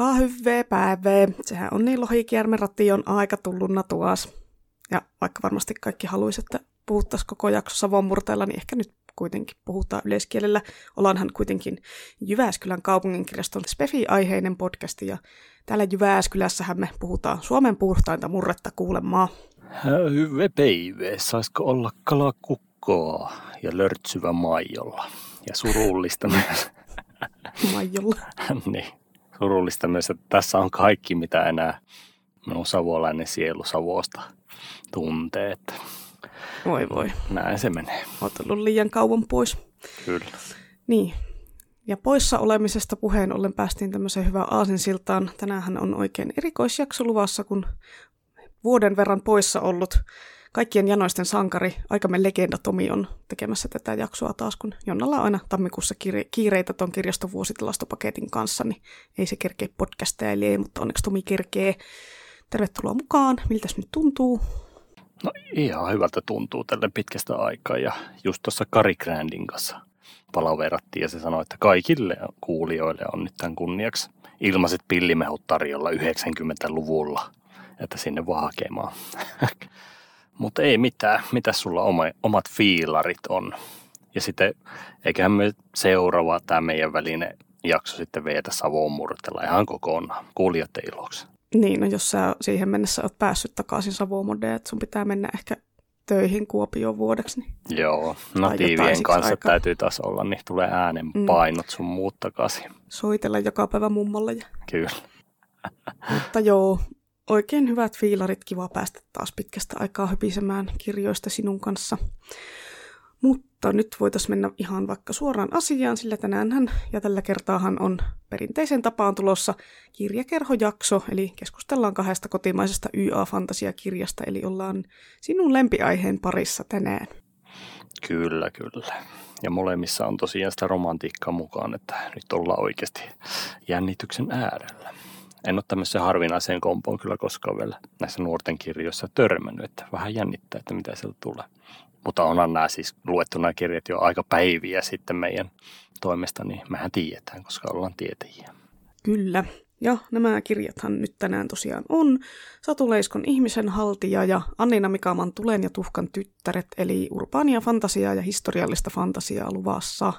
Ka hyvää päivää. Sehän on niin lohikiermeratti on aika tullunna tuas. Ja vaikka varmasti kaikki haluaisivat, että puhuttaisiin koko jakso Savon murteella, niin ehkä nyt kuitenkin puhutaan yleiskielellä. Ollaanhan kuitenkin Jyväskylän kaupunginkirjaston Spefi-aiheinen podcasti ja täällä Jyväskylässähän me puhutaan Suomen puhtainta murretta kuulemaa. Hyvä päivä. Saisiko olla kalakukkoa ja lörtsyvä maijolla ja surullista myös. Maijolla. niin, surullista myös, että tässä on kaikki, mitä enää minun savolainen sielu Savosta tuntee. Että Voi voi. näin se menee. Olet ollut liian kauan pois. Kyllä. Niin. Ja poissa olemisesta puheen ollen päästiin tämmöiseen hyvään aasinsiltaan. Tänään on oikein erikoisjakso luvassa, kun vuoden verran poissa ollut kaikkien janoisten sankari, aikamme legenda Tomi on tekemässä tätä jaksoa taas, kun Jonnalla on aina tammikuussa kiire- kiireitä tuon kirjaston vuositilastopaketin kanssa, niin ei se kerkeä podcasteille, mutta onneksi Tomi kerkee. Tervetuloa mukaan. Miltäs nyt tuntuu? No ihan hyvältä tuntuu tälle pitkästä aikaa ja just tuossa Kari Grandin kanssa palaverattiin ja se sanoi, että kaikille kuulijoille on nyt tämän kunniaksi ilmaiset pillimehut tarjolla 90-luvulla, että sinne vaan hakemaan. Mutta ei mitään, mitä sulla oma, omat fiilarit on. Ja sitten eiköhän me seuraava tämä meidän välinen jakso sitten veetä Savon murtella ihan kokonaan kuulijoiden iloksi. Niin, no jos sä siihen mennessä oot päässyt takaisin Savomodeen, että sun pitää mennä ehkä töihin Kuopioon vuodeksi, niin Joo, natiivien siksi kanssa aikaa. täytyy taas olla, niin tulee äänenpainot sun muut takaisin. soitella joka päivä mummolle. Ja... Kyllä. Mutta joo, oikein hyvät fiilarit, kiva päästä taas pitkästä aikaa hypisemään kirjoista sinun kanssa. Mutta nyt voitaisiin mennä ihan vaikka suoraan asiaan, sillä tänäänhän ja tällä kertaahan on perinteisen tapaan tulossa kirjakerhojakso, eli keskustellaan kahdesta kotimaisesta YA-fantasiakirjasta, eli ollaan sinun lempiaiheen parissa tänään. Kyllä, kyllä. Ja molemmissa on tosiaan sitä romantiikkaa mukaan, että nyt ollaan oikeasti jännityksen äärellä. En ole tämmöiseen harvinaiseen kompoon kyllä koskaan vielä näissä nuorten kirjoissa törmännyt, että vähän jännittää, että mitä sieltä tulee. Mutta onhan nämä siis luettu nämä kirjat jo aika päiviä sitten meidän toimesta, niin mehän tiedetään, koska ollaan tietäjiä. Kyllä. Ja nämä kirjathan nyt tänään tosiaan on Satu Leiskon ihmisen haltija ja Annina Mikaman Tulen ja Tuhkan tyttäret, eli urbaania fantasiaa ja historiallista fantasiaa luvassa.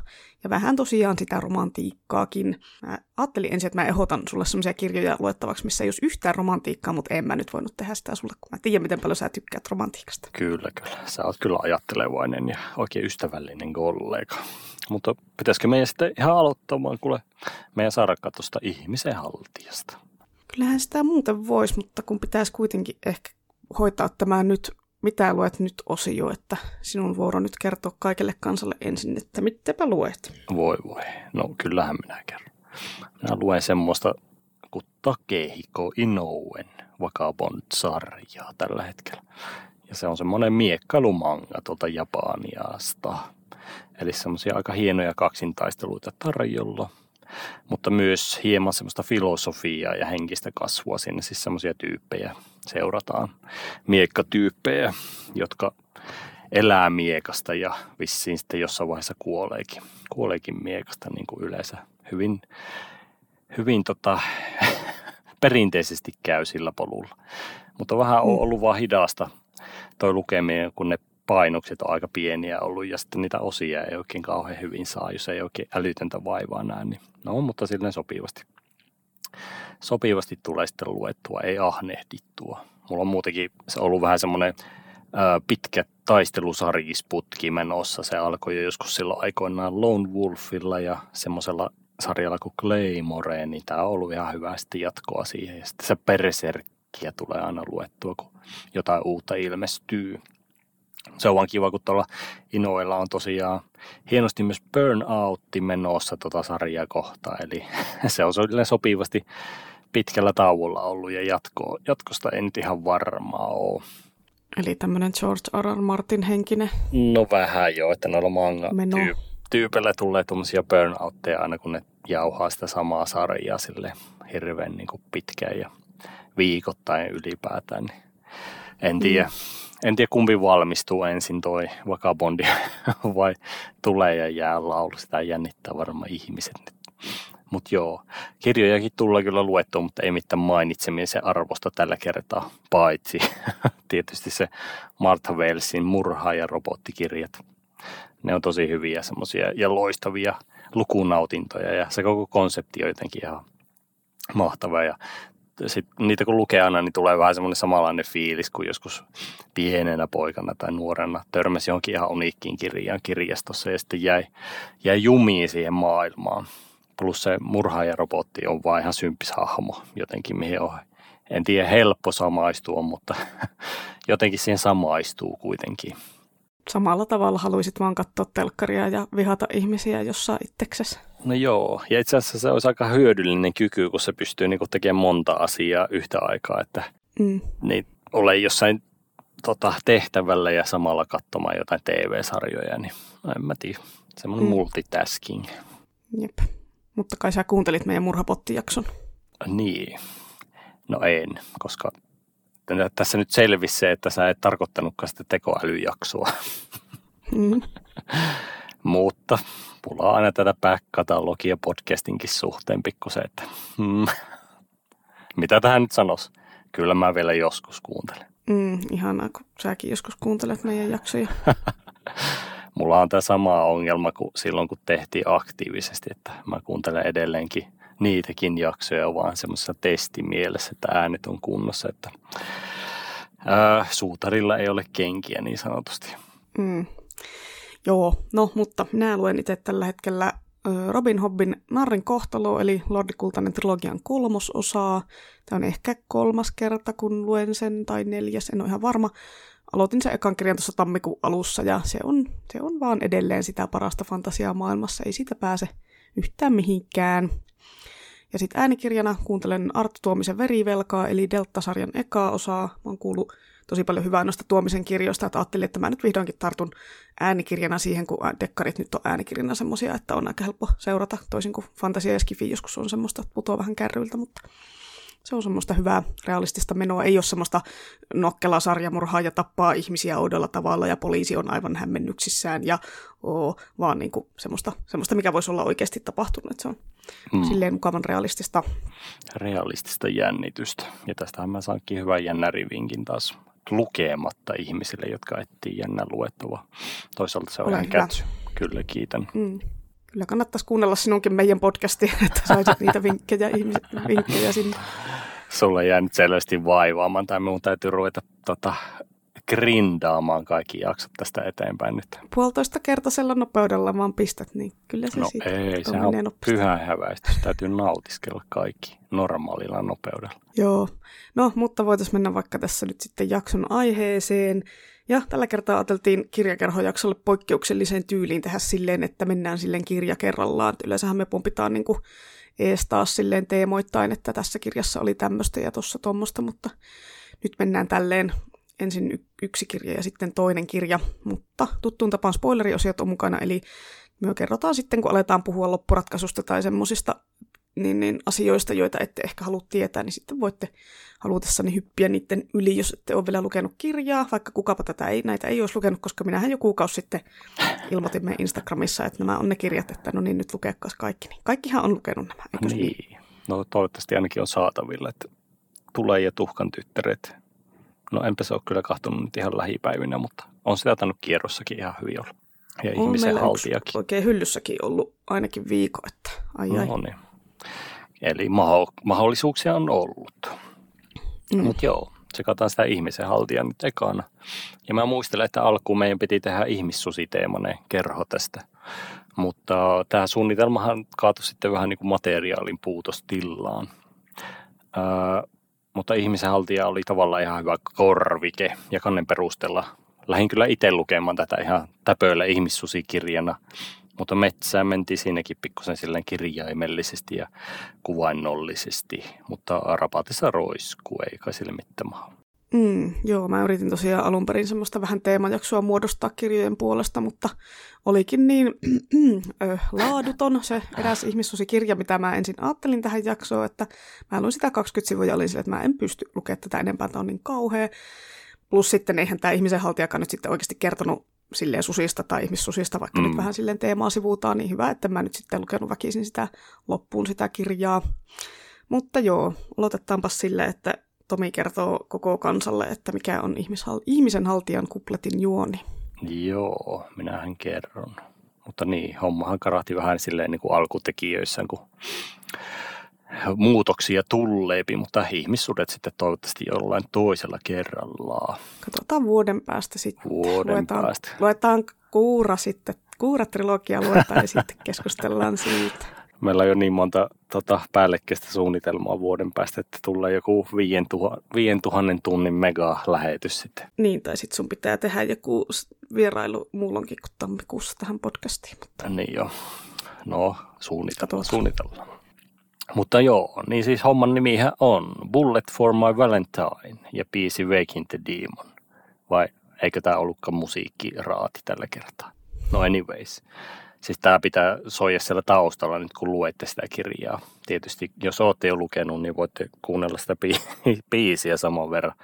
Ja vähän tosiaan sitä romantiikkaakin. Mä ajattelin ensin, että mä ehdotan sulle sellaisia kirjoja luettavaksi, missä ei olisi yhtään romantiikkaa, mutta en mä nyt voinut tehdä sitä sulle, kun mä tiedän, miten paljon sä tykkäät romantiikasta. Kyllä, kyllä. Sä oot kyllä ajattelevainen ja oikein ystävällinen kollega. Mutta pitäisikö meidän sitten ihan aloittamaan kuule meidän sarakka tuosta ihmisen haltijasta? Kyllähän sitä muuten voisi, mutta kun pitäisi kuitenkin ehkä hoitaa tämä nyt, mitä luet nyt osio, että sinun vuoro nyt kertoa kaikelle kansalle ensin, että mitäpä luet. Voi voi. No kyllähän minä kerron. Minä luen semmoista kuin Takehiko Inouen Vagabond-sarjaa tällä hetkellä. Ja se on semmoinen miekkailumanga tuolta Japaniasta. Eli semmoisia aika hienoja kaksintaisteluita tarjolla. Mutta myös hieman semmoista filosofiaa ja henkistä kasvua sinne. Siis semmoisia tyyppejä seurataan. Miekkatyyppejä, jotka elää miekasta ja vissiin sitten jossain vaiheessa kuoleekin, kuoleekin miekasta niin kuin yleensä hyvin, hyvin tota, perinteisesti käy sillä polulla. Mutta vähän on ollut vaan hidasta toi lukeminen, kun ne painokset on aika pieniä ollut ja sitten niitä osia ei oikein kauhean hyvin saa, jos ei oikein älytöntä vaivaa näe. Niin, no, mutta silleen sopivasti. Sopivasti tulee sitten luettua, ei ahnehdittua. Mulla on muutenkin se on ollut vähän semmoinen pitkä taistelusarjisputki menossa. Se alkoi jo joskus silloin aikoinaan Lone Wolfilla ja semmoisella sarjalla kuin Claymore, niin tämä on ollut ihan hyvä sitten jatkoa siihen. Ja sitten se Berserkkiä tulee aina luettua, kun jotain uutta ilmestyy. Se on vaan kiva, kun tuolla Inoilla on tosiaan hienosti myös Burnoutti menossa tota sarjaa kohtaan. Eli se on sopivasti pitkällä tauolla ollut ja jatko, jatkosta en nyt ihan varmaa ole. Eli tämmöinen George R. R. Martin henkinen. No vähän jo, että noilla manga Meno. tyy- tyypeillä tulee tuommoisia burnoutteja aina kun ne jauhaa sitä samaa sarjaa sille hirveän niin kuin pitkään ja viikoittain ylipäätään. Niin en tiedä. En tiedä kumpi valmistuu ensin toi Vakabondi vai tulee ja jää laulu. Sitä jännittää varmaan ihmiset nyt. Mutta joo, kirjojakin tulee kyllä luettua, mutta ei mitään mainitsemisen arvosta tällä kertaa, paitsi tietysti se Martha Walesin murha- ja robottikirjat. Ne on tosi hyviä semmoisia ja loistavia lukunautintoja ja se koko konsepti on jotenkin ihan mahtava ja sit niitä kun lukee aina, niin tulee vähän semmoinen samanlainen fiilis kuin joskus pienenä poikana tai nuorena törmäsi johonkin ihan uniikkiin kirjaan kirjastossa ja sitten jäi, jäi jumiin siihen maailmaan. Plus se murhaajarobotti on vaan ihan sympis hahmo jotenkin, mihin on, en tiedä helppo samaistua, mutta jotenkin siihen samaistuu kuitenkin. Samalla tavalla haluaisit vaan katsoa telkkaria ja vihata ihmisiä jossain itseksesi. No joo, ja itse asiassa se olisi aika hyödyllinen kyky, kun se pystyy niinku tekemään monta asiaa yhtä aikaa, että mm. niin ole jossain tota, tehtävällä ja samalla katsomaan jotain TV-sarjoja, niin en mä tiedä, semmoinen mm. multitasking. Jep, mutta kai sä kuuntelit meidän murhapottijakson. Niin, no en, koska tässä nyt selvisi se, että sä et tarkoittanutkaan sitä tekoälyjaksoa. Mm. Mutta mulla on aina tätä back-katalogia podcastinkin suhteen pikkusen, että mm, mitä tähän nyt sanoisi? Kyllä mä vielä joskus kuuntelen. Mm, ihanaa, kun säkin joskus kuuntelet meidän jaksoja. mulla on tämä sama ongelma kuin silloin, kun tehtiin aktiivisesti, että mä kuuntelen edelleenkin niitäkin jaksoja vaan semmoisessa testimielessä, että äänet on kunnossa, että ää, suutarilla ei ole kenkiä niin sanotusti. Mm. Joo, no mutta minä luen itse tällä hetkellä Robin Hobbin Narrin kohtalo, eli Lordi Kultainen trilogian kolmososaa. Tämä on ehkä kolmas kerta, kun luen sen, tai neljäs, en ole ihan varma. Aloitin sen ekan kirjan tuossa tammikuun alussa, ja se on, se on vaan edelleen sitä parasta fantasiaa maailmassa. Ei siitä pääse yhtään mihinkään. Ja sitten äänikirjana kuuntelen Arttu Tuomisen verivelkaa, eli Delta-sarjan ekaa osaa. Mä oon kuullut tosi paljon hyvää noista Tuomisen kirjoista, että ajattelin, että mä nyt vihdoinkin tartun äänikirjana siihen, kun dekkarit nyt on äänikirjana semmoisia, että on aika helppo seurata, toisin kuin fantasia ja skifi joskus on semmoista, että putoaa vähän kärryiltä, mutta se on semmoista hyvää realistista menoa. Ei ole semmoista nokkela sarjamurhaa ja tappaa ihmisiä oudolla tavalla ja poliisi on aivan hämmennyksissään ja oo, vaan niin kuin semmoista, semmoista, mikä voisi olla oikeasti tapahtunut. Se on mm. silleen mukavan realistista. Realistista jännitystä. Ja tästähän mä saankin hyvän jännärivinkin taas lukematta ihmisille, jotka etsii jännä luettavaa. Toisaalta se on ihan kätsy. Kyllä, kiitän. Mm. Kyllä kannattaisi kuunnella sinunkin meidän podcastia, että saisit niitä vinkkejä, ihmiset, vinkkejä sinne. Sulle jää nyt selvästi vaivaamaan, tai minun täytyy ruveta tota, grindaamaan kaikki jaksot tästä eteenpäin nyt. Puolitoista kertaisella nopeudella vaan pistät, niin kyllä se no siitä ei, sehän on nopeasti. pyhä häväistys. Täytyy nautiskella kaikki normaalilla nopeudella. Joo, no mutta voitaisiin mennä vaikka tässä nyt sitten jakson aiheeseen. Ja tällä kertaa ajateltiin kirjakerhojaksolle poikkeukselliseen tyyliin tehdä silleen, että mennään silleen kirja kerrallaan. Yleensähän me pompitaan niin ees taas silleen teemoittain, että tässä kirjassa oli tämmöistä ja tuossa tuommoista, mutta nyt mennään tälleen ensin yksi kirja ja sitten toinen kirja, mutta tuttuun tapaan spoileriosiot on mukana, eli me kerrotaan sitten, kun aletaan puhua loppuratkaisusta tai semmoisista niin, niin asioista, joita ette ehkä halua tietää, niin sitten voitte halutessani hyppiä niiden yli, jos ette ole vielä lukenut kirjaa, vaikka kukapa tätä ei, näitä ei olisi lukenut, koska minähän jo kuukausi sitten ilmoitin meidän Instagramissa, että nämä on ne kirjat, että no niin, nyt lukeekas kaikki. Niin kaikkihan on lukenut nämä, eikö niin? niin? No toivottavasti ainakin on saatavilla, että tulee ja tuhkan tyttäret. No enpä se ole kyllä kahtunut nyt ihan lähipäivinä, mutta on sitä tannut kierrossakin ihan hyvin olla. Ja on ihmisen haltijakin. oikein hyllyssäkin ollut ainakin viikko, että ai ai. No niin. Eli mahdollisuuksia on ollut. Mm. Mutta joo, tsekataan sitä ihmisen haltia nyt ekana. Ja mä muistelen, että alkuun meidän piti tehdä ihmissusiteemainen kerho tästä. Mutta tämä suunnitelmahan kaatui sitten vähän niin kuin materiaalin puutostillaan. Öö, mutta ihmisen haltija oli tavallaan ihan hyvä korvike ja kannen perusteella lähdin kyllä itse lukemaan tätä ihan täpöillä ihmissusikirjana – mutta metsään mentiin siinäkin pikkusen silleen kirjaimellisesti ja kuvainnollisesti, mutta rapaatissa roiskuu, ei kai sille mitään Mm, joo, mä yritin tosiaan alun perin semmoista vähän teemajaksoa muodostaa kirjojen puolesta, mutta olikin niin äh, laaduton se eräs ihmissusikirja, mitä mä ensin ajattelin tähän jaksoon, että mä luin sitä 20 sivua ja olin sille, että mä en pysty lukemaan tätä enempää, tämä on niin kauhea. Plus sitten eihän tämä ihmisen haltijakaan nyt sitten oikeasti kertonut silleen susista tai ihmissusista, vaikka mm. nyt vähän silleen teemaa sivuutaan, niin hyvä, että mä nyt sitten lukenut väkisin sitä loppuun sitä kirjaa. Mutta joo, aloitetaanpa sille, että Tomi kertoo koko kansalle, että mikä on ihmishal- ihmisen haltijan kupletin juoni. Joo, minähän kerron. Mutta niin, hommahan karahti vähän silleen niin kuin alkutekijöissä, kun muutoksia tulleepi, mutta ihmissudet sitten toivottavasti jollain toisella kerrallaan. Katsotaan vuoden päästä sitten. Vuoden luetaan, päästä. Luetaan kuura sitten. Kuura-trilogia luetaan ja sitten keskustellaan siitä. Meillä on jo niin monta tota, päällekkäistä suunnitelmaa vuoden päästä, että tulee joku 5000 tunnin mega-lähetys sitten. Niin, tai sitten sun pitää tehdä joku vierailu muulloinkin kuin tammikuussa tähän podcastiin. Mutta... Niin joo. No, suunnitellaan. suunnitellaan. Mutta joo, niin siis homman nimihän on Bullet for my Valentine ja biisi Waking the Demon. Vai eikö tämä ollutkaan musiikkiraati tällä kertaa? No anyways. Siis tämä pitää soija siellä taustalla nyt, kun luette sitä kirjaa. Tietysti, jos olette jo lukenut, niin voitte kuunnella sitä biisiä saman verran.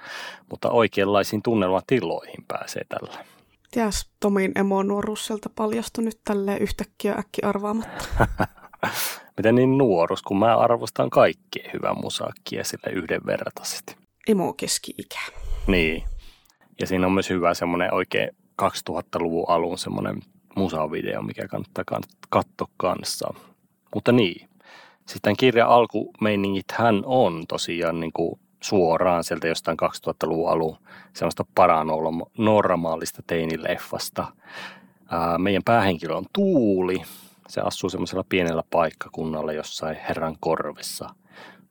Mutta oikeanlaisiin tunnelmatiloihin pääsee tällä. Tiedäs, Tomin emonuoruus sieltä paljastui nyt tälle yhtäkkiä äkki arvaamatta. Miten niin nuoruus, kun mä arvostan kaikkea hyvää musaakkia sille yhdenvertaisesti. Emo keski-ikä. Niin. Ja siinä on myös hyvä semmoinen oikein 2000-luvun alun semmoinen musavideo, mikä kannattaa katsoa kanssa. Mutta niin, sitten kirjan alkumeiningit hän on tosiaan niin kuin suoraan sieltä jostain 2000-luvun alun semmoista paranormaalista teinileffasta. Ää, meidän päähenkilö on Tuuli. Se asuu semmoisella pienellä paikkakunnalla jossain herran korvessa.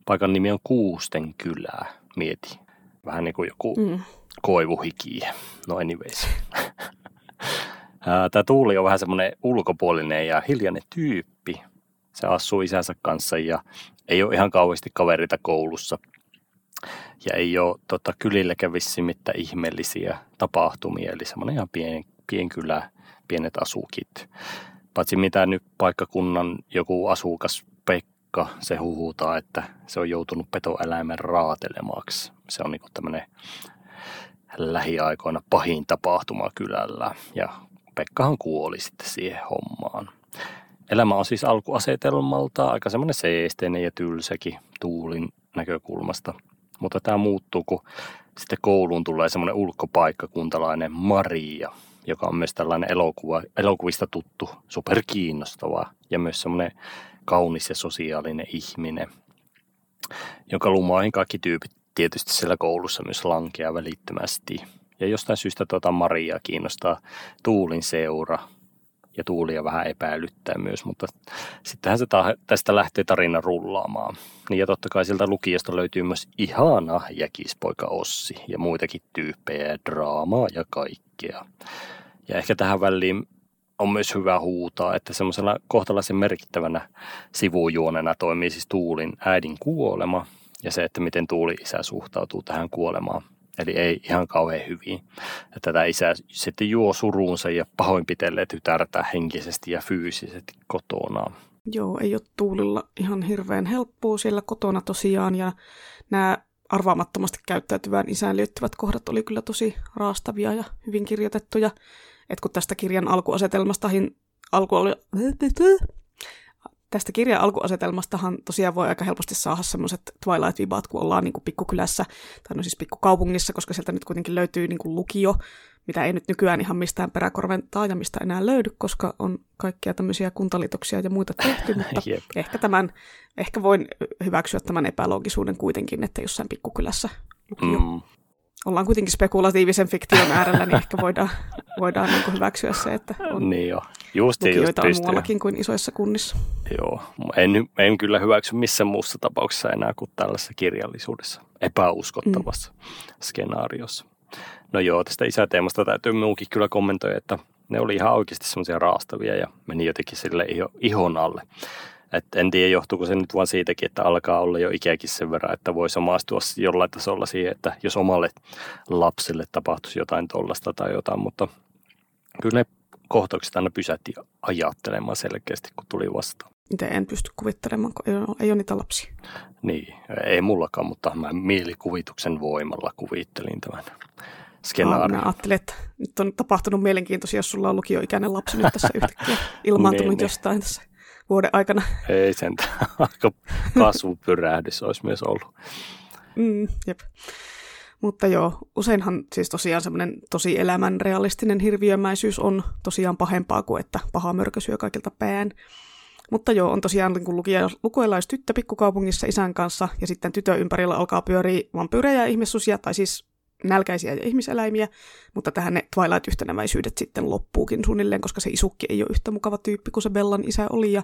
Paikan nimi on Kuusten kylää, mieti. Vähän niin kuin joku mm. koivuhiki. No anyways. Tämä Tuuli on vähän semmoinen ulkopuolinen ja hiljainen tyyppi. Se asuu isänsä kanssa ja ei ole ihan kauheasti kaverita koulussa. Ja ei ole tota, kylilläkään vissiin mitään ihmeellisiä tapahtumia, eli semmoinen ihan pien, pien kylä, pienet asukit. Paitsi mitä nyt paikkakunnan joku asukas Pekka, se huhutaa, että se on joutunut petoeläimen raatelemaksi. Se on niin tämmöinen lähiaikoina pahin tapahtuma kylällä. Ja Pekkahan kuoli sitten siihen hommaan. Elämä on siis alkuasetelmalta aika semmoinen seesteinen ja tylsäkin tuulin näkökulmasta. Mutta tämä muuttuu, kun sitten kouluun tulee semmoinen ulkopaikkakuntalainen Maria, joka on myös tällainen elokuva, elokuvista tuttu, superkiinnostava ja myös semmoinen kaunis ja sosiaalinen ihminen, joka lumaihin kaikki tyypit tietysti siellä koulussa myös lankea välittömästi – ja jostain syystä tuota Maria kiinnostaa Tuulin seura ja Tuulia vähän epäilyttää myös, mutta sittenhän se tästä lähtee tarina rullaamaan. Niin ja totta kai sieltä lukiosta löytyy myös ihana jäkispoika Ossi ja muitakin tyyppejä ja draamaa ja kaikkea. Ja ehkä tähän väliin on myös hyvä huutaa, että semmoisena kohtalaisen merkittävänä sivujuonena toimii siis Tuulin äidin kuolema ja se, että miten Tuuli isä suhtautuu tähän kuolemaan – Eli ei ihan kauhean hyvin. Ja tätä isä sitten juo suruunsa ja pahoinpitelee tytärtä henkisesti ja fyysisesti kotona. Joo, ei ole Tuulilla ihan hirveän helppoa siellä kotona tosiaan. Ja nämä arvaamattomasti käyttäytyvään isään liittyvät kohdat oli kyllä tosi raastavia ja hyvin kirjoitettuja. Et kun tästä kirjan alkuasetelmasta alku oli, tästä kirjan alkuasetelmastahan tosiaan voi aika helposti saada semmoiset Twilight-vibat, kun ollaan niin kuin pikkukylässä, tai no siis pikkukaupungissa, koska sieltä nyt kuitenkin löytyy niin kuin lukio, mitä ei nyt nykyään ihan mistään peräkorven taajamista enää löydy, koska on kaikkia tämmöisiä kuntaliitoksia ja muita tehty, mutta ehkä, tämän, ehkä voin hyväksyä tämän epäloogisuuden kuitenkin, että jossain pikkukylässä lukio. Mm. Ollaan kuitenkin spekulatiivisen fiktion äärellä, niin ehkä voidaan, voidaan niin hyväksyä se, että on niin jo. Just, lukijoita just on muuallakin kuin isoissa kunnissa. Joo, en, en kyllä hyväksy missään muussa tapauksessa enää kuin tällaisessa kirjallisuudessa, epäuskottavassa mm. skenaariossa. No joo, tästä isäteemasta täytyy muukin kyllä kommentoida, että ne oli ihan oikeasti semmoisia raastavia ja meni jotenkin sille ihon alle. Et en tiedä, johtuuko se nyt vaan siitäkin, että alkaa olla jo ikäkin sen verran, että voi samaistua jollain tasolla siihen, että jos omalle lapselle tapahtuisi jotain tollasta tai jotain, mutta kyllä ne kohtaukset aina pysäytti ajattelemaan selkeästi, kun tuli vastaan. Miten en pysty kuvittelemaan, kun ei ole, ei ole niitä lapsia. Niin, ei mullakaan, mutta mä mielikuvituksen voimalla kuvittelin tämän skenaario. Minä ajattelin, että nyt on tapahtunut mielenkiintoisia, jos sulla on lukioikäinen lapsi nyt tässä yhtäkkiä ilmaantunut niin, niin. jostain tässä vuoden aikana. Ei sen, aika kasvupyrähdys olisi myös ollut. Mm, jep. Mutta joo, useinhan siis tosiaan semmoinen tosi elämän realistinen hirviömäisyys on tosiaan pahempaa kuin että paha mörkö syö kaikilta pään. Mutta joo, on tosiaan niin jos tyttö pikkukaupungissa isän kanssa ja sitten tytön ympärillä alkaa pyöriä vampyyrejä ja ihmissusia, tai siis nälkäisiä ja ihmiseläimiä, mutta tähän ne Twilight-yhtenäväisyydet sitten loppuukin suunnilleen, koska se isukki ei ole yhtä mukava tyyppi kuin se Bellan isä oli, ja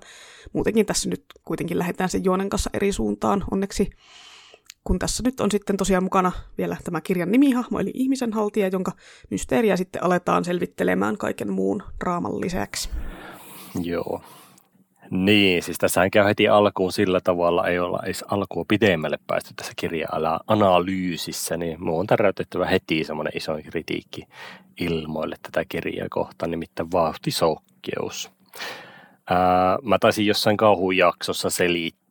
muutenkin tässä nyt kuitenkin lähdetään sen juonen kanssa eri suuntaan, onneksi kun tässä nyt on sitten tosiaan mukana vielä tämä kirjan nimihahmo, eli ihmisen haltija, jonka mysteeriä sitten aletaan selvittelemään kaiken muun draaman lisäksi. Joo. Niin, siis tässä käy heti alkuun sillä tavalla, ei olla edes alkua pidemmälle päästy tässä kirjan analyysissä, niin minun on täräytettävä heti semmoinen iso kritiikki ilmoille tätä kirjaa kohtaan, nimittäin vauhtisokkeus. Ää, mä taisin jossain kauhujaksossa selittää,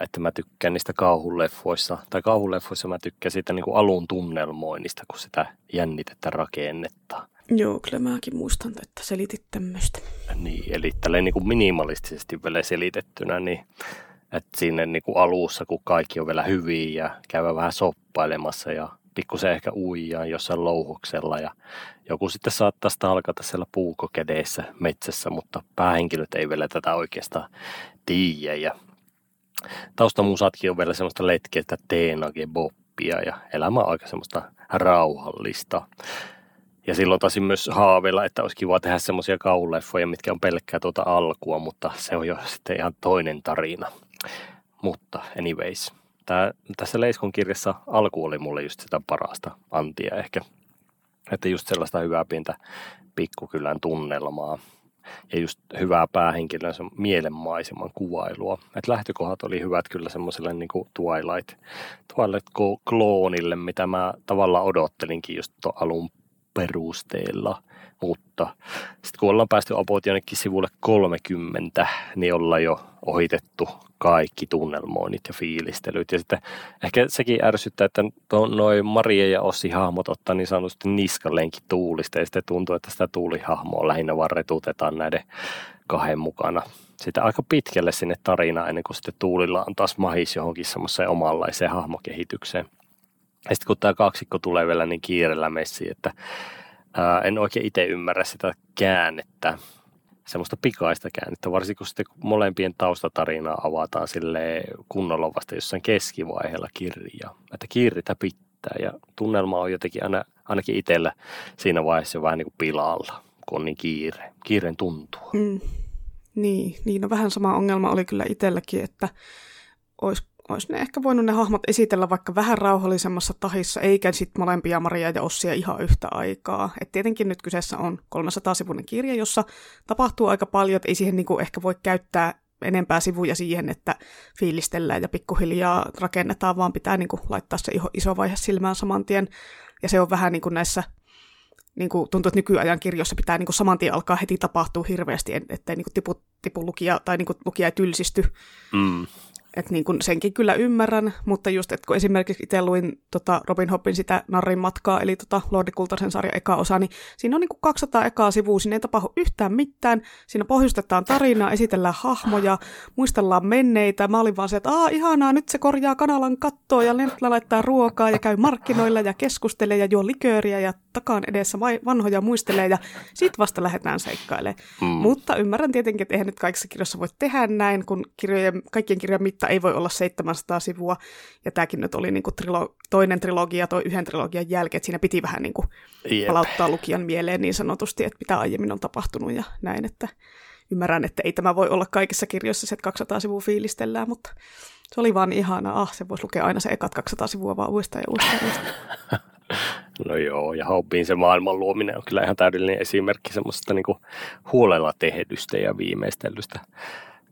että mä tykkään niistä kauhuleffoissa, tai kauhuleffoissa mä tykkään siitä niin kuin alun tunnelmoinnista, kun sitä jännitettä rakennetta. Joo, kyllä mäkin muistan, että selitit tämmöistä. Niin, eli tälleen niin kuin minimalistisesti vielä selitettynä, niin että siinä niin kuin alussa, kun kaikki on vielä hyviä ja käydään vähän soppailemassa ja pikkusen ehkä uijaa jossain louhuksella ja joku sitten saattaa stalkata siellä puukokedeissä metsässä, mutta päähenkilöt ei vielä tätä oikeastaan tiedä ja taustamusatkin on vielä semmoista letkeä, että teenage boppia ja elämä on aika semmoista rauhallista. Ja silloin taisin myös haaveilla, että olisi kiva tehdä semmoisia kauleffoja, mitkä on pelkkää tuota alkua, mutta se on jo sitten ihan toinen tarina. Mutta anyways, tää, tässä Leiskon kirjassa alku oli mulle just sitä parasta antia ehkä. Että just sellaista hyvää pientä pikkukylän tunnelmaa ja just hyvää päähenkilön sen mielenmaiseman kuvailua. Et lähtökohdat oli hyvät kyllä semmoiselle niin kuin Twilight, Twilight-kloonille, mitä mä tavallaan odottelinkin just alun perusteella, mutta sitten kun ollaan päästy about jonnekin sivulle 30, niin ollaan jo ohitettu kaikki tunnelmoinnit ja fiilistelyt. Ja sitten ehkä sekin ärsyttää, että noin Maria ja Ossi hahmot ottaa niin sanotusti niskallenkin tuulista, ja sitten tuntuu, että sitä tuulihahmoa lähinnä vaan retutetaan näiden kahden mukana. Sitten aika pitkälle sinne tarinaan, ennen kuin sitten Tuulilla on taas mahis johonkin semmoiseen omanlaiseen hahmokehitykseen. Ja sitten kun tämä kaksikko tulee vielä niin kiireellä messiin, että ää, en oikein itse ymmärrä sitä käännettä, semmoista pikaista käännettä, varsinkin kun sitten molempien taustatarinaa avataan sille kunnolla vasta jossain keskivaiheella kirjaa. Että kiiritä pitää ja tunnelma on jotenkin aina, ainakin itsellä siinä vaiheessa vähän niin kuin pilalla, kun on niin kiire. Kiireen tuntuu. Mm. Niin, niin no vähän sama ongelma oli kyllä itselläkin, että olisi olisi ne ehkä voinut ne hahmot esitellä vaikka vähän rauhallisemmassa tahissa, eikä sitten molempia Maria ja Ossia ihan yhtä aikaa. Et tietenkin nyt kyseessä on 300-sivuinen kirja, jossa tapahtuu aika paljon, että ei siihen niinku ehkä voi käyttää enempää sivuja siihen, että fiilistellään ja pikkuhiljaa rakennetaan, vaan pitää niinku laittaa se iso vaihe silmään saman tien. Ja se on vähän niin kuin näissä niin kuin tuntuu, että nykyajan kirjoissa pitää niin kuin saman tien alkaa heti tapahtua hirveästi, ettei niin kuin tipu, tipu lukija, tai niin kuin lukija ei tylsisty. Mm. Että niin kuin senkin kyllä ymmärrän, mutta just, että kun esimerkiksi itse luin tota Robin Hobbin sitä Narrin matkaa, eli tota Lordi Kultasen sarjan eka osa, niin siinä on niin kuin 200 ekaa sivua, siinä ei tapahdu yhtään mitään, siinä pohjustetaan tarinaa, esitellään hahmoja, muistellaan menneitä. Mä olin vaan se, että Aa, ihanaa, nyt se korjaa kanalan kattoa ja Lentlä laittaa ruokaa ja käy markkinoilla ja keskustelee ja juo likööriä ja takaan edessä vanhoja muistelee ja sit vasta lähdetään seikkailemaan. Mm. Mutta ymmärrän tietenkin, että eihän nyt kaikissa kirjoissa voi tehdä näin, kun kirjojen, kaikkien kirjojen mitta ei voi olla 700 sivua. Ja tämäkin nyt oli niin kuin trilo, toinen trilogia toi yhden trilogian jälkeen, että siinä piti vähän niin kuin palauttaa lukijan mieleen niin sanotusti, että mitä aiemmin on tapahtunut ja näin, että ymmärrän, että ei tämä voi olla kaikissa kirjoissa se, että 200 sivua fiilistellään, mutta se oli vaan ihana. Ah, se voisi lukea aina se ekat 200 sivua vaan uudestaan ja uudestaan. No joo, ja Hobbin se maailman luominen on kyllä ihan täydellinen esimerkki semmoisesta niin huolella tehdystä ja viimeistelystä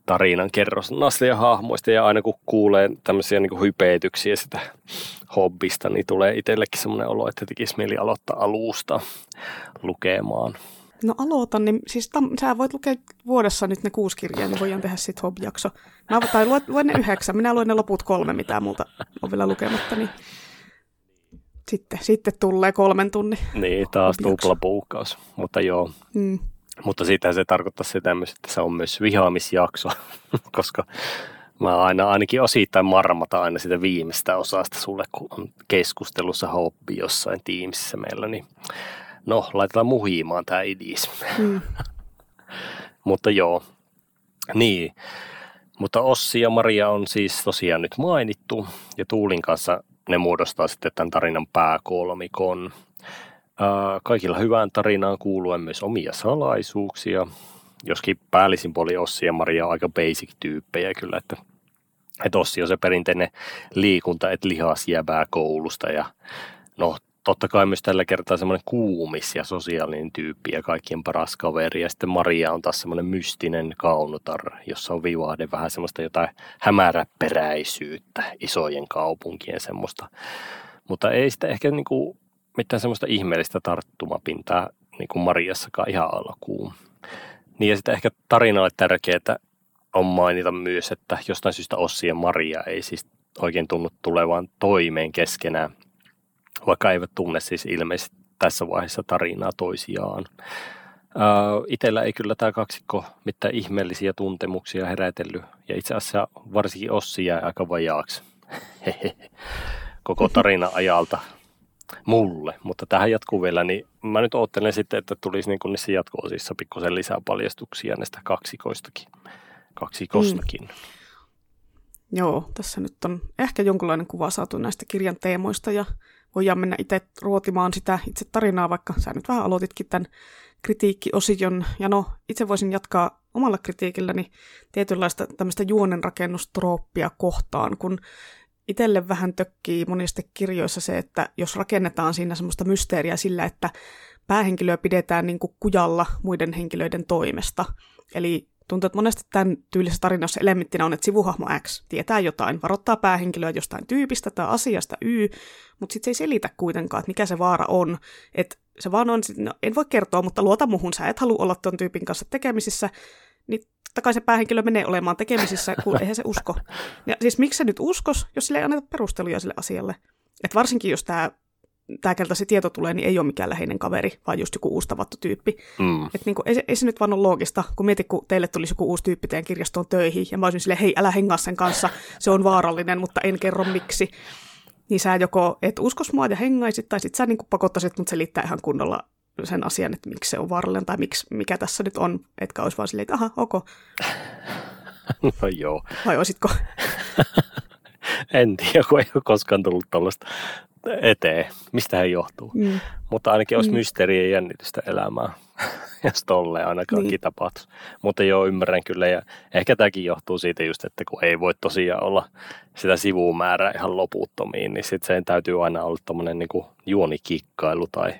tarinan kerronnasta ja hahmoista. Ja aina kun kuulee tämmöisiä niin hypeetyksiä sitä hobbista, niin tulee itsellekin semmoinen olo, että tekisi mieli aloittaa alusta lukemaan. No aloitan, niin siis tam, sä voit lukea vuodessa nyt ne kuusi kirjaa, niin voidaan tehdä sitten hobjakso. Mä, tai luen, luen ne yhdeksän, minä luen ne loput kolme, mitä multa on vielä lukematta, niin Sitten, sitten tulee kolmen tunnin. Niin, taas tuplapuukkaus. Mutta joo, mm. Mutta siitä se tarkoittaa sitä myös, että se on myös vihaamisjakso, koska mä aina ainakin osittain marmata aina sitä viimeistä osasta sulle, kun on keskustelussa hoppi jossain tiimissä meillä, niin no, laitetaan muhimaan tämä idis. Mm. Mutta joo, niin. Mutta Ossi ja Maria on siis tosiaan nyt mainittu ja Tuulin kanssa ne muodostaa sitten tämän tarinan pääkolmikon. Kaikilla hyvään tarinaan kuuluen myös omia salaisuuksia, joskin päällisin puoli Ossi ja Maria on aika basic-tyyppejä kyllä, että, että Ossi on se perinteinen liikunta, että lihas jäävää koulusta ja no totta kai myös tällä kertaa semmoinen kuumis ja sosiaalinen tyyppi ja kaikkien paras kaveri. Ja sitten Maria on taas semmoinen mystinen kaunotar, jossa on vivahde vähän semmoista jotain hämäräperäisyyttä, isojen kaupunkien semmoista. Mutta ei sitä ehkä niinku mitään semmoista ihmeellistä tarttumapintaa niin kuin Mariassakaan ihan alkuun. Niin ja sitten ehkä tarinalle tärkeää on mainita myös, että jostain syystä Ossi ja Maria ei siis oikein tunnu tulevan toimeen keskenään vaikka eivät tunne siis ilmeisesti tässä vaiheessa tarinaa toisiaan. Itellä ei kyllä tämä kaksikko mitään ihmeellisiä tuntemuksia herätellyt, ja itse asiassa varsinkin Ossi jää aika vajaaksi koko tarina ajalta mulle, mutta tähän jatkuu vielä, niin mä nyt oottelen sitten, että tulisi niin niissä jatko-osissa pikkusen lisää paljastuksia näistä kaksikoistakin, kaksikostakin. Mm. Joo, tässä nyt on ehkä jonkinlainen kuva saatu näistä kirjan teemoista ja voidaan mennä itse ruotimaan sitä itse tarinaa, vaikka sä nyt vähän aloititkin tämän kritiikkiosion. Ja no, itse voisin jatkaa omalla kritiikilläni tietynlaista tämmöistä juonenrakennustrooppia kohtaan, kun itselle vähän tökkii monista kirjoissa se, että jos rakennetaan siinä semmoista mysteeriä sillä, että päähenkilöä pidetään niin kuin kujalla muiden henkilöiden toimesta. Eli Tuntuu, että monesti tämän tyylisessä tarinassa elementtinä on, että sivuhahmo X tietää jotain, varoittaa päähenkilöä jostain tyypistä tai asiasta Y, mutta sitten se ei selitä kuitenkaan, että mikä se vaara on. Että se vaan on, no, en voi kertoa, mutta luota muhun, sä et halua olla tuon tyypin kanssa tekemisissä, niin totta kai se päähenkilö menee olemaan tekemisissä, kun eihän se usko. Ja siis miksi se nyt uskos, jos sille ei anneta perusteluja sille asialle? Et varsinkin jos tämä tämä keltä se tieto tulee, niin ei ole mikään läheinen kaveri, vaan just joku uusi tavattu tyyppi. Mm. Et niin kuin, ei, ei, se nyt vaan ole loogista, kun mietit, kun teille tulisi joku uusi tyyppi teidän kirjastoon töihin, ja mä olisin silleen, hei, älä hengaa sen kanssa, se on vaarallinen, mutta en kerro miksi. Niin sä joko et uskos mua ja hengaisit, tai sit sä niin pakottaisit mut selittää ihan kunnolla sen asian, että miksi se on vaarallinen, tai miksi, mikä tässä nyt on, etkä olisi vaan silleen, että aha, ok. No joo. Vai olisitko? en tiedä, kun ei ole koskaan tullut tällaista eteen, mistä hän johtuu. Mm. Mutta ainakin olisi mm. mysteeri ja jännitystä elämää, jos tolleen ainakaan niin. tapahtuisi. Mutta joo, ymmärrän kyllä ja ehkä tämäkin johtuu siitä just, että kun ei voi tosiaan olla sitä sivumäärää ihan loputtomiin, niin sitten sen täytyy aina olla tommonen niin juonikikkailu tai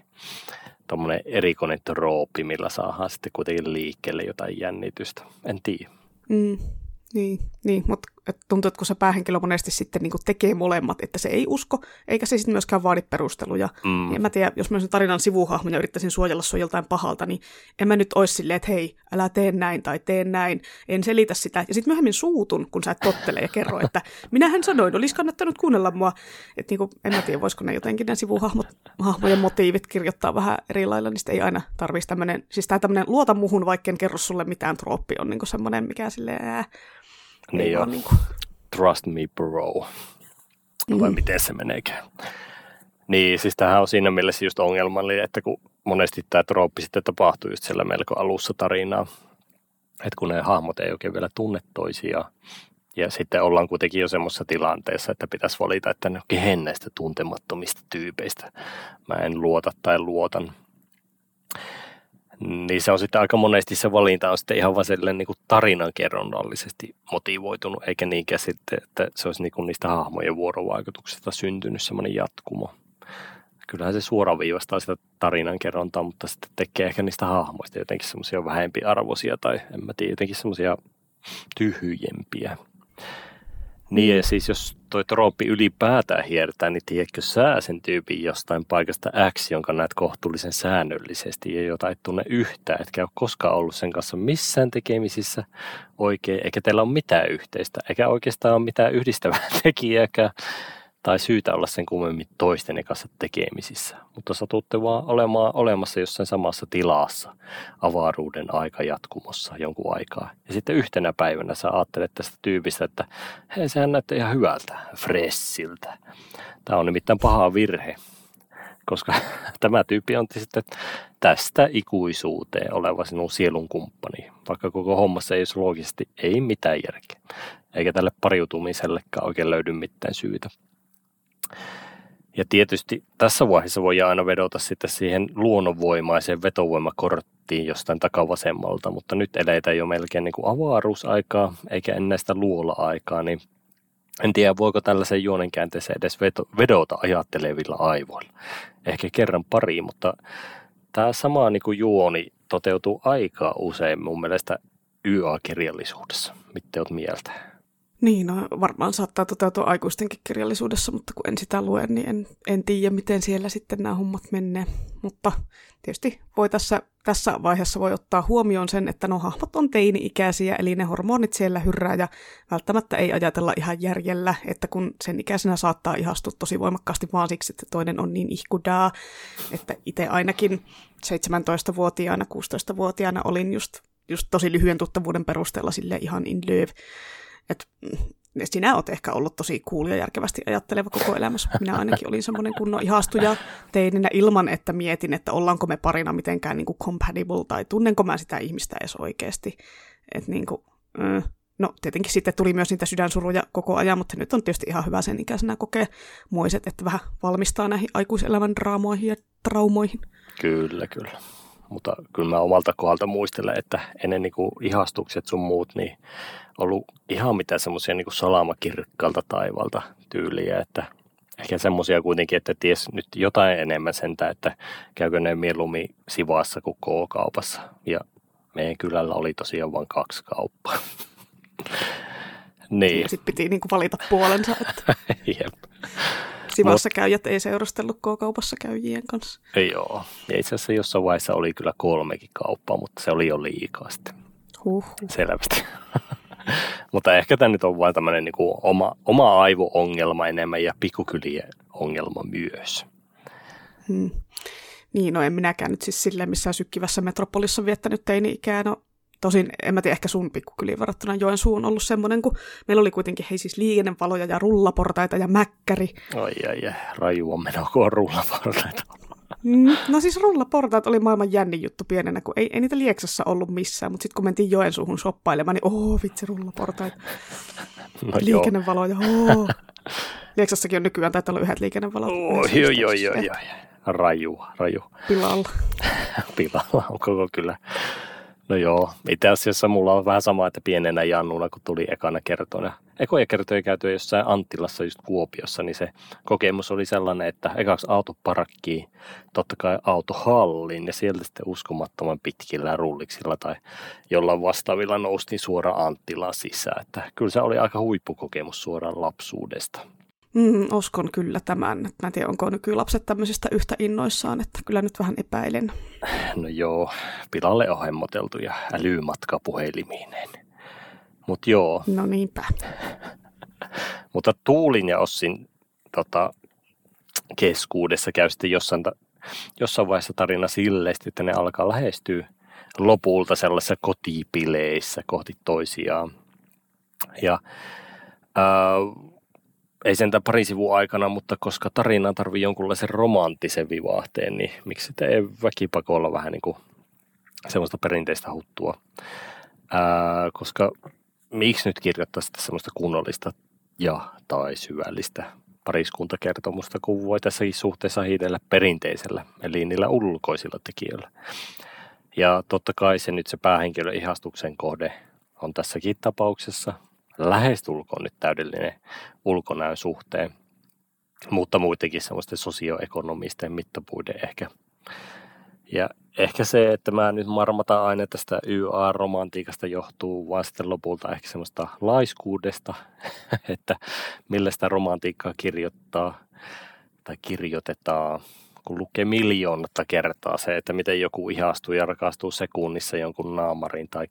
tuommoinen erikoinen troopi, millä saadaan sitten kuitenkin liikkeelle jotain jännitystä. En tiedä. Mm. Niin, niin mutta tuntuu, että kun se päähenkilö monesti sitten niin tekee molemmat, että se ei usko, eikä se sitten myöskään vaadi perusteluja. Mm. Niin en mä tiedä, jos mä sen tarinan sivuhahmona yrittäisin suojella sua joltain pahalta, niin en mä nyt olisi silleen, että hei, älä tee näin tai tee näin, en selitä sitä. Ja sitten myöhemmin suutun, kun sä et tottele ja kerro, että minähän sanoin, olisi kannattanut kuunnella mua. Että niin kuin, en mä tiedä, voisiko ne jotenkin ne sivuhahmojen motiivit kirjoittaa vähän eri lailla, niin ei aina tarvitsisi tämmöinen, siis tämä tämmöinen luota muhun, vaikka en kerro sulle mitään trooppi on niin semmoinen, mikä silleen, ää, niin joo. Niin kuin... Trust me bro. Mm. Vai miten se meneekään. Niin, siis tämähän on siinä mielessä just ongelmallinen, että kun monesti tämä trooppi sitten tapahtuu just siellä melko alussa tarinaa, että kun ne hahmot ei oikein vielä tunne toisiaan, ja sitten ollaan kuitenkin jo semmoisessa tilanteessa, että pitäisi valita, että no, kehen näistä tuntemattomista tyypeistä mä en luota tai luotan. Niin se on sitten aika monesti se valinta on sitten ihan vaan niin kuin tarinankerronnallisesti motivoitunut, eikä niinkään sitten, että se olisi niin kuin niistä hahmojen vuorovaikutuksista syntynyt semmoinen jatkumo. Kyllähän se suoraviivastaa sitä tarinankerrontaa, mutta sitten tekee ehkä niistä hahmoista jotenkin semmoisia vähempiarvoisia tai en mä tiedä, jotenkin semmoisia tyhjempiä. Niin ja siis jos toi trooppi ylipäätään hiertää, niin tiedätkö sä sen tyypin jostain paikasta X, jonka näet kohtuullisen säännöllisesti ja jota et tunne yhtään, etkä ole koskaan ollut sen kanssa missään tekemisissä oikein, eikä teillä ole mitään yhteistä, eikä oikeastaan ole mitään yhdistävää tekijääkään. Tai syytä olla sen kummemmin toisten kanssa tekemisissä, mutta satutte vaan olemaan olemassa jossain samassa tilassa avaruuden aika jatkumossa jonkun aikaa. Ja sitten yhtenä päivänä sä ajattelet tästä tyypistä, että hei, sehän näyttää ihan hyvältä, fressiltä. Tämä on nimittäin paha virhe, koska tämä tyyppi on sitten tästä ikuisuuteen oleva sinun sielun kumppani, vaikka koko hommassa ei olisi loogisesti ei mitään järkeä, eikä tälle pariutumisellekaan oikein löydy mitään syytä. Ja tietysti tässä vaiheessa voi aina vedota sitten siihen luonnonvoimaiseen vetovoimakorttiin jostain takavasemmalta, mutta nyt eletään jo melkein niin kuin avaruusaikaa, eikä enää sitä luola-aikaa, niin en tiedä, voiko tällaisen juonenkäänteeseen edes vedota ajattelevilla aivoilla. Ehkä kerran pari, mutta tämä sama niin kuin juoni toteutuu aika usein mun mielestä YA-kirjallisuudessa. Mitä oot mieltä? Niin, no varmaan saattaa toteutua aikuistenkin kirjallisuudessa, mutta kun en sitä lue, niin en, en tiedä, miten siellä sitten nämä hommat menee. Mutta tietysti voi tässä, tässä vaiheessa voi ottaa huomioon sen, että no hahmot on teini-ikäisiä, eli ne hormonit siellä hyrrää ja välttämättä ei ajatella ihan järjellä, että kun sen ikäisenä saattaa ihastua tosi voimakkaasti vaan siksi, että toinen on niin ihkudaa, että itse ainakin 17-vuotiaana, 16-vuotiaana olin just, just tosi lyhyen tuttavuuden perusteella sille ihan in love että mm, sinä olet ehkä ollut tosi cool ja järkevästi ajatteleva koko elämässä. Minä ainakin olin semmoinen kunnon ihastuja teininä ilman, että mietin, että ollaanko me parina mitenkään niin kuin compatible tai tunnenko mä sitä ihmistä edes oikeasti. Että niin kuin, no tietenkin sitten tuli myös niitä sydänsuruja koko ajan, mutta nyt on tietysti ihan hyvä sen ikäisenä kokea moiset, että vähän valmistaa näihin aikuiselämän draamoihin ja traumoihin. Kyllä, kyllä mutta kyllä mä omalta kohdalta muistelen, että ennen niin kuin ihastukset sun muut, niin ollut ihan mitään semmoisia niin salamakirkkaalta taivalta tyyliä, että ehkä semmoisia kuitenkin, että ties nyt jotain enemmän sentä, että käykö ne mieluummin Sivaassa kuin K-kaupassa. Ja meidän kylällä oli tosiaan vain kaksi kauppaa. niin. Sitten piti niin kuin valita puolensa. Että... Jep. Sivassa Mut, käyjät ei seurustellut K-kaupassa käyjien kanssa. Joo, ja itse asiassa jossain vaiheessa oli kyllä kolmekin kauppaa, mutta se oli jo liikaa sitten. Huh. Selvästi. mutta ehkä tämä nyt on vain tämmöinen niin oma, oma aivo-ongelma enemmän ja pikkukylien ongelma myös. Hmm. Niin, no en minäkään nyt siis silleen missään sykkivässä metropolissa viettänyt teini-ikää. No Tosin en mä tiedä, ehkä sun pikkukyliin verrattuna Joensuu on ollut semmoinen, kun meillä oli kuitenkin hei siis liikennevaloja ja rullaportaita ja mäkkäri. Ai ai ai, rajua meno, kun on rullaportaita. Mm, no siis rullaportaat oli maailman jännin juttu pienenä, kun ei, ei niitä Lieksassa ollut missään, mutta sitten kun mentiin Joensuuhun shoppailemaan, niin oh vitsi rullaportaita. No liikennevaloja, oh. Lieksassakin on nykyään taitaa olla yhdet liikennevalot. Oh, joo, joo, joo, joo. Raju, raju. Pilalla. Pilalla on koko kyllä No joo, itse asiassa mulla on vähän sama, että pienenä Jannuna, kun tuli ekana kertona. Ekoja kertoja käytyä jossain Anttilassa, just Kuopiossa, niin se kokemus oli sellainen, että ekaksi auto parakkiin, totta kai autohallin ja sieltä sitten uskomattoman pitkillä rulliksilla tai jollain vastaavilla noustiin suoraan Anttilaan sisään. Että kyllä se oli aika huippukokemus suoraan lapsuudesta. Mm, uskon kyllä tämän. Mä en tiedä, onko nykylapset tämmöisestä yhtä innoissaan, että kyllä nyt vähän epäilen. No joo, pilalle on älymatka puheliminen. Mutta joo. No niinpä. Mutta Tuulin ja Ossin tota, keskuudessa käy sitten jossain, jossain vaiheessa tarina silleen, että ne alkaa lähestyä lopulta sellaisissa kotipileissä kohti toisiaan. Ja äh, ei sentään pari sivua aikana, mutta koska tarina tarvii jonkunlaisen romanttisen vivahteen, niin miksi sitä ei väkipakolla vähän niin kuin semmoista perinteistä huttua. Ää, koska miksi nyt kirjoittaa sitä semmoista kunnollista ja tai syvällistä pariskuntakertomusta, kun voi tässäkin suhteessa hiitellä perinteisellä, eli niillä ulkoisilla tekijöillä. Ja totta kai se nyt se päähenkilön ihastuksen kohde on tässäkin tapauksessa lähestulkoon nyt täydellinen ulkonäön suhteen, mutta muitakin semmoisten sosioekonomisten mittapuiden ehkä. Ja ehkä se, että mä nyt marmataan aina tästä YA-romantiikasta johtuu vaan sitten lopulta ehkä semmoista laiskuudesta, että millä sitä romantiikkaa kirjoittaa tai kirjoitetaan, kun lukee miljoonatta kertaa se, että miten joku ihastuu ja rakastuu sekunnissa jonkun naamariin tai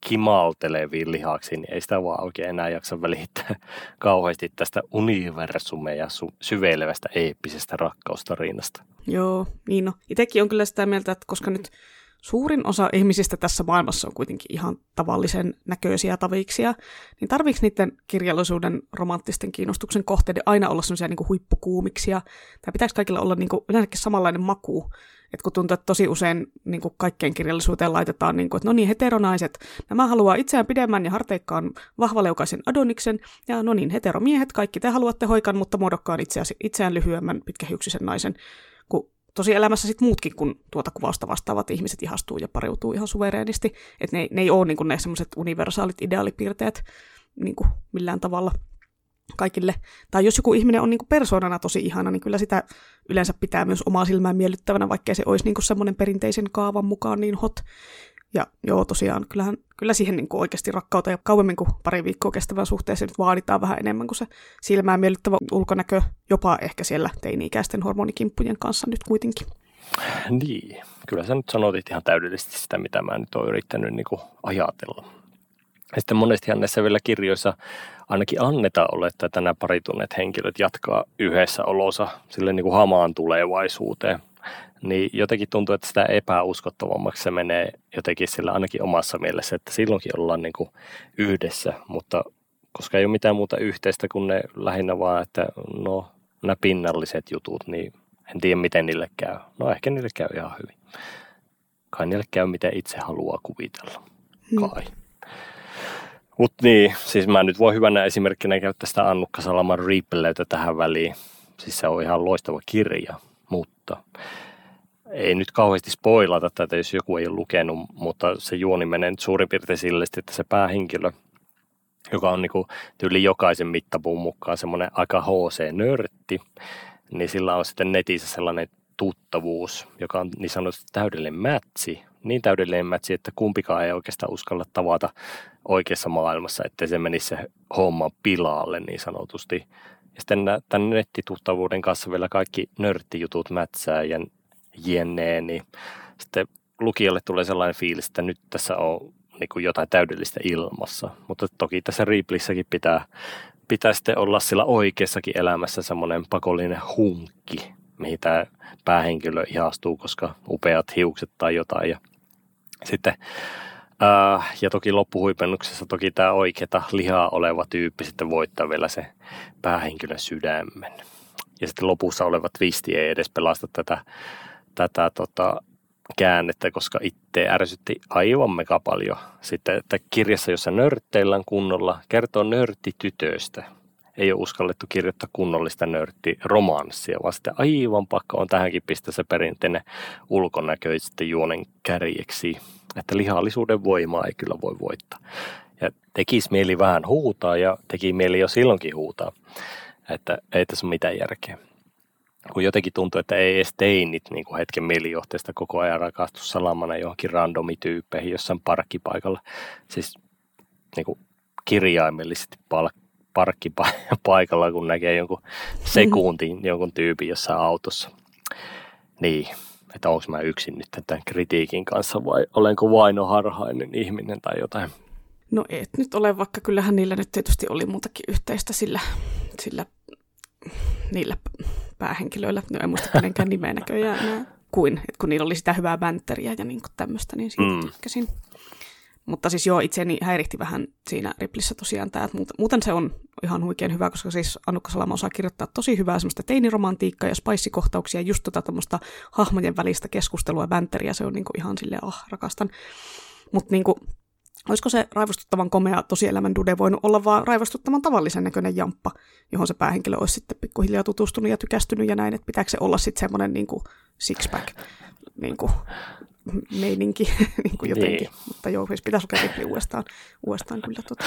kimalteleviin lihaksiin, niin ei sitä vaan oikein enää jaksa välittää kauheasti tästä universumeja syveilevästä eeppisestä rakkaustarinasta. Joo, niin no. Itsekin on kyllä sitä mieltä, että koska nyt suurin osa ihmisistä tässä maailmassa on kuitenkin ihan tavallisen näköisiä taviksia, niin tarviiko niiden kirjallisuuden romanttisten kiinnostuksen kohteiden aina olla sellaisia niin huippukuumiksia? Tai pitäisi kaikilla olla niin yleensäkin samanlainen maku? Et kun tuntuu, että tosi usein niin kuin kaikkeen kirjallisuuteen laitetaan, niin kuin, että no niin, heteronaiset, nämä haluaa itseään pidemmän ja harteikkaan vahvaleukaisen adoniksen, ja no niin, heteromiehet, kaikki te haluatte hoikan, mutta muodokkaan itseään, itseään lyhyemmän pitkähiuksisen naisen tosi elämässä sitten muutkin kuin tuota kuvausta vastaavat ihmiset ihastuu ja pariutuu ihan suvereenisti. Että ne, ne ei ole niin ne semmoiset universaalit ideaalipiirteet niin millään tavalla kaikille. Tai jos joku ihminen on niin persoonana tosi ihana, niin kyllä sitä yleensä pitää myös omaa silmään miellyttävänä, vaikkei se olisi niin semmoinen perinteisen kaavan mukaan niin hot. Ja joo, tosiaan, kyllähän, kyllä siihen niin kuin oikeasti rakkautta ja kauemmin kuin pari viikkoa kestävän suhteeseen nyt vaaditaan vähän enemmän kuin se silmään miellyttävä ulkonäkö, jopa ehkä siellä teini-ikäisten hormonikimppujen kanssa nyt kuitenkin. Niin, kyllä sä nyt sanotit ihan täydellisesti sitä, mitä mä nyt oon yrittänyt niin kuin ajatella. Ja sitten monestihan näissä vielä kirjoissa ainakin annetaan olettaa, että nämä paritunneet henkilöt jatkaa yhdessä olossa sille niin kuin hamaan tulevaisuuteen niin jotenkin tuntuu, että sitä epäuskottavammaksi se menee jotenkin sillä ainakin omassa mielessä, että silloinkin ollaan niin kuin yhdessä, mutta koska ei ole mitään muuta yhteistä kuin ne lähinnä vaan, että no nämä pinnalliset jutut, niin en tiedä miten niille käy. No ehkä niille käy ihan hyvin. Kai niille käy miten itse haluaa kuvitella. Hmm. Kai. Hmm. Mutta niin, siis mä nyt voi hyvänä esimerkkinä käyttää sitä Annukka Salaman Riippeleytä tähän väliin. Siis se on ihan loistava kirja, mutta ei nyt kauheasti spoilata tätä, jos joku ei ole lukenut, mutta se juoni menee nyt suurin piirtein sille, että se päähenkilö, joka on niin tyyli jokaisen mittapuun mukaan semmoinen aika HC-nörtti, niin sillä on sitten netissä sellainen tuttavuus, joka on niin sanotusti täydellinen mätsi, niin täydellinen mätsi, että kumpikaan ei oikeastaan uskalla tavata oikeassa maailmassa, ettei se menisi se homma pilaalle niin sanotusti. Ja sitten tämän nettituttavuuden kanssa vielä kaikki nörttijutut mätsää ja jne, niin sitten lukijalle tulee sellainen fiilis, että nyt tässä on niin kuin jotain täydellistä ilmassa. Mutta toki tässä Riiplissäkin pitää, pitää sitten olla sillä oikeassakin elämässä semmoinen pakollinen hunkki, mihin tämä päähenkilö ihastuu, koska upeat hiukset tai jotain. Ja sitten Äh, ja toki loppuhuipennuksessa toki tämä oikeata lihaa oleva tyyppi sitten voittaa vielä se päähenkilön sydämen. Ja sitten lopussa oleva twisti ei edes pelasta tätä tätä tota, käännettä, koska itse ärsytti aivan mega paljon. Sitten, että kirjassa, jossa nörtteillään kunnolla, kertoo nörttitytöstä. Ei ole uskallettu kirjoittaa kunnollista nörttiromanssia, vaan sitten aivan pakko on tähänkin pistää se perinteinen ulkonäkö sitten juonen kärjeksi. Että lihallisuuden voimaa ei kyllä voi voittaa. Ja tekisi mieli vähän huutaa ja teki mieli jo silloinkin huutaa. Että ei tässä ole mitään järkeä kun jotenkin tuntuu, että ei edes teinit niin kuin hetken mielijohteesta koko ajan rakastu salamana johonkin randomityyppeihin jossain parkkipaikalla. Siis niin kuin kirjaimellisesti pal- parkkipaikalla, kun näkee jonkun sekuntin jonkun tyypin jossain autossa. Niin, että onko mä yksin nyt tämän kritiikin kanssa vai olenko vainoharhainen ihminen tai jotain. No et nyt ole, vaikka kyllähän niillä nyt tietysti oli muutakin yhteistä sillä, sillä niillä päähenkilöillä, no en muista kenenkään nimeä näköjään enää, kuin, että kun niillä oli sitä hyvää bänteriä ja niin tämmöistä, niin siitä mm. tykkäsin. Mutta siis joo, itseäni häiritti vähän siinä Riplissä tosiaan tämä, että muuten se on ihan huikean hyvä, koska siis Annukka Salama osaa kirjoittaa tosi hyvää semmoista teiniromantiikkaa ja spice-kohtauksia, just tota tämmöistä hahmojen välistä keskustelua ja bänteriä, se on niinku ihan silleen, ah, rakastan. Mutta niinku, Olisiko se raivostuttavan komea tosielämän dude voinut olla vaan raivostuttavan tavallisen näköinen jamppa, johon se päähenkilö olisi sitten pikkuhiljaa tutustunut ja tykästynyt ja näin, että pitääkö se olla sitten semmoinen niin kuin six-pack niin kuin, meininki niin kuin jotenkin. Niin. Mutta joo, siis pitäisi lukea Ripley uudestaan, uudestaan kyllä tota,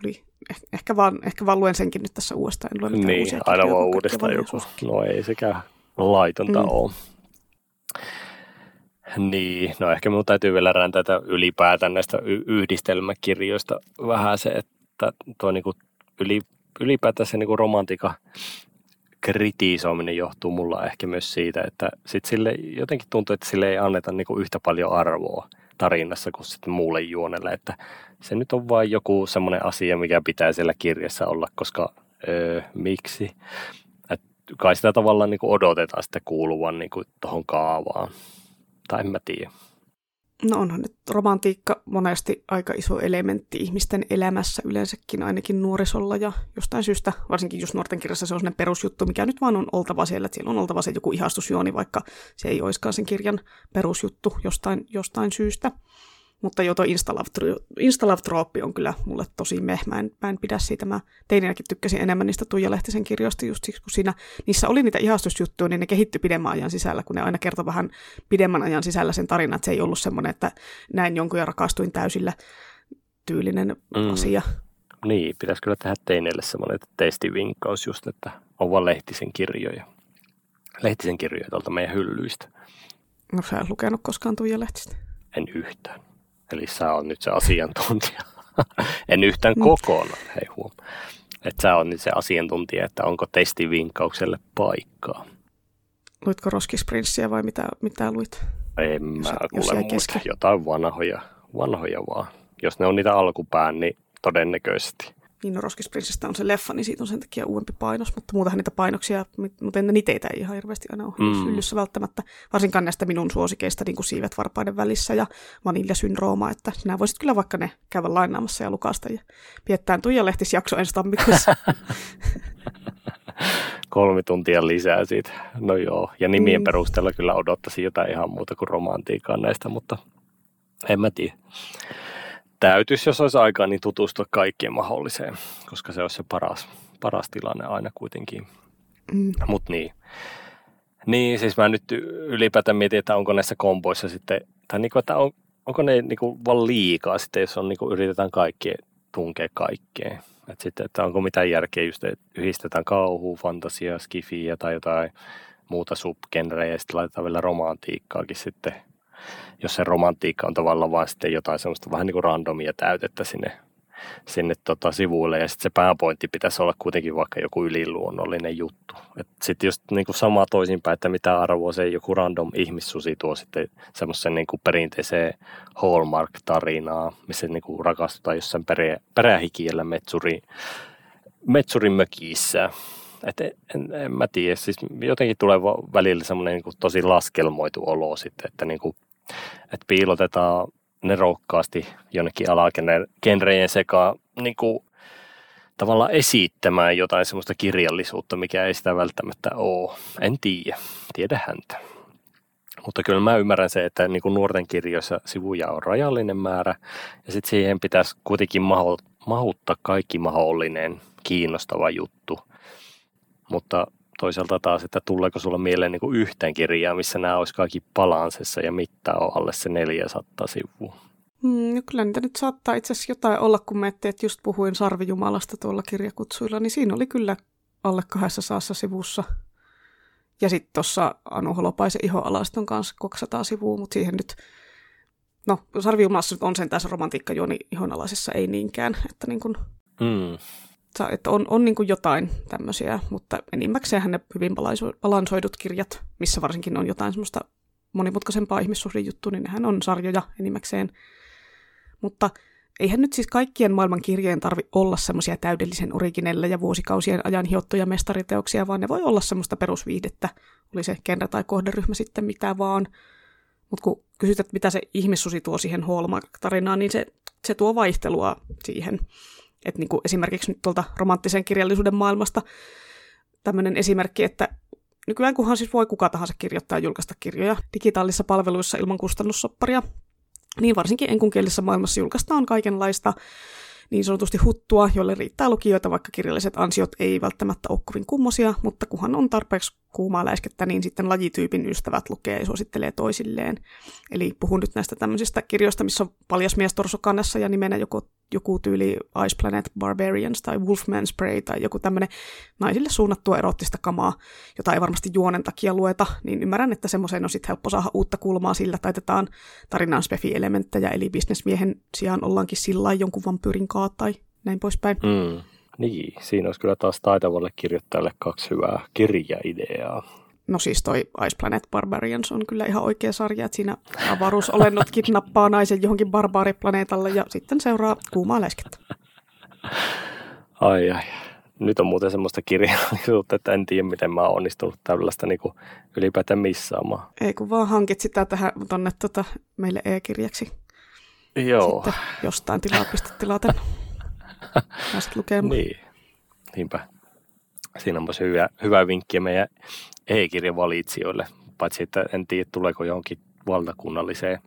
tuli. Eh, ehkä vaan, ehkä vaan luen senkin nyt tässä uudestaan. En lue niin, uusia aina vaan uudestaan joku. No ei sekään laitonta mm. ole. Niin, no ehkä minun täytyy vielä räntätä ylipäätään näistä y- yhdistelmäkirjoista vähän se, että tuo niinku yli, ylipäätään se niinku romantika kritisoiminen johtuu mulla ehkä myös siitä, että sit sille jotenkin tuntuu, että sille ei anneta niinku yhtä paljon arvoa tarinassa kuin sitten muulle juonelle, että se nyt on vain joku semmoinen asia, mikä pitää siellä kirjassa olla, koska öö, miksi? Et kai sitä tavallaan niinku odotetaan sitten kuuluvan niinku tuohon kaavaan. Tai en mä tiedä. No onhan nyt romantiikka monesti aika iso elementti ihmisten elämässä yleensäkin, ainakin nuorisolla ja jostain syystä, varsinkin just nuorten kirjassa se on sellainen perusjuttu, mikä nyt vaan on oltava siellä, että siellä on oltava se joku ihastusjuoni, vaikka se ei olisikaan sen kirjan perusjuttu jostain, jostain syystä. Mutta jo tuo Instalove-trooppi on kyllä mulle tosi meh. Mä en, mä en pidä siitä. Mä teininäkin tykkäsin enemmän niistä Tuija Lehtisen kirjoista just siksi, kun siinä, niissä oli niitä ihastusjuttuja, niin ne kehittyi pidemmän ajan sisällä, kun ne aina kertoi vähän pidemmän ajan sisällä sen tarinan, että se ei ollut semmoinen, että näin jonkun ja rakastuin täysillä tyylinen mm. asia. Niin, pitäisi kyllä tehdä teineille semmoinen testivinkkaus just, että on vaan Lehtisen kirjoja. Lehtisen kirjoja tuolta meidän hyllyistä. No sä et lukenut koskaan Tuija Lehtistä? En yhtään. Eli sä on nyt se asiantuntija. en yhtään mm. kokonaan, hei huom. Että sä on nyt se asiantuntija, että onko testivinkkaukselle paikkaa. Luitko Roskisprinssiä vai mitä, mitä luit? En mä kuule muista. Jotain vanhoja, vanhoja vaan. Jos ne on niitä alkupään, niin todennäköisesti. Niin no Roskisprinssistä on se leffa, niin siitä on sen takia uudempi painos, mutta muutenhan niitä painoksia, mutta niitä ei ihan hirveästi aina ole mm. hyllyssä välttämättä. Varsinkaan näistä minun suosikeista, niin kuin Siivet varpaiden välissä ja Vaniljasyndrooma, että sinä voisit kyllä vaikka ne käydä lainaamassa ja lukasta ja piettää Tuija Lehtis jakso ensi tammikuussa. Kolme tuntia lisää siitä. No joo, ja nimien mm. perusteella kyllä odottaisin jotain ihan muuta kuin romantiikkaa näistä, mutta en mä tiedä täytyisi, jos olisi aikaa, niin tutustua kaikkien mahdolliseen, koska se olisi se paras, paras tilanne aina kuitenkin. Mm. Mutta niin. Niin, siis mä nyt ylipäätään mietin, että onko näissä komboissa sitten, tai niinku, että on, onko ne niinku vaan liikaa sitten, jos on niinku yritetään kaikkea tunkea kaikkeen. Että sitten, että onko mitään järkeä just, että yhdistetään kauhua, fantasia, skifiä tai jotain muuta subgenrejä ja sitten laitetaan vielä romantiikkaakin sitten jos se romantiikka on tavallaan vaan sitten jotain semmoista vähän niin kuin randomia täytettä sinne, sinne tota sivuille ja sitten se pääpointti pitäisi olla kuitenkin vaikka joku yliluonnollinen juttu. Sitten just niin kuin samaa toisinpäin, että mitä arvoa se joku random ihmissusi tuo sitten semmoisen niin kuin perinteiseen Hallmark-tarinaa, missä niin kuin rakastutaan jossain perä, perähikiellä metsuri, metsurin mökissä. Et en, en, en, mä tiedä, siis jotenkin tulee välillä semmoinen niin tosi laskelmoitu olo sitten, että niin kuin että piilotetaan nerokkaasti jonnekin alagenrejen sekaan niin kuin tavallaan esittämään jotain semmoista kirjallisuutta, mikä ei sitä välttämättä ole. En tiedä, tiedä häntä. Mutta kyllä mä ymmärrän se, että niin kuin nuorten kirjoissa sivuja on rajallinen määrä ja sitten siihen pitäisi kuitenkin mahuttaa kaikki mahdollinen kiinnostava juttu. Mutta toisaalta taas, että tuleeko sulla mieleen niin kuin yhteen kirjaa, missä nämä olisi kaikki balansissa ja mitta on alle se 400 sivua? Mm, no kyllä niitä nyt saattaa itse asiassa jotain olla, kun mä että just puhuin Sarvijumalasta tuolla kirjakutsuilla, niin siinä oli kyllä alle 200 sivussa. Ja sitten tuossa Anu Holopaisen Ihoalaston kanssa 200 sivua, mutta siihen nyt, no Sarvijumalassa on sen tässä romantiikkajuoni ihonalaisessa ei niinkään, että niin kuin, mm että on, on niin kuin jotain tämmöisiä, mutta enimmäkseen ne hyvin balansoidut kirjat, missä varsinkin on jotain semmoista monimutkaisempaa ihmissuhdejuttua, niin nehän on sarjoja enimmäkseen. Mutta eihän nyt siis kaikkien maailman kirjeen tarvi olla semmoisia täydellisen originelle ja vuosikausien ajan hiottuja mestariteoksia, vaan ne voi olla semmoista perusviihdettä, oli se genre tai kohderyhmä sitten mitä vaan. Mutta kun kysyt, että mitä se ihmissusi tuo siihen Hallmark-tarinaan, niin se, se tuo vaihtelua siihen. Että niin kuin esimerkiksi nyt tuolta romanttisen kirjallisuuden maailmasta tämmöinen esimerkki, että nykyään kunhan siis voi kuka tahansa kirjoittaa ja julkaista kirjoja digitaalisissa palveluissa ilman kustannussopparia, niin varsinkin enkunkielisessä maailmassa julkaistaan kaikenlaista niin sanotusti huttua, jolle riittää lukijoita, vaikka kirjalliset ansiot ei välttämättä ole kovin kummosia, mutta kunhan on tarpeeksi kuumaa läiskettä, niin sitten lajityypin ystävät lukee ja suosittelee toisilleen. Eli puhun nyt näistä tämmöisistä kirjoista, missä on paljas mies kannessa ja nimenä joko joku tyyli Ice Planet Barbarians tai Wolfman Spray tai joku tämmöinen naisille suunnattua erottista kamaa, jota ei varmasti juonen takia lueta, niin ymmärrän, että semmoiseen on sitten helppo saada uutta kulmaa sillä, taitetaan tarinan spefi-elementtejä, eli bisnesmiehen sijaan ollaankin sillä jonkun vampyyrin kaa tai näin poispäin. Mm. Niin, siinä olisi kyllä taas taitavalle kirjoittajalle kaksi hyvää kirjaideaa. No siis toi Ice Planet Barbarians on kyllä ihan oikea sarja, että siinä avaruusolennot kidnappaa naisen johonkin barbaariplaneetalle ja sitten seuraa kuumaa läskettä. Ai ai. Nyt on muuten semmoista kirjallisuutta, että en tiedä, miten mä oon onnistunut tällaista niin kuin ylipäätään missaamaan. Ei kun vaan hankit sitä tähän tonne tota, meille e-kirjaksi. Joo. Sitten jostain tilaa pistet tilaten. Pääsit lukemaan. Niin, niinpä. Siinä on myös hyvä, hyvä vinkki meidän e-kirjavalitsijoille, paitsi että en tiedä tuleeko johonkin valtakunnalliseen.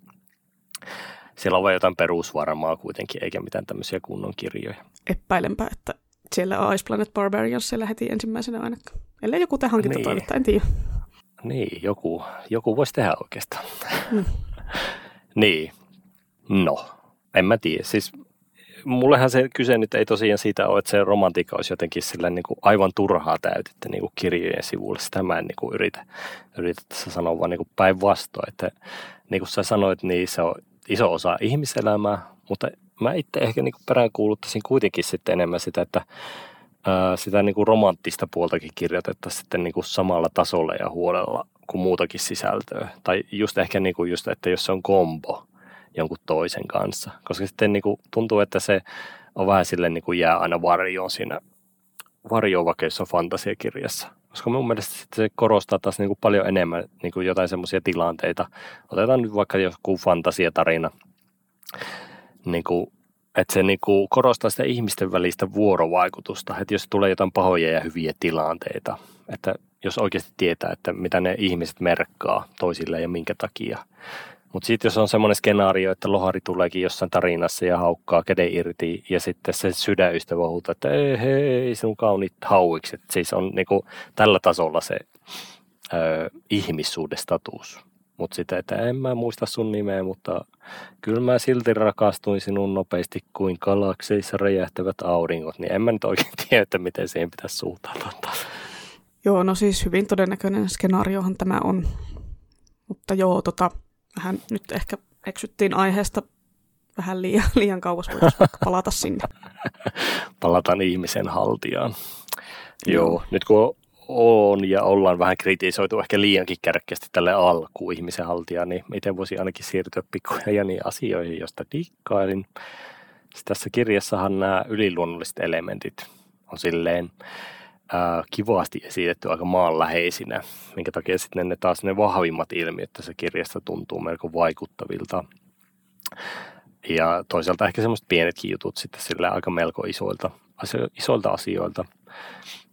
Siellä on vain jotain perusvarmaa kuitenkin, eikä mitään tämmöisiä kunnon kirjoja. Epäilenpä, että siellä on Ice Planet Barbarians siellä heti ensimmäisenä ainakaan. Ellei joku te hankintatoimittaa, niin. en tiedä. Niin, joku, joku voisi tehdä oikeastaan. Mm. niin, no, en mä tiedä. Siis mullehan se kyse nyt ei tosiaan siitä ole, että se romantiikka olisi jotenkin sillä niin kuin aivan turhaa täytettä niin kuin kirjojen sivuille. Sitä mä en niin kuin yritä, yritä tässä sanoa, vaan niin päinvastoin. Että niin kuin sä sanoit, niin se on iso osa ihmiselämää, mutta mä itse ehkä niin kuin peräänkuuluttaisin kuitenkin sitten enemmän sitä, että sitä niin kuin romanttista puoltakin kirjoitettaisiin sitten niin kuin samalla tasolla ja huolella kuin muutakin sisältöä. Tai just ehkä niin kuin just, että jos se on kombo, jonkun toisen kanssa. Koska sitten niin kuin tuntuu, että se on vähän silleen niin kuin jää aina varjoon siinä varjoon, on fantasiakirjassa. Koska mun mielestä se korostaa taas niin kuin paljon enemmän niin kuin jotain semmoisia tilanteita. Otetaan nyt vaikka joku fantasiatarina, niin kuin, että se niin kuin korostaa sitä ihmisten välistä vuorovaikutusta. Että jos tulee jotain pahoja ja hyviä tilanteita, että jos oikeasti tietää, että mitä ne ihmiset merkkaa toisille ja minkä takia, mutta sitten jos on semmoinen skenaario, että lohari tuleekin jossain tarinassa ja haukkaa käden irti ja sitten se sydänystävä huutaa, että ei hei, sinun kauniit hauiksi. Et siis on niinku tällä tasolla se ö, ihmissuudestatus. Mutta sitten, että en mä muista sun nimeä, mutta kyllä mä silti rakastuin sinun nopeasti kuin galakseissa räjähtävät auringot, niin en mä nyt oikein tiedä, että miten siihen pitäisi suhtautua. Joo, no siis hyvin todennäköinen skenaariohan tämä on. Mutta joo, tota, vähän nyt ehkä eksyttiin aiheesta vähän liian, liian kauas, voitaisiin vaikka palata sinne. Palataan ihmisen haltiaan. Joo, Joo, nyt kun on ja ollaan vähän kritisoitu ehkä liiankin kärkeästi tälle alkuun ihmisen haltijaan, niin miten voisi ainakin siirtyä pikkuja niin asioihin, josta dikkailin. Tässä kirjassahan nämä yliluonnolliset elementit on silleen ää, kivasti esitetty aika maanläheisinä, minkä takia sitten ne taas ne vahvimmat ilmiöt tässä kirjassa tuntuu melko vaikuttavilta. Ja toisaalta ehkä semmoiset pienetkin jutut sitten sille aika melko isoilta, isoilta asioilta.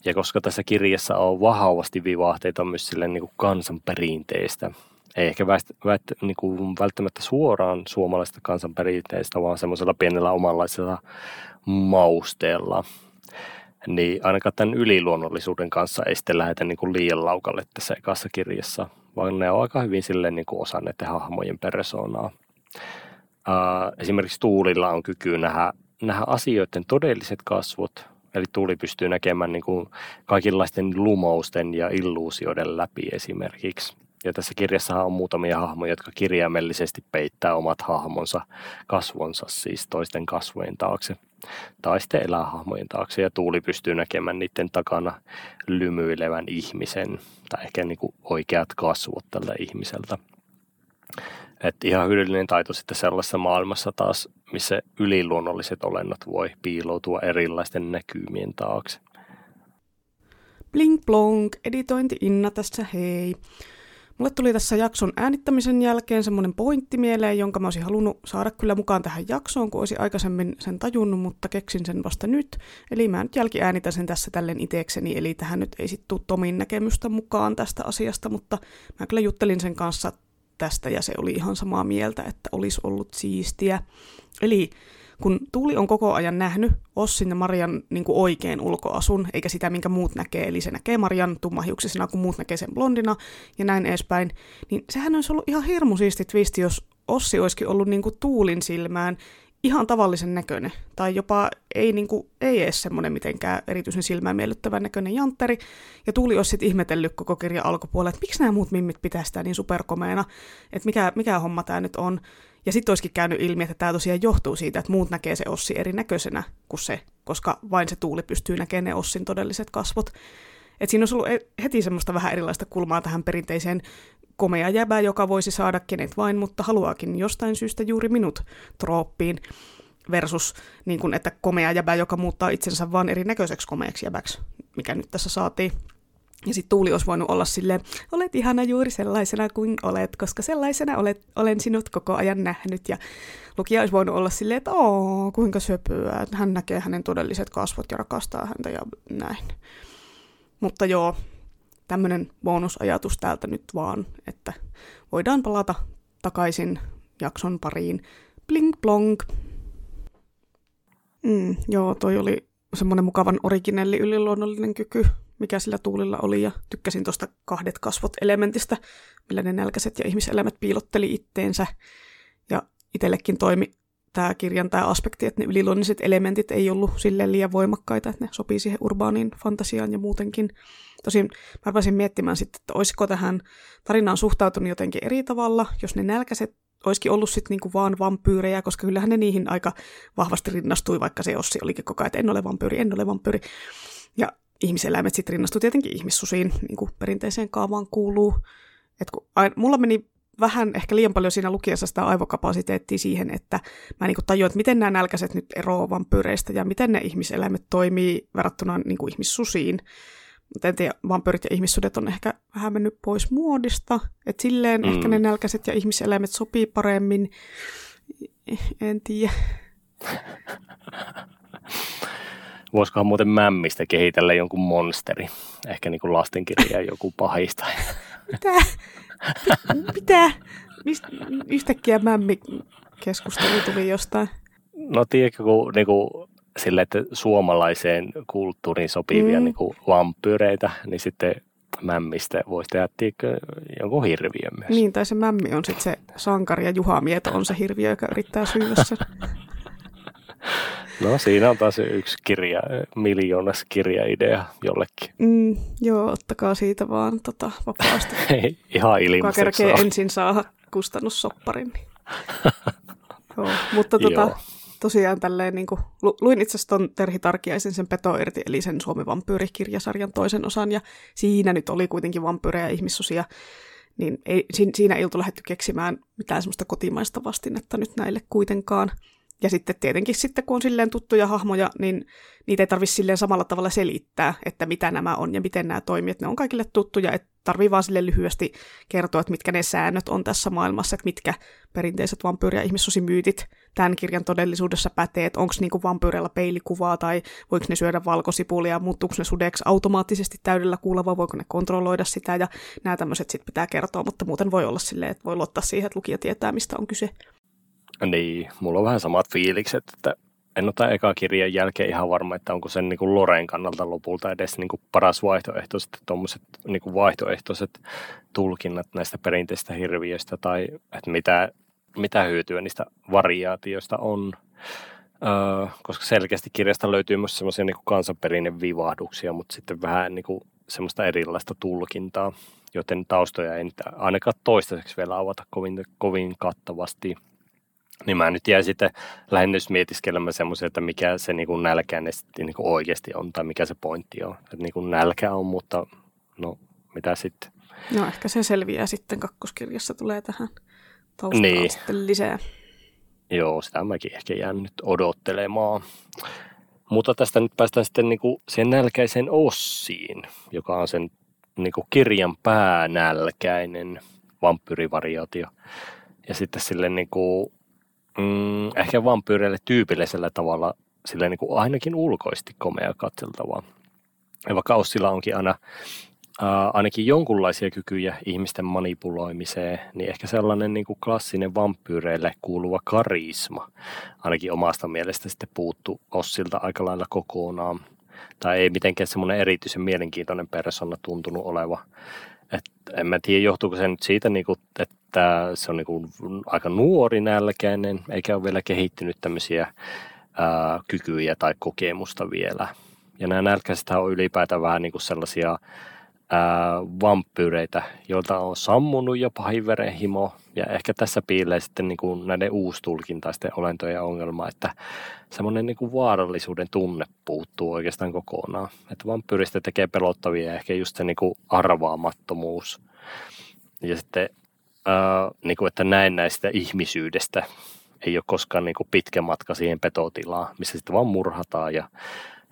Ja koska tässä kirjassa on vahvasti vivahteita myös sille niin kuin kansanperinteistä, ei ehkä väist, väit, niin kuin välttämättä suoraan suomalaista kansanperinteistä, vaan semmoisella pienellä omanlaisella mausteella – niin ainakaan tämän yliluonnollisuuden kanssa ei sitten lähdetä niin kuin liian laukalle tässä ekassa kirjassa, vaan ne on aika hyvin silleen niin kuin osa näiden hahmojen persoonaa. esimerkiksi Tuulilla on kyky nähdä, nähdä asioiden todelliset kasvot, eli Tuuli pystyy näkemään niin kuin kaikenlaisten lumousten ja illuusioiden läpi esimerkiksi. Ja tässä kirjassahan on muutamia hahmoja, jotka kirjaimellisesti peittää omat hahmonsa, kasvonsa siis toisten kasvojen taakse tai sitten elähahmojen taakse ja Tuuli pystyy näkemään niiden takana lymyilevän ihmisen tai ehkä niin kuin oikeat kasvot tällä ihmiseltä. Et ihan hyödyllinen taito sitten sellaisessa maailmassa taas, missä yliluonnolliset olennot voi piiloutua erilaisten näkymien taakse. Blink blonk, editointi Inna tässä hei. Mulle tuli tässä jakson äänittämisen jälkeen semmoinen pointti mieleen, jonka mä olisin halunnut saada kyllä mukaan tähän jaksoon, kun olisin aikaisemmin sen tajunnut, mutta keksin sen vasta nyt. Eli mä nyt jälkiäänitän sen tässä tälleen itekseni, eli tähän nyt ei sitten tule Tomin näkemystä mukaan tästä asiasta, mutta mä kyllä juttelin sen kanssa tästä ja se oli ihan samaa mieltä, että olisi ollut siistiä. Eli kun Tuuli on koko ajan nähnyt Ossin ja Marian niin kuin oikein ulkoasun, eikä sitä, minkä muut näkee, eli se näkee Marian tummahiuksisena, kun muut näkee sen blondina ja näin edespäin, niin sehän olisi ollut ihan hirmu siisti twisti, jos Ossi olisikin ollut niin kuin Tuulin silmään ihan tavallisen näköinen, tai jopa ei, niin kuin, ei edes semmoinen mitenkään erityisen silmään miellyttävän näköinen jantteri, ja Tuuli olisi sitten ihmetellyt koko kirjan alkupuolella, että miksi nämä muut mimmit pitää sitä niin superkomeena, että mikä, mikä homma tämä nyt on, ja sitten olisikin käynyt ilmi, että tämä tosiaan johtuu siitä, että muut näkee se Ossi erinäköisenä kuin se koska vain se tuuli pystyy näkemään ne Ossin todelliset kasvot. Et siinä olisi ollut heti semmoista vähän erilaista kulmaa tähän perinteiseen komea jäbä, joka voisi saada kenet vain, mutta haluaakin jostain syystä juuri minut trooppiin versus niin kuin, että komea jäbä, joka muuttaa itsensä vaan erinäköiseksi komeaksi jäbäksi, mikä nyt tässä saatiin. Ja sitten Tuuli olisi voinut olla silleen, olet ihana juuri sellaisena kuin olet, koska sellaisena olet, olen sinut koko ajan nähnyt. Ja lukija olisi voinut olla silleen, että oo, kuinka söpöä, että hän näkee hänen todelliset kasvot ja rakastaa häntä ja näin. Mutta joo, tämmöinen bonusajatus täältä nyt vaan, että voidaan palata takaisin jakson pariin. Bling blong. Mm, joo, toi oli semmoinen mukavan originelli yliluonnollinen kyky, mikä sillä tuulilla oli, ja tykkäsin tuosta kahdet kasvot elementistä, millä ne nälkäiset ja ihmiselämät piilotteli itteensä. Ja itsellekin toimi tämä kirjan tämä aspekti, että ne yliluonnolliset elementit ei ollut sille liian voimakkaita, että ne sopii siihen urbaaniin fantasiaan ja muutenkin. Tosin mä rupesin miettimään sitten, että olisiko tähän tarinaan suhtautunut jotenkin eri tavalla, jos ne nälkäiset olisikin ollut sitten niinku vaan vampyyrejä, koska kyllähän ne niihin aika vahvasti rinnastui, vaikka se Ossi olikin koko ajan, että en ole vampyyri, en ole vampyyri. Ja ihmiseläimet sitten rinnastui tietenkin ihmissusiin, niin kuin perinteiseen kaavaan kuuluu. Et kun aina, mulla meni vähän ehkä liian paljon siinä lukiessa sitä aivokapasiteettia siihen, että mä niin tajuin, että miten nämä nälkäiset nyt eroavat vampyyreistä ja miten ne ihmiseläimet toimii verrattuna niin kuin ihmissusiin. Mutta en tiedä, vampyyrit ja ihmissudet on ehkä vähän mennyt pois muodista. Että silleen mm. ehkä ne nälkäiset ja ihmiseläimet sopii paremmin. En tiedä. Voisikohan muuten mämmistä kehitellä jonkun monsteri? Ehkä niin kuin lastenkirja joku pahista. Mitä? Mitä? Mist, yhtäkkiä mämmi keskustelu tuli jostain. No tiedätkö, kun niinku, sille, että suomalaiseen kulttuuriin sopivia mm. niinku, vampyyreitä, niin sitten mämmistä voisi tehdä tiedätkö, jonkun hirviön myös. Niin, tai se mämmi on sitten se sankari ja Juha Mieto on se hirviö, joka yrittää syödä sen. No siinä on taas yksi kirja, miljoonas kirjaidea jollekin. Mm, joo, ottakaa siitä vaan tota, vapaasti. Ei, ihan ilmaiseksi. Kuka ensin saa kustannussopparin. Niin. joo, mutta tota, joo. tosiaan tälleen, niin kuin, luin itse asiassa ton Terhi Tarkiaisen sen Peto irti, eli sen Suomi vampyyrikirjasarjan toisen osan, ja siinä nyt oli kuitenkin vampyyrejä ja ihmissusia, niin ei, siinä ei oltu lähdetty keksimään mitään semmoista kotimaista vastinetta nyt näille kuitenkaan. Ja sitten tietenkin sitten, kun on silleen tuttuja hahmoja, niin niitä ei tarvitse silleen samalla tavalla selittää, että mitä nämä on ja miten nämä toimii. Että ne on kaikille tuttuja, että tarvii vaan sille lyhyesti kertoa, että mitkä ne säännöt on tässä maailmassa, että mitkä perinteiset vampyyri- ja ihmissusimyytit tämän kirjan todellisuudessa pätee, että onko niinku vampyyreilla peilikuvaa tai voiko ne syödä valkosipulia, muuttuuko ne sudeksi automaattisesti täydellä kuulla vai voiko ne kontrolloida sitä ja nämä tämmöiset sitten pitää kertoa, mutta muuten voi olla silleen, että voi luottaa siihen, että lukija tietää, mistä on kyse. Niin, mulla on vähän samat fiilikset, että en tämän eka kirjan jälkeen ihan varma, että onko sen niin kuin Loren kannalta lopulta edes niin kuin paras vaihtoehto, sitten tuommoiset niin kuin vaihtoehtoiset tulkinnat näistä perinteistä hirviöistä tai että mitä, mitä hyötyä niistä variaatioista on. Öö, koska selkeästi kirjasta löytyy myös semmoisia niin kansanperinne vivahduksia, mutta sitten vähän niin kuin semmoista erilaista tulkintaa, joten taustoja ei ainakaan toistaiseksi vielä avata kovin, kovin kattavasti – niin mä nyt jäin sitten lähinnä mietiskelemään semmoisia, että mikä se niin kuin nälkä niin kuin oikeasti on tai mikä se pointti on. Että niin kuin nälkä on, mutta no mitä sitten? No ehkä se selviää sitten kakkoskirjassa tulee tähän taustaan niin. sitten lisää. Joo, sitä mäkin ehkä jään nyt odottelemaan. Mutta tästä nyt päästään sitten niin kuin sen nälkäisen Ossiin, joka on sen niin kuin kirjan päänälkäinen vampyrivariaatio. Ja sitten sille niin kuin mm, ehkä vampyyreille tyypillisellä tavalla sille niin kuin ainakin ulkoisesti komea katseltavaa. Ja vaikka Ossilla onkin aina ää, ainakin jonkunlaisia kykyjä ihmisten manipuloimiseen, niin ehkä sellainen niin kuin klassinen vampyyreille kuuluva karisma ainakin omasta mielestä sitten puuttu Ossilta aika lailla kokonaan. Tai ei mitenkään semmoinen erityisen mielenkiintoinen persona tuntunut oleva. Et en mä tiedä, johtuuko se nyt siitä, niin kuin, että se on niin kuin aika nuori nälkäinen, eikä ole vielä kehittynyt tämmöisiä ää, kykyjä tai kokemusta vielä. Ja nämä nälkäiset on ylipäätään vähän niin kuin sellaisia ää, vampyyreitä, joilta on sammunut jo pahin verenhimo. Ja ehkä tässä piilee sitten niin kuin näiden uustulkintaisten olentojen ongelma, että semmoinen niin kuin vaarallisuuden tunne puuttuu oikeastaan kokonaan. Että vampyyristä tekee pelottavia ehkä just se niin kuin arvaamattomuus. Ja sitten, ää, niin kuin, että näin näistä ihmisyydestä ei ole koskaan niin kuin pitkä matka siihen petotilaan, missä sitten vaan murhataan ja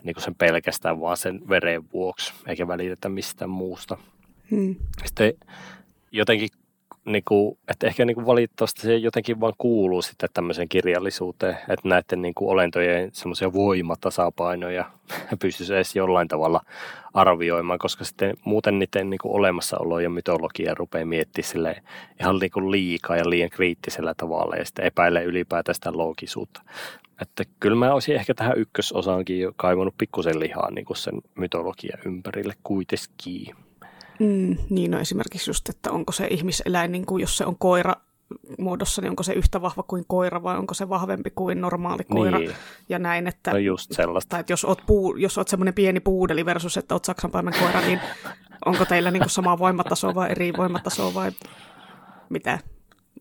niin kuin sen pelkästään vaan sen veren vuoksi, eikä välitetä mistään muusta. Hmm. Sitten jotenkin, niin kuin, että ehkä niin kuin valitettavasti se jotenkin vaan kuuluu sitten tämmöiseen kirjallisuuteen, että näiden niin kuin olentojen semmoisia voimatasapainoja pystyisi edes jollain tavalla arvioimaan, koska sitten muuten niiden niin kuin olemassaolo ja mytologia rupeaa miettimään sille ihan niin kuin liikaa ja liian kriittisellä tavalla ja sitten epäilee ylipäätään sitä loogisuutta. Että kyllä mä olisin ehkä tähän ykkösosaankin kaivannut pikkusen lihaa niin kuin sen mytologia ympärille kuitenkin. Mm, niin no esimerkiksi just, että onko se ihmiseläin, niin kuin jos se on koira muodossa, niin onko se yhtä vahva kuin koira vai onko se vahvempi kuin normaali koira niin. ja näin. Että, no just sellaista. Tai että jos oot, puu, jos oot semmoinen pieni puudeli versus, että oot saksanpaimen koira, niin onko teillä niin kuin sama voimataso vai eri voimataso vai mitä?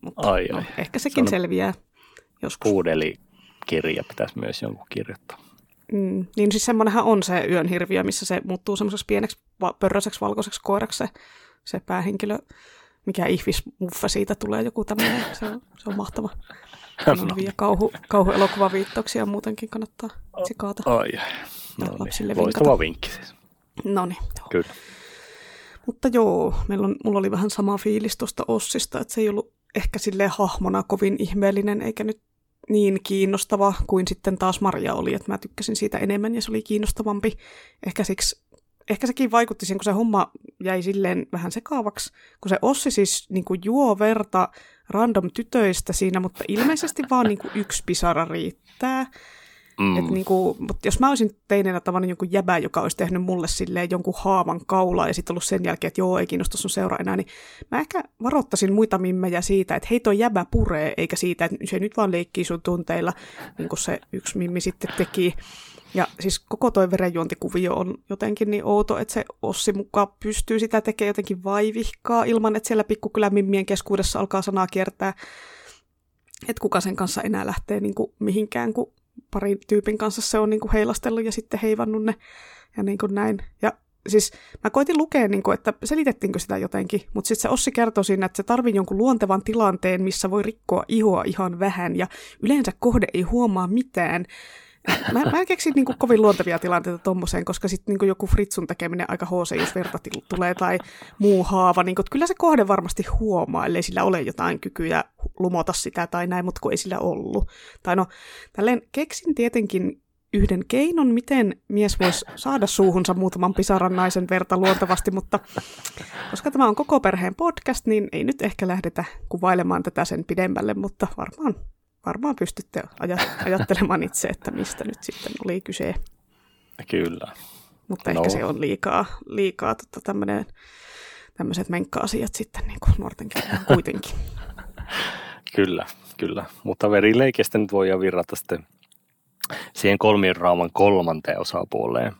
Mutta ai, no, ai. ehkä sekin Sano, selviää joskus. Puudeli kirja pitäisi myös jonkun kirjoittaa. Mm, niin siis semmoinenhan on se yön hirviö, missä se muuttuu semmoiseksi pieneksi pörröiseksi valkoiseksi koiraksi se, se päähenkilö. Mikä ihvismuffa siitä tulee joku tämmöinen, se on, se on mahtava. On hyviä kauhu, kauhuelokuvaviittauksia muutenkin kannattaa sikaata. Ai, no niin. Loistava vinkki siis. No niin, Kyllä. Mutta joo, meillä on, mulla oli vähän sama fiilis tuosta Ossista, että se ei ollut ehkä sille hahmona kovin ihmeellinen, eikä nyt niin kiinnostava kuin sitten taas Maria oli, että mä tykkäsin siitä enemmän ja se oli kiinnostavampi. Ehkä, siksi, ehkä sekin vaikutti siihen, kun se homma jäi silleen vähän sekaavaksi, kun se Ossi siis niin kuin juo verta random tytöistä siinä, mutta ilmeisesti vaan niin kuin yksi pisara riittää. Mm. Et niinku, mutta jos mä olisin teinenä tavannut jonkun jäbä, joka olisi tehnyt mulle silleen jonkun haavan kaulaa ja sitten ollut sen jälkeen, että joo, ei kiinnosta sun seura enää, niin mä ehkä varoittaisin muita mimmejä siitä, että hei toi jäbä puree, eikä siitä, että se nyt vaan leikkii sun tunteilla, niin kuin se yksi mimmi sitten teki. Ja siis koko toi verenjuontikuvio on jotenkin niin outo, että se Ossi mukaan pystyy sitä tekemään jotenkin vaivihkaa ilman, että siellä pikkukylän mimmien keskuudessa alkaa sanaa kiertää, että kuka sen kanssa enää lähtee niin kuin mihinkään, kun pari tyypin kanssa se on niin kuin heilastellut ja sitten heivannut ne ja niin kuin näin. Ja siis mä koitin lukea, niin kuin, että selitettiinkö sitä jotenkin, mutta sitten se Ossi kertoi siinä, että se tarvii jonkun luontevan tilanteen, missä voi rikkoa ihoa ihan vähän ja yleensä kohde ei huomaa mitään. Mä, mä keksin niin kuin kovin luontevia tilanteita tommoseen, koska sitten niin joku fritsun tekeminen aika HC, jos verta tulee tai muu haava. Niin kuin, kyllä se kohde varmasti huomaa, ellei sillä ole jotain kykyjä lumota sitä tai näin, mutta kun ei sillä ollut. Tai no, tälleen keksin tietenkin yhden keinon, miten mies voisi saada suuhunsa muutaman pisaran naisen verta luontevasti, mutta koska tämä on koko perheen podcast, niin ei nyt ehkä lähdetä kuvailemaan tätä sen pidemmälle, mutta varmaan varmaan pystytte ajattelemaan itse, että mistä nyt sitten oli kyse. Kyllä. Mutta no. ehkä se on liikaa, liikaa tota, tämmöinen, tämmöiset menkka-asiat sitten niin kuin nuorten kuitenkin. kyllä, kyllä. Mutta verileikestä nyt voi virrata sitten siihen kolmien kolmanteen osapuoleen.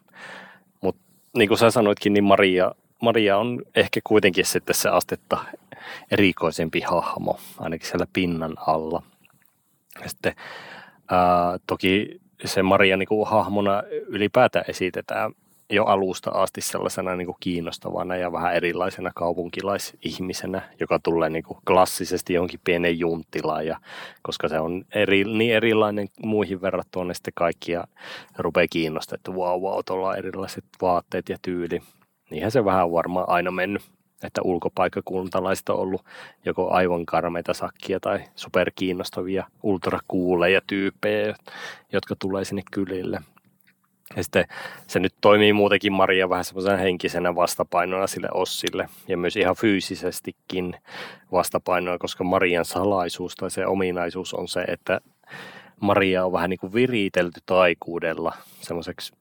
Mutta niin kuin sä sanoitkin, niin Maria, Maria on ehkä kuitenkin sitten se astetta erikoisempi hahmo, ainakin siellä pinnan alla – sitten ää, toki se Maria niin kuin hahmona ylipäätään esitetään jo alusta asti sellaisena niin kuin kiinnostavana ja vähän erilaisena kaupunkilaisihmisenä, joka tulee niin kuin klassisesti jonkin pienen junttilaan, ja koska se on eri, niin erilainen muihin verrattuna, niin sitten kaikkia rupeaa kiinnostamaan, että wow, wow, tuolla on erilaiset vaatteet ja tyyli. Niinhän se vähän varmaan aina mennyt että ulkopaikkakuntalaiset on ollut joko aivan karmeita sakkia tai superkiinnostavia ultrakuuleja tyyppejä, jotka tulee sinne kylille. Ja sitten se nyt toimii muutenkin Maria vähän semmoisena henkisenä vastapainona sille Ossille ja myös ihan fyysisestikin vastapainona, koska Marian salaisuus tai se ominaisuus on se, että Maria on vähän niin kuin viritelty taikuudella semmoiseksi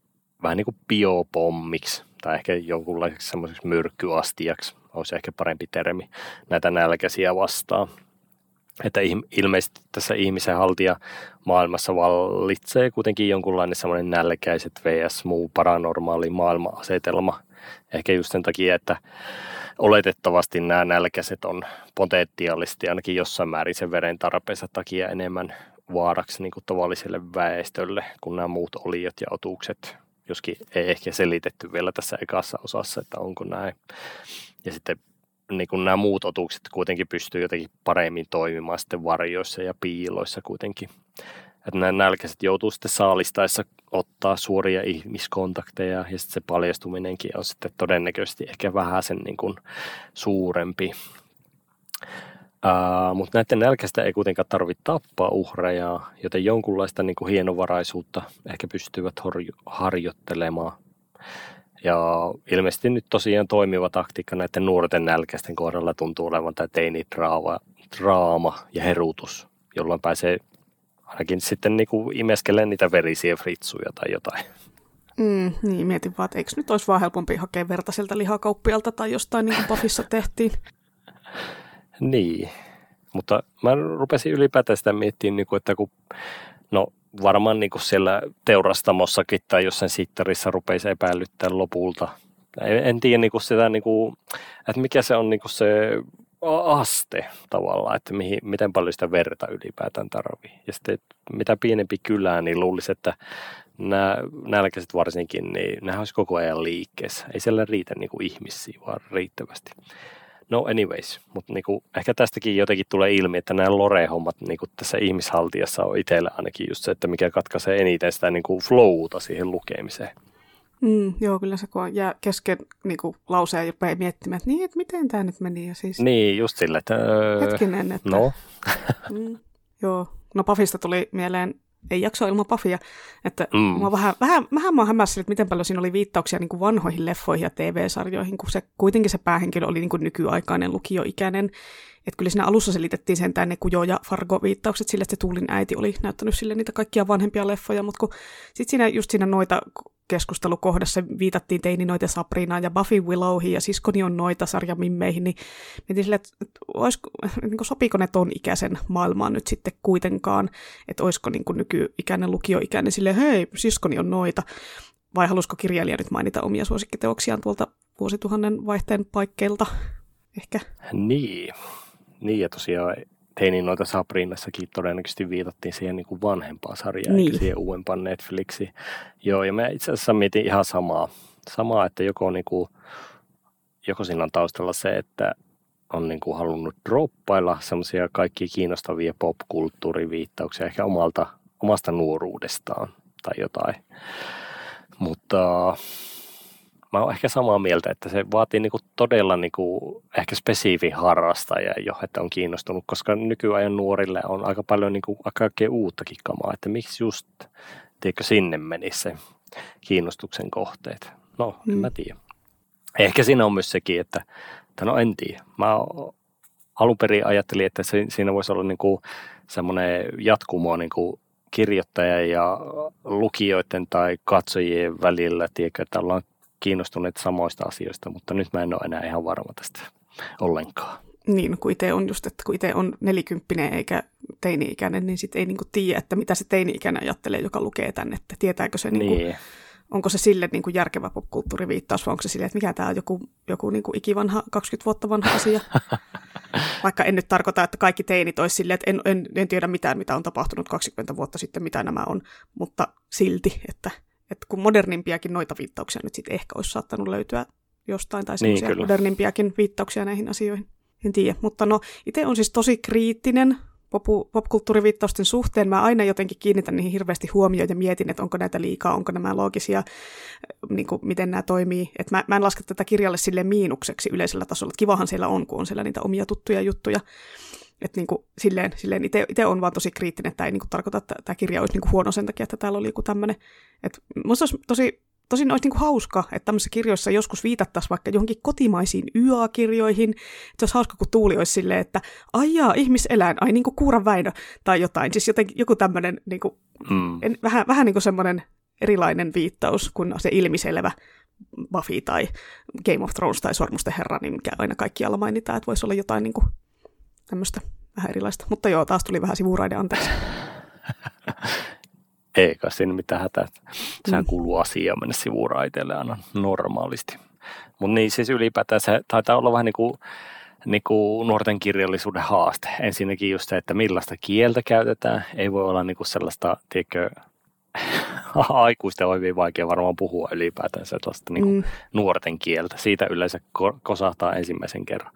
vähän niin kuin biopommiksi tai ehkä jonkunlaiseksi semmoiseksi myrkkyastiaksi, olisi ehkä parempi termi, näitä nälkäisiä vastaan. että ilmeisesti tässä ihmisen haltija maailmassa vallitsee kuitenkin jonkunlainen semmoinen nälkäiset vs. muu paranormaali maailma-asetelma. Ehkä just sen takia, että oletettavasti nämä nälkäiset on potentiaalisesti ainakin jossain määrin sen veren tarpeensa takia enemmän vaaraksi niin kuin tavalliselle väestölle kuin nämä muut oliot ja otukset, joskin ei ehkä selitetty vielä tässä ekassa osassa, että onko näin. Ja sitten niin kuin nämä muut otukset kuitenkin pystyy jotenkin paremmin toimimaan sitten varjoissa ja piiloissa kuitenkin. Että nämä nälkäiset joutuu sitten saalistaessa ottaa suoria ihmiskontakteja ja sitten se paljastuminenkin on sitten todennäköisesti ehkä vähän sen niin kuin suurempi. Uh, mutta näiden nälkäistä ei kuitenkaan tarvitse tappaa uhreja, joten jonkunlaista niin kuin hienovaraisuutta ehkä pystyvät horjo- harjoittelemaan. Ja ilmeisesti nyt tosiaan toimiva taktiikka näiden nuorten nälkäisten kohdalla tuntuu olevan tämä teinidraama draama ja herutus, jolloin pääsee ainakin sitten niin kuin imeskelee niitä verisiä fritsuja tai jotain. Mm, niin, mietin vaan, että eikö nyt olisi vaan helpompi hakea verta sieltä lihakauppialta tai jostain niin kuin Pafissa tehtiin. niin, mutta mä rupesin ylipäätään sitä miettimään, niin kuin, että kun, no varmaan niin kuin siellä teurastamossakin tai jossain sittarissa rupeisi epäilyttää lopulta. En, en tiedä niin kuin sitä, niin kuin, että mikä se on niin kuin se aste tavallaan, että mihin, miten paljon sitä verta ylipäätään tarvii. Ja sitten mitä pienempi kylä, niin luulisi, että nämä nälkäiset varsinkin, niin nämä olisi koko ajan liikkeessä. Ei siellä riitä niin kuin ihmisiä vaan riittävästi. No anyways, mutta niinku, ehkä tästäkin jotenkin tulee ilmi, että nämä lore-hommat niinku tässä ihmishaltijassa on itsellä ainakin just se, että mikä katkaisee eniten sitä niinku flowta siihen lukemiseen. Mm, joo, kyllä se kun jää kesken niin kuin, lauseen rupeaa miettimään, että niin, että miten tämä nyt meni. Ja siis... Niin, just sille, että... Öö, Hetkinen, että... No. mm, joo, no Pafista tuli mieleen ei jaksoa ilman Pafia. Että mm. mä vähän, vähän, vähän mä hämmäsin, että miten paljon siinä oli viittauksia niin kuin vanhoihin leffoihin ja TV-sarjoihin, kun se, kuitenkin se päähenkilö oli niin kuin nykyaikainen lukioikäinen. Että kyllä siinä alussa selitettiin sen tänne Kujo ja Fargo-viittaukset sille, että se Tuulin äiti oli näyttänyt sille niitä kaikkia vanhempia leffoja, mutta kun sitten siinä just siinä noita keskustelukohdassa viitattiin teini noita Sabrinaan ja Buffy Willowhin ja siskoni on noita sarjamimmeihin, niin mietin sille, että olisiko, niin kuin, sopiiko ne ton ikäisen maailmaan nyt sitten kuitenkaan, että olisiko niin kuin nykyikäinen lukioikäinen sille hei, siskoni on noita, vai halusiko kirjailija nyt mainita omia suosikkiteoksiaan tuolta vuosituhannen vaihteen paikkeilta? Ehkä? Niin, niin ja tosiaan teinin noita Sabrinassakin todennäköisesti viitattiin siihen niin kuin vanhempaan sarjaan, niin. eikä siihen uudempaan Netflixiin. Joo, ja mä itse asiassa mietin ihan samaa, samaa että joko, niin kuin, joko siinä on taustalla se, että on niin kuin halunnut droppailla semmoisia kaikki kiinnostavia popkulttuuriviittauksia ehkä omalta, omasta nuoruudestaan tai jotain. Mutta mä oon ehkä samaa mieltä, että se vaatii niinku todella niinku ehkä spesifi harrastaja jo, että on kiinnostunut, koska nykyajan nuorille on aika paljon niinku kaikkea uuttakin kamaa, että miksi just, tiedätkö, sinne menisi se kiinnostuksen kohteet. No, en mm. mä tiedä. Ehkä siinä on myös sekin, että, että no en tiedä. Mä alun perin ajattelin, että se, siinä voisi olla niinku semmoinen jatkumo niinku kirjoittaja ja lukijoiden tai katsojien välillä, tiedätkö, että ollaan kiinnostuneet samoista asioista, mutta nyt mä en ole enää ihan varma tästä ollenkaan. Niin, kun itse on just, että kun itse on nelikymppinen eikä teini-ikäinen, niin sitten ei niinku tiedä, että mitä se teini-ikäinen ajattelee, joka lukee tänne, että tietääkö se, niinku, niin. onko se sille niinku järkevä popkulttuuriviittaus vai onko se sille, että mikä tämä on joku, joku niinku ikivanha, 20 vuotta vanha asia. Vaikka en nyt tarkoita, että kaikki teinit olisi silleen, että en, en, en tiedä mitään, mitä on tapahtunut 20 vuotta sitten, mitä nämä on, mutta silti, että että kun modernimpiakin noita viittauksia nyt sitten ehkä olisi saattanut löytyä jostain, tai semmoisia niin, modernimpiakin viittauksia näihin asioihin. En tiedä, mutta no itse on siis tosi kriittinen popu, popkulttuuriviittausten suhteen. Mä aina jotenkin kiinnitän niihin hirveästi huomioon ja mietin, että onko näitä liikaa, onko nämä loogisia, niin kuin, miten nämä toimii. Et mä, mä en laske tätä kirjalle sille miinukseksi yleisellä tasolla. Että kivahan siellä on, kun on siellä niitä omia tuttuja juttuja. Että niin kuin, silleen, silleen itse on vaan tosi kriittinen, että tämä ei niin kuin, tarkoita, että tämä kirja olisi niin kuin, huono sen takia, että täällä oli joku tämmöinen. Että musta olisi tosi, tosin olisi niin kuin, hauska, että tämmöisissä kirjoissa joskus viitattaisiin vaikka johonkin kotimaisiin YA-kirjoihin. Että olisi hauska, kun Tuuli olisi silleen, että aijaa, ihmiseläin, ai niin kuin Kuuran Väinö tai jotain. Siis jotenkin, joku tämmöinen niin kuin, mm. en, vähän, vähän niin kuin semmoinen erilainen viittaus kuin se ilmiselvä Buffy tai Game of Thrones tai Sormusten herra, niin mikä aina kaikkialla mainitaan, että voisi olla jotain niin kuin, tämmöistä vähän erilaista. Mutta joo, taas tuli vähän sivuraide, anteeksi. Eikä siinä mitään hätää. Sehän mm. kuuluu asiaan mennä sivuraiteelle aina normaalisti. Mutta niin siis ylipäätään se taitaa olla vähän niin kuin, niin kuin nuorten kirjallisuuden haaste. Ensinnäkin just se, että millaista kieltä käytetään. Ei voi olla niin kuin sellaista, tiedätkö, aikuisten on hyvin vaikea varmaan puhua ylipäätään sellaista niin kuin mm. nuorten kieltä. Siitä yleensä kosahtaa ensimmäisen kerran.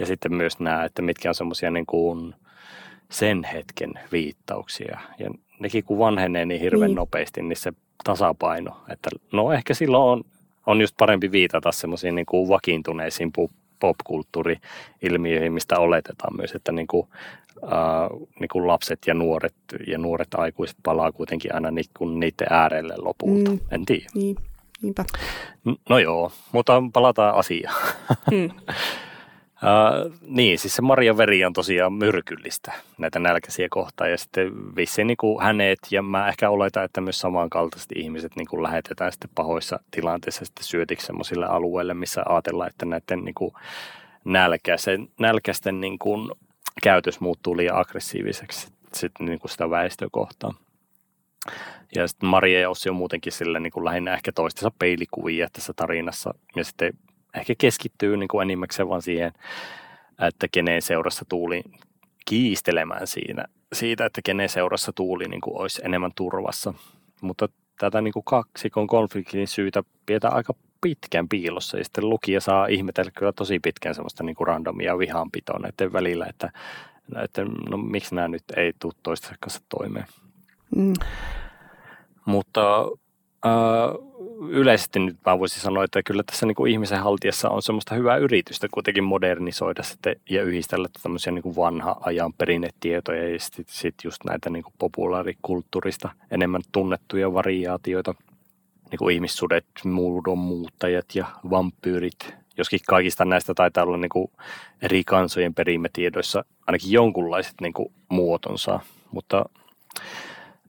Ja sitten myös nämä, että mitkä on semmoisia niin kuin sen hetken viittauksia. Ja nekin kun vanhenee niin hirveän niin. nopeasti, niin se tasapaino, että no ehkä silloin on, on just parempi viitata semmoisiin niin kuin vakiintuneisiin popkulttuuri-ilmiöihin, mistä oletetaan myös, että niin kuin, äh, niin kuin lapset ja nuoret ja nuoret aikuiset palaa kuitenkin aina ni, kuin niiden äärelle lopulta. Mm. En tiedä. Niin. Niinpä. No joo, mutta palataan asiaan. Mm. Uh, niin, siis se Maria veri on tosiaan myrkyllistä näitä nälkäisiä kohtaan ja sitten vissiin niin kuin hänet ja mä ehkä oletan, että myös samankaltaiset ihmiset niin kuin lähetetään sitten pahoissa tilanteissa sitten syötiksi sellaisille alueille, missä ajatellaan, että näiden niin kuin nälkäisten, nälkäisten niin kuin käytös muuttuu liian aggressiiviseksi sitten niin kuin sitä väestökohtaa. Ja sitten Maria ja Ossi on muutenkin sille niin kuin lähinnä ehkä toistensa peilikuvia tässä tarinassa. Ja sitten ehkä keskittyy niin kuin enimmäkseen vaan siihen, että kenen seurassa tuuli kiistelemään siinä, siitä, että kenen seurassa tuuli niin kuin olisi enemmän turvassa. Mutta tätä niin kuin kaksikon konfliktin syytä pidetään aika pitkän piilossa ja sitten lukija saa ihmetellä kyllä tosi pitkän semmoista niin kuin randomia vihanpitoa näiden välillä, että, että no, miksi nämä nyt ei tule toistensa kanssa toimeen. Mm. Mutta yleisesti nyt mä voisin sanoa, että kyllä tässä niin kuin ihmisen haltiassa on semmoista hyvää yritystä kuitenkin modernisoida sitten ja yhdistellä tämmöisiä niin kuin vanha ajan perinnetietoja ja sitten sit just näitä niin kuin populaarikulttuurista enemmän tunnettuja variaatioita, niin kuin ihmissudet, muuttajat ja vampyyrit. Joskin kaikista näistä taitaa olla niin kuin eri kansojen perimätiedoissa ainakin jonkunlaiset niin kuin muotonsa, mutta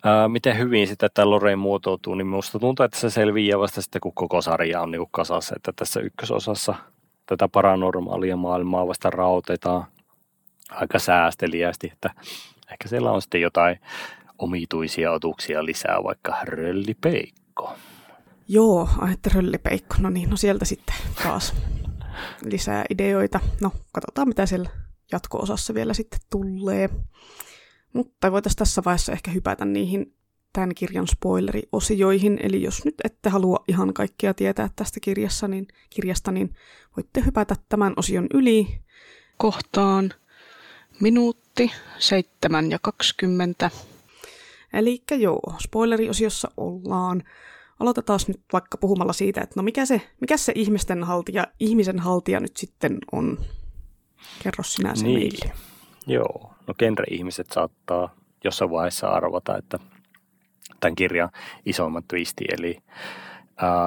Ää, miten hyvin sitä tämä Lorraine muotoutuu, niin minusta tuntuu, että se selviää vasta sitten, kun koko sarja on niin kasassa. Että tässä ykkösosassa tätä paranormaalia maailmaa vasta rautetaan aika säästeliästi, että ehkä siellä on sitten jotain omituisia otuksia lisää, vaikka röllipeikko. Joo, että röllipeikko, no niin, no sieltä sitten taas lisää ideoita. No, katsotaan mitä siellä jatko-osassa vielä sitten tulee. Mutta voitaisiin tässä vaiheessa ehkä hypätä niihin tämän kirjan spoileriosioihin, eli jos nyt ette halua ihan kaikkea tietää tästä kirjassa, niin, kirjasta, niin voitte hypätä tämän osion yli kohtaan minuutti 7 ja 20. Eli joo, spoileriosiossa ollaan. Aloitetaan nyt vaikka puhumalla siitä, että no mikä se, mikä se ihmisten haltija, ihmisen haltija nyt sitten on. Kerro sinä se niin. meille. Joo, no genre-ihmiset saattaa jossain vaiheessa arvata, että tämän kirjan isoimmat twisti, eli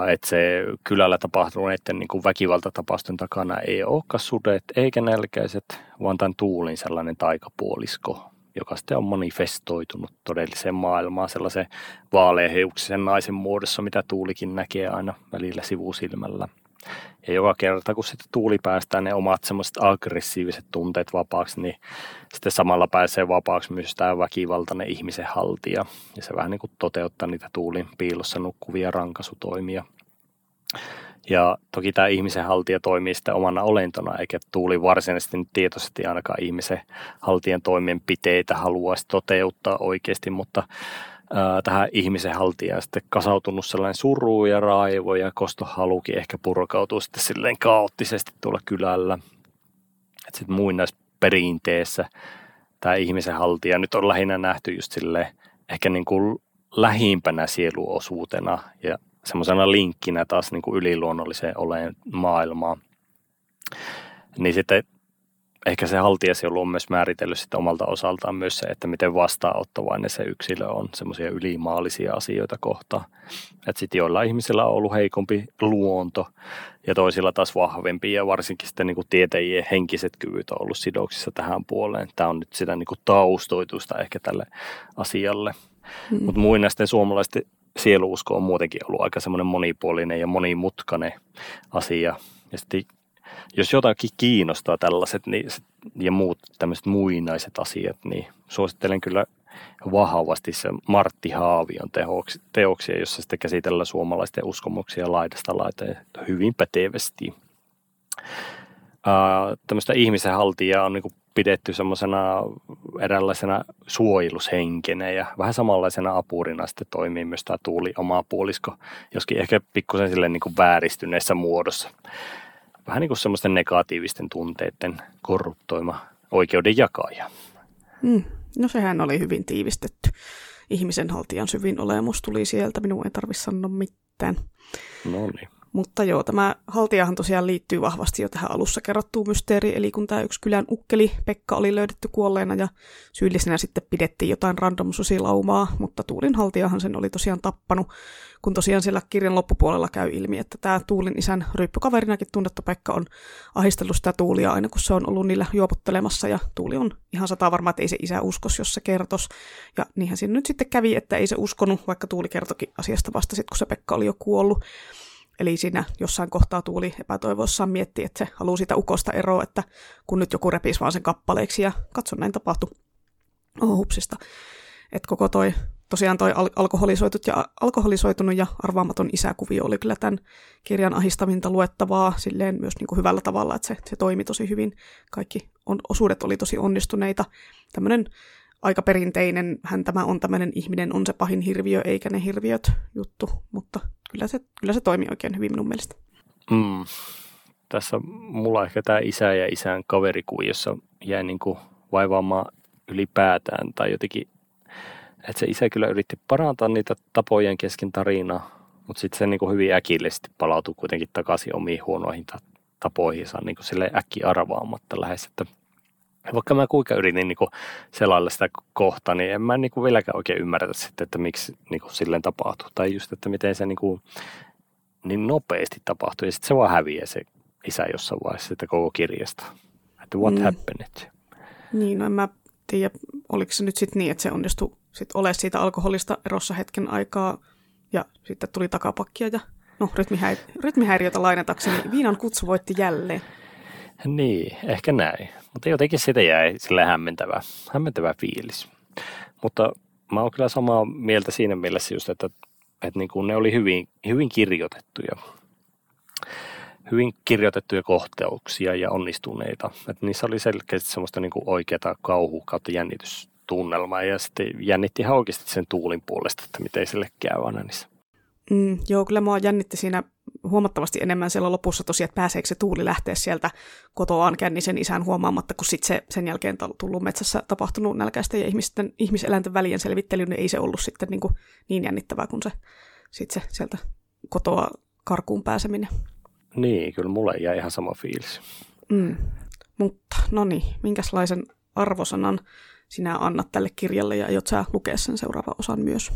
että se kylällä tapahtuneiden niin kuin väkivaltatapausten takana ei olekaan sudet eikä nälkäiset, vaan tämän tuulin sellainen taikapuolisko, joka sitten on manifestoitunut todelliseen maailmaan sellaisen vaaleaheuksisen naisen muodossa, mitä tuulikin näkee aina välillä sivusilmällä – ja joka kerta, kun sitten tuuli päästää ne omat semmoiset aggressiiviset tunteet vapaaksi, niin sitten samalla pääsee vapaaksi myös tämä väkivaltainen ihmisen haltija. Ja se vähän niin kuin toteuttaa niitä tuulin piilossa nukkuvia rankasutoimia. Ja toki tämä ihmisen haltija toimii sitten omana olentona, eikä tuuli varsinaisesti nyt tietoisesti ainakaan ihmisen haltijan toimenpiteitä haluaisi toteuttaa oikeasti, mutta tähän ihmisen haltijaan sitten kasautunut sellainen suru ja raivo ja kostohalukin ehkä purkautuu sitten silleen kaoottisesti tuolla kylällä. Että sitten muinaisperinteessä tämä ihmisen haltija nyt on lähinnä nähty just silleen ehkä niin kuin lähimpänä sieluosuutena ja semmoisena linkkinä taas niin kuin yliluonnolliseen oleen maailmaan. Niin sitten ehkä se haltijasi on myös määritellyt sitten omalta osaltaan myös se, että miten vastaanottavainen se yksilö on semmoisia ylimaallisia asioita kohtaan. Että sitten joilla ihmisillä on ollut heikompi luonto ja toisilla taas vahvempi ja varsinkin sitten niin kuin tietäjien henkiset kyvyt on ollut sidoksissa tähän puoleen. Tämä on nyt sitä niin kuin taustoitusta ehkä tälle asialle. Mm. Mutta muinaisten suomalaisten sieluusko on muutenkin ollut aika semmoinen monipuolinen ja monimutkainen asia. Ja sitten jos jotakin kiinnostaa tällaiset niin, ja muut tämmöiset muinaiset asiat, niin suosittelen kyllä vahvasti se Martti Haavion teoksia, jossa sitten käsitellään suomalaisten uskomuksia laidasta laiteen hyvin pätevästi. Tämmöistä ihmisen haltijaa on niin pidetty semmoisena eräänlaisena suojelushenkenä ja vähän samanlaisena apurina sitten toimii myös tämä tuuli oma puolisko, joskin ehkä pikkusen sille niin vääristyneessä muodossa. Vähän niin kuin semmoisten negatiivisten tunteiden korruptoima oikeuden jakaja. Mm. No sehän oli hyvin tiivistetty. Ihmisen haltijan syvin olemus tuli sieltä, minun ei tarvitse sanoa mitään. No niin. Mutta joo, tämä haltijahan tosiaan liittyy vahvasti jo tähän alussa kerrottuun mysteeriin, eli kun tämä yksi kylän ukkeli, Pekka, oli löydetty kuolleena ja syyllisenä sitten pidettiin jotain random susilaumaa, mutta Tuulin haltijahan sen oli tosiaan tappanut, kun tosiaan siellä kirjan loppupuolella käy ilmi, että tämä Tuulin isän ryppykaverinakin tunnettu Pekka on ahistellut sitä Tuulia aina, kun se on ollut niillä juopottelemassa, ja Tuuli on ihan sata varma, että ei se isä uskos, jos se kertos. Ja niinhän siinä nyt sitten kävi, että ei se uskonut, vaikka Tuuli kertokin asiasta vasta sitten, kun se Pekka oli jo kuollut. Eli siinä jossain kohtaa Tuuli epätoivoissaan mietti, että se haluaa sitä ukosta eroa, että kun nyt joku repisi vaan sen kappaleeksi ja katso näin tapahtui. Oh, hupsista. Että koko toi, tosiaan toi al- alkoholisoitut ja, alkoholisoitunut ja arvaamaton isäkuvio oli kyllä tämän kirjan ahistavinta luettavaa silleen myös niin kuin hyvällä tavalla, että se, se toimi tosi hyvin. Kaikki on, osuudet oli tosi onnistuneita. Tämmöinen aika perinteinen, hän tämä on tämmöinen ihminen on se pahin hirviö, eikä ne hirviöt juttu, mutta kyllä se, kyllä se toimii oikein hyvin minun mielestä. Mm. Tässä mulla ehkä tämä isä ja isän kaverikuviossa jäi niin kuin vaivaamaan ylipäätään tai jotenkin, että se isä kyllä yritti parantaa niitä tapojen kesken tarinaa, mutta sitten se niin kuin hyvin äkillisesti palautui kuitenkin takaisin omiin huonoihin tapoihinsa niin kuin sille äkki arvaamatta lähes, että vaikka mä kuinka yritin niin selailla sitä kohtaa, niin en mä niin kuin vieläkään oikein ymmärrä sitten, että miksi niin kuin silleen tapahtuu. Tai just, että miten se niin, kuin, niin nopeasti tapahtuu. Ja sitten se vaan häviää se isä jossain vaiheessa sitä koko kirjasta. Että what mm. happened? Niin, no en mä tiedä, oliko se nyt sitten niin, että se onnistui sit olemaan siitä alkoholista erossa hetken aikaa ja sitten tuli takapakkia ja no rytmihäiri- rytmihäiriötä lainatakseni. Viinan kutsu voitti jälleen. Niin, ehkä näin. Mutta jotenkin siitä jäi sille hämmentävä, hämmentävä fiilis. Mutta mä oon kyllä samaa mieltä siinä mielessä just, että, että niin kuin ne oli hyvin, hyvin kirjoitettuja. Hyvin kirjoitettuja kohteuksia ja onnistuneita. Että niissä oli selkeästi semmoista niin kuin kauhu kautta jännitystunnelmaa. Ja sitten jännitti ihan oikeasti sen tuulin puolesta, että miten sille käy aina niissä. Mm, joo, kyllä mua jännitti siinä huomattavasti enemmän siellä lopussa tosiaan, että pääseekö se tuuli lähteä sieltä kotoaan kännisen isän huomaamatta, kun sitten se sen jälkeen tullut metsässä tapahtunut nälkäisten ja ihmisten, ihmiseläinten välien selvittely, niin ei se ollut sitten niin, kuin niin jännittävää kuin se, sit se sieltä kotoa karkuun pääseminen. Niin, kyllä mulle jäi ihan sama fiilis. Mm. Mutta no niin, minkälaisen arvosanan sinä annat tälle kirjalle ja aiot sä lukea sen seuraavan osan myös?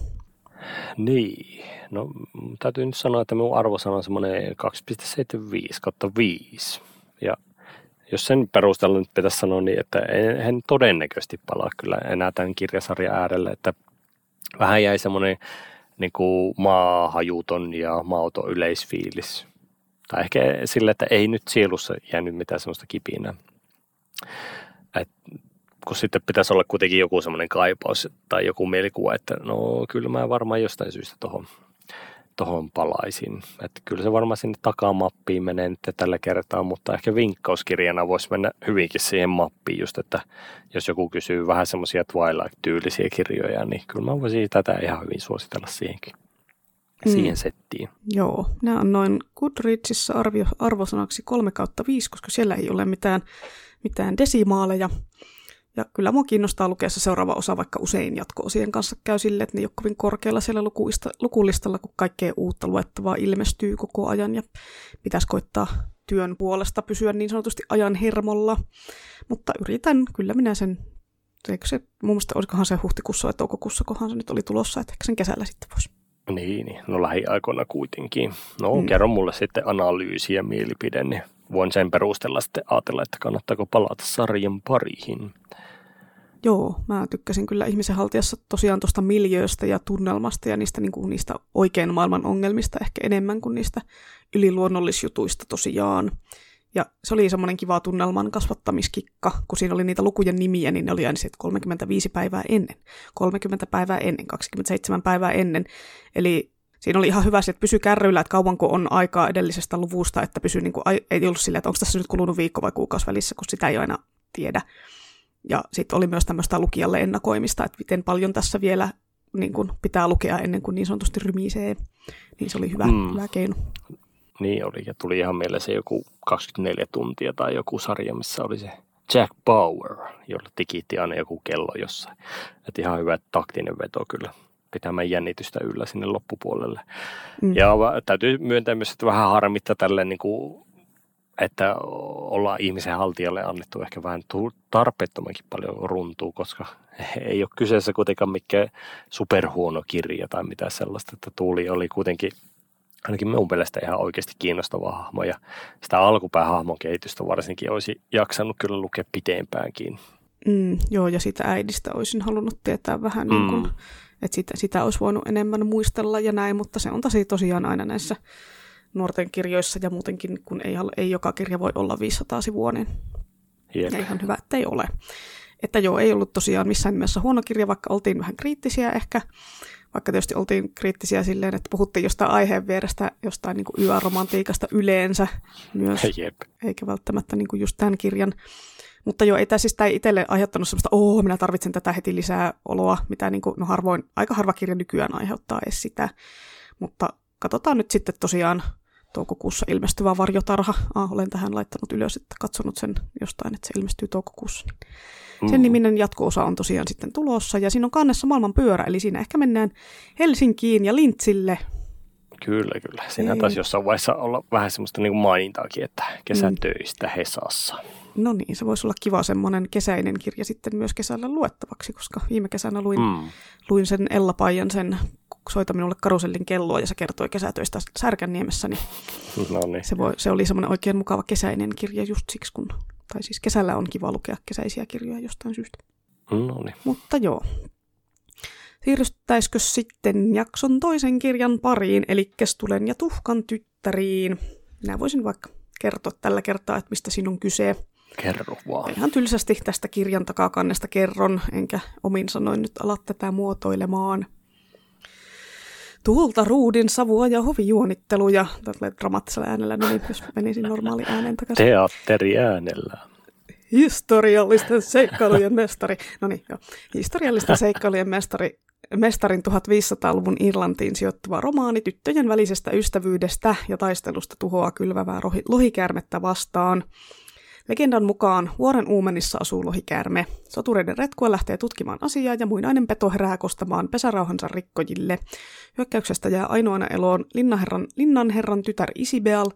Niin, no täytyy nyt sanoa, että minun arvosana on semmoinen 2,75 kautta 5. Ja jos sen perusteella nyt pitäisi sanoa niin, että en, en todennäköisesti palaa kyllä enää tämän kirjasarjan äärelle, että vähän jäi semmoinen niin kuin maahajuton ja mauton yleisfiilis. Tai ehkä sille, että ei nyt sielussa jäänyt mitään semmoista kipinää. Et kun sitten pitäisi olla kuitenkin joku semmoinen kaipaus tai joku mielikuva, että no kyllä mä varmaan jostain syystä tuohon tohon palaisin. Että kyllä se varmaan sinne takamappiin menee nyt tällä kertaa, mutta ehkä vinkkauskirjana voisi mennä hyvinkin siihen mappiin just, että jos joku kysyy vähän semmoisia Twilight-tyylisiä kirjoja, niin kyllä mä voisin tätä ihan hyvin suositella siihenkin. Mm. Siihen settiin. Joo, nämä on noin Goodreadsissa arvio, arvosanaksi 3 kautta 5, koska siellä ei ole mitään, mitään desimaaleja. Ja kyllä mua kiinnostaa lukea se seuraava osa, vaikka usein jatko-osien kanssa käy sille, että ne ei ole kovin korkealla siellä lukuista, lukulistalla, kun kaikkea uutta luettavaa ilmestyy koko ajan ja pitäisi koittaa työn puolesta pysyä niin sanotusti ajan hermolla. Mutta yritän, kyllä minä sen, eikö se, mun mielestä olisikohan se huhtikuussa vai toukokuussa, kohan se nyt oli tulossa, että ehkä sen kesällä sitten voisi. Niin, niin, no lähiaikoina kuitenkin. No mm. kerro mulle sitten analyysi ja mielipide, niin voin sen perusteella sitten ajatella, että kannattaako palata sarjan pariin. Joo, mä tykkäsin kyllä ihmisen haltijassa tosiaan tuosta miljööstä ja tunnelmasta ja niistä, niin kuin, niistä oikein maailman ongelmista ehkä enemmän kuin niistä yliluonnollisjutuista tosiaan. Ja se oli semmoinen kiva tunnelman kasvattamiskikka, kun siinä oli niitä lukujen nimiä, niin ne oli aina 35 päivää ennen, 30 päivää ennen, 27 päivää ennen. Eli siinä oli ihan hyvä se, että pysy kärryillä, että kauanko on aikaa edellisestä luvusta, että pysy, niin kuin, ei ollut silleen, että onko tässä nyt kulunut viikko vai kuukausi välissä, kun sitä ei aina tiedä. Ja sitten oli myös tämmöistä lukijalle ennakoimista, että miten paljon tässä vielä niin kuin pitää lukea ennen kuin niin sanotusti rymisee. Niin se oli hyvä, mm. hyvä keino. Niin oli, ja tuli ihan mieleen se joku 24 tuntia tai joku sarja, missä oli se Jack Bauer, jolla tikitti aina joku kello jossain. Et ihan hyvä taktinen veto kyllä pitämään jännitystä yllä sinne loppupuolelle. Mm. Ja täytyy myöntää myös, että vähän harmittaa tälle niin kuin että ollaan ihmisen haltijalle annettu ehkä vähän tarpeettomankin paljon runtuu, koska ei ole kyseessä kuitenkaan mikään superhuono kirja tai mitä sellaista, että Tuuli oli kuitenkin ainakin minun mielestä ihan oikeasti kiinnostava hahmo ja sitä alkupäähahmon kehitystä varsinkin olisi jaksanut kyllä lukea pitempäänkin. Mm, joo, ja sitä äidistä olisin halunnut tietää vähän, mm. niin kuin, että sitä, sitä olisi voinut enemmän muistella ja näin, mutta se on tosi tosiaan aina näissä nuorten kirjoissa ja muutenkin, kun ei, ei joka kirja voi olla 500 sivua, niin Jep. ihan hyvä, että ei ole. Että joo, ei ollut tosiaan missään nimessä huono kirja, vaikka oltiin vähän kriittisiä ehkä, vaikka tietysti oltiin kriittisiä silleen, että puhuttiin jostain aiheen vierestä, jostain niin kuin yöromantiikasta yleensä myös, Jep. eikä välttämättä niin kuin just tämän kirjan. Mutta joo, ei tämä siis tämä itselle aiheuttanut sellaista, oo, minä tarvitsen tätä heti lisää oloa, mitä niin kuin, no harvoin, aika harva kirja nykyään aiheuttaa edes sitä. Mutta katsotaan nyt sitten tosiaan toukokuussa ilmestyvä varjotarha. Ah, olen tähän laittanut ylös, että katsonut sen jostain, että se ilmestyy toukokuussa. Niin sen mm. niminen jatko-osa on tosiaan sitten tulossa, ja siinä on kannessa maailman pyörä, eli siinä ehkä mennään Helsinkiin ja Lintsille. Kyllä, kyllä. Siinä Ei. taisi jossain vaiheessa olla vähän semmoista niin mainintaakin, että kesätöistä mm. Hesassa. No niin, se voisi olla kiva semmoinen kesäinen kirja sitten myös kesällä luettavaksi, koska viime kesänä luin, mm. luin sen Ella Paijan sen Soita minulle karusellin kelloa ja se kertoi kesätöistä Särkänniemessä, niin, no niin. Se, voi, se oli semmoinen oikein mukava kesäinen kirja just siksi, kun, tai siis kesällä on kiva lukea kesäisiä kirjoja jostain syystä. No niin. Mutta joo. Siirryttäisikö sitten jakson toisen kirjan pariin, eli Kestulen ja Tuhkan tyttäriin? Minä voisin vaikka kertoa tällä kertaa, että mistä siinä on kyse. Kerro vaan. Ihan tylsästi tästä kirjan takakannesta kerron, enkä omin sanoin nyt ala tätä muotoilemaan. Tuulta, ruudin, savua ja hovijuonitteluja. Tällä dramaattisella äänellä, niin jos menisin normaali äänen takaisin. Teatteri äänellä. Historiallisten seikkailujen mestari. No niin, joo. Historiallisten seikkailujen mestari mestarin 1500-luvun Irlantiin sijoittuva romaani tyttöjen välisestä ystävyydestä ja taistelusta tuhoaa kylvävää lohikäärmettä vastaan. Legendan mukaan vuoren uumenissa asuu lohikäärme. Sotureiden retkua lähtee tutkimaan asiaa ja muinainen peto herää kostamaan pesärauhansa rikkojille. Hyökkäyksestä jää ainoana eloon linnanherran, linnanherran tytär Isibel,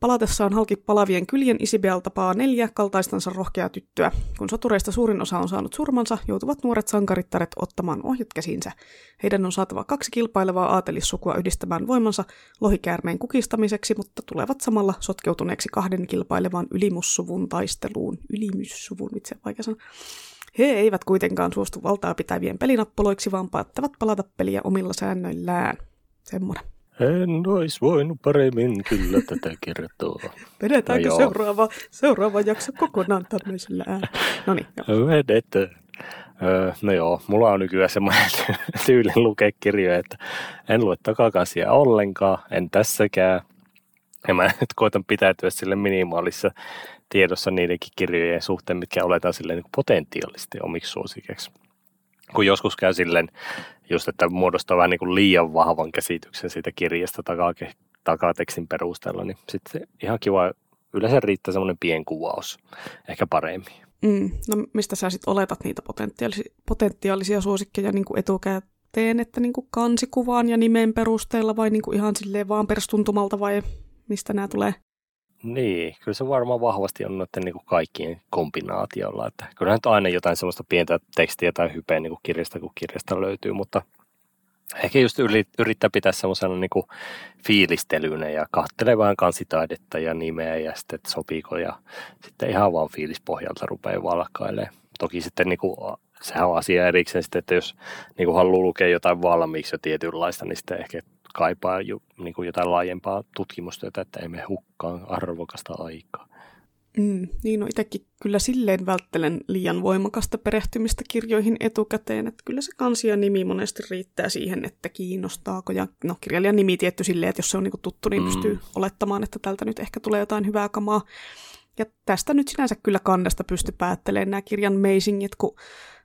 Palatessaan halki palavien kyljen Isibel tapaa neljä kaltaistansa rohkeaa tyttöä. Kun sotureista suurin osa on saanut surmansa, joutuvat nuoret sankarittaret ottamaan ohjat käsinsä. Heidän on saatava kaksi kilpailevaa aatelissukua yhdistämään voimansa lohikäärmeen kukistamiseksi, mutta tulevat samalla sotkeutuneeksi kahden kilpailevan ylimussuvun taisteluun. Ylimyssuvun, itse vaikea sanoa. He eivät kuitenkaan suostu valtaa pitävien pelinappoloiksi, vaan päättävät palata peliä omilla säännöillään. Semmoinen. En olisi voinut paremmin kyllä tätä kertoa. Vedetäänkö no seuraava, seuraava jakso kokonaan tämmöisellä äänellä? No niin. Vedetään. Öö, no joo, mulla on nykyään semmoinen tyyli lukea kirjoja, että en lue takakasia ollenkaan, en tässäkään. Ja mä nyt koitan pitäytyä sille minimaalissa tiedossa niidenkin kirjojen suhteen, mitkä oletaan silleen niin potentiaalisesti omiksi suosikeksi kun joskus käy silleen, just että muodostaa vähän niin kuin liian vahvan käsityksen siitä kirjasta takaa, takatekstin perusteella, niin sitten ihan kiva, yleensä riittää semmoinen pienkuvaus, ehkä paremmin. Mm, no mistä sä sitten oletat niitä potentiaalisia, potentiaalisia suosikkeja niin kuin etukäteen, että niin kuin kansikuvaan ja nimen perusteella vai niin kuin ihan silleen vaan perstuntumalta vai mistä nämä tulee? Niin, kyllä se varmaan vahvasti on noiden niin kuin kaikkien kombinaatiolla. Että kyllä nyt aina jotain sellaista pientä tekstiä tai hypeä niin kuin kirjasta kuin kirjasta löytyy, mutta ehkä just yrittää pitää semmoisena niin fiilistelynä ja katselee vähän kansitaidetta ja nimeä ja sitten, että sopiiko ja sitten ihan vaan fiilispohjalta rupeaa valkkailemaan. Toki sitten niin kuin, sehän on asia erikseen sitten, että jos niin kuin haluaa lukea jotain valmiiksi jo tietynlaista, niin sitten ehkä kaipaa jo, niin kuin jotain laajempaa tutkimustyötä, että emme hukkaan arvokasta aikaa. Mm, niin no itsekin kyllä silleen välttelen liian voimakasta perehtymistä kirjoihin etukäteen, että kyllä se kansi ja nimi monesti riittää siihen, että kiinnostaako. Ja no kirjailijan nimi tietty silleen, että jos se on niinku tuttu, niin mm. pystyy olettamaan, että tältä nyt ehkä tulee jotain hyvää kamaa. Ja tästä nyt sinänsä kyllä kannesta pysty päättelemään nämä kirjan meisingit, kun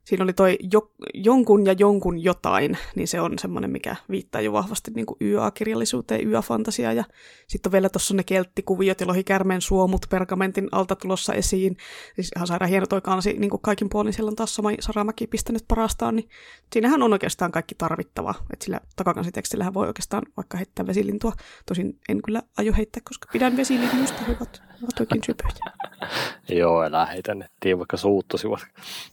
siinä oli toi jo, jonkun ja jonkun jotain, niin se on semmoinen, mikä viittaa jo vahvasti niin YA-kirjallisuuteen, YA-fantasiaan. Ja sitten on vielä tuossa ne kelttikuviot ja lohikärmeen suomut pergamentin alta tulossa esiin. Siis ihan sairaan hieno toi kansi, niin kuin kaikin puolin siellä on taas sama Saramäki pistänyt parastaan, niin siinähän on oikeastaan kaikki tarvittava. Että sillä takakansitekstillä voi oikeastaan vaikka heittää vesilintua. Tosin en kyllä aio heittää, koska pidän vesilinnuista, hyvät ovat oikein. Joo, älä heitä nettiin, vaikka suuttusivat.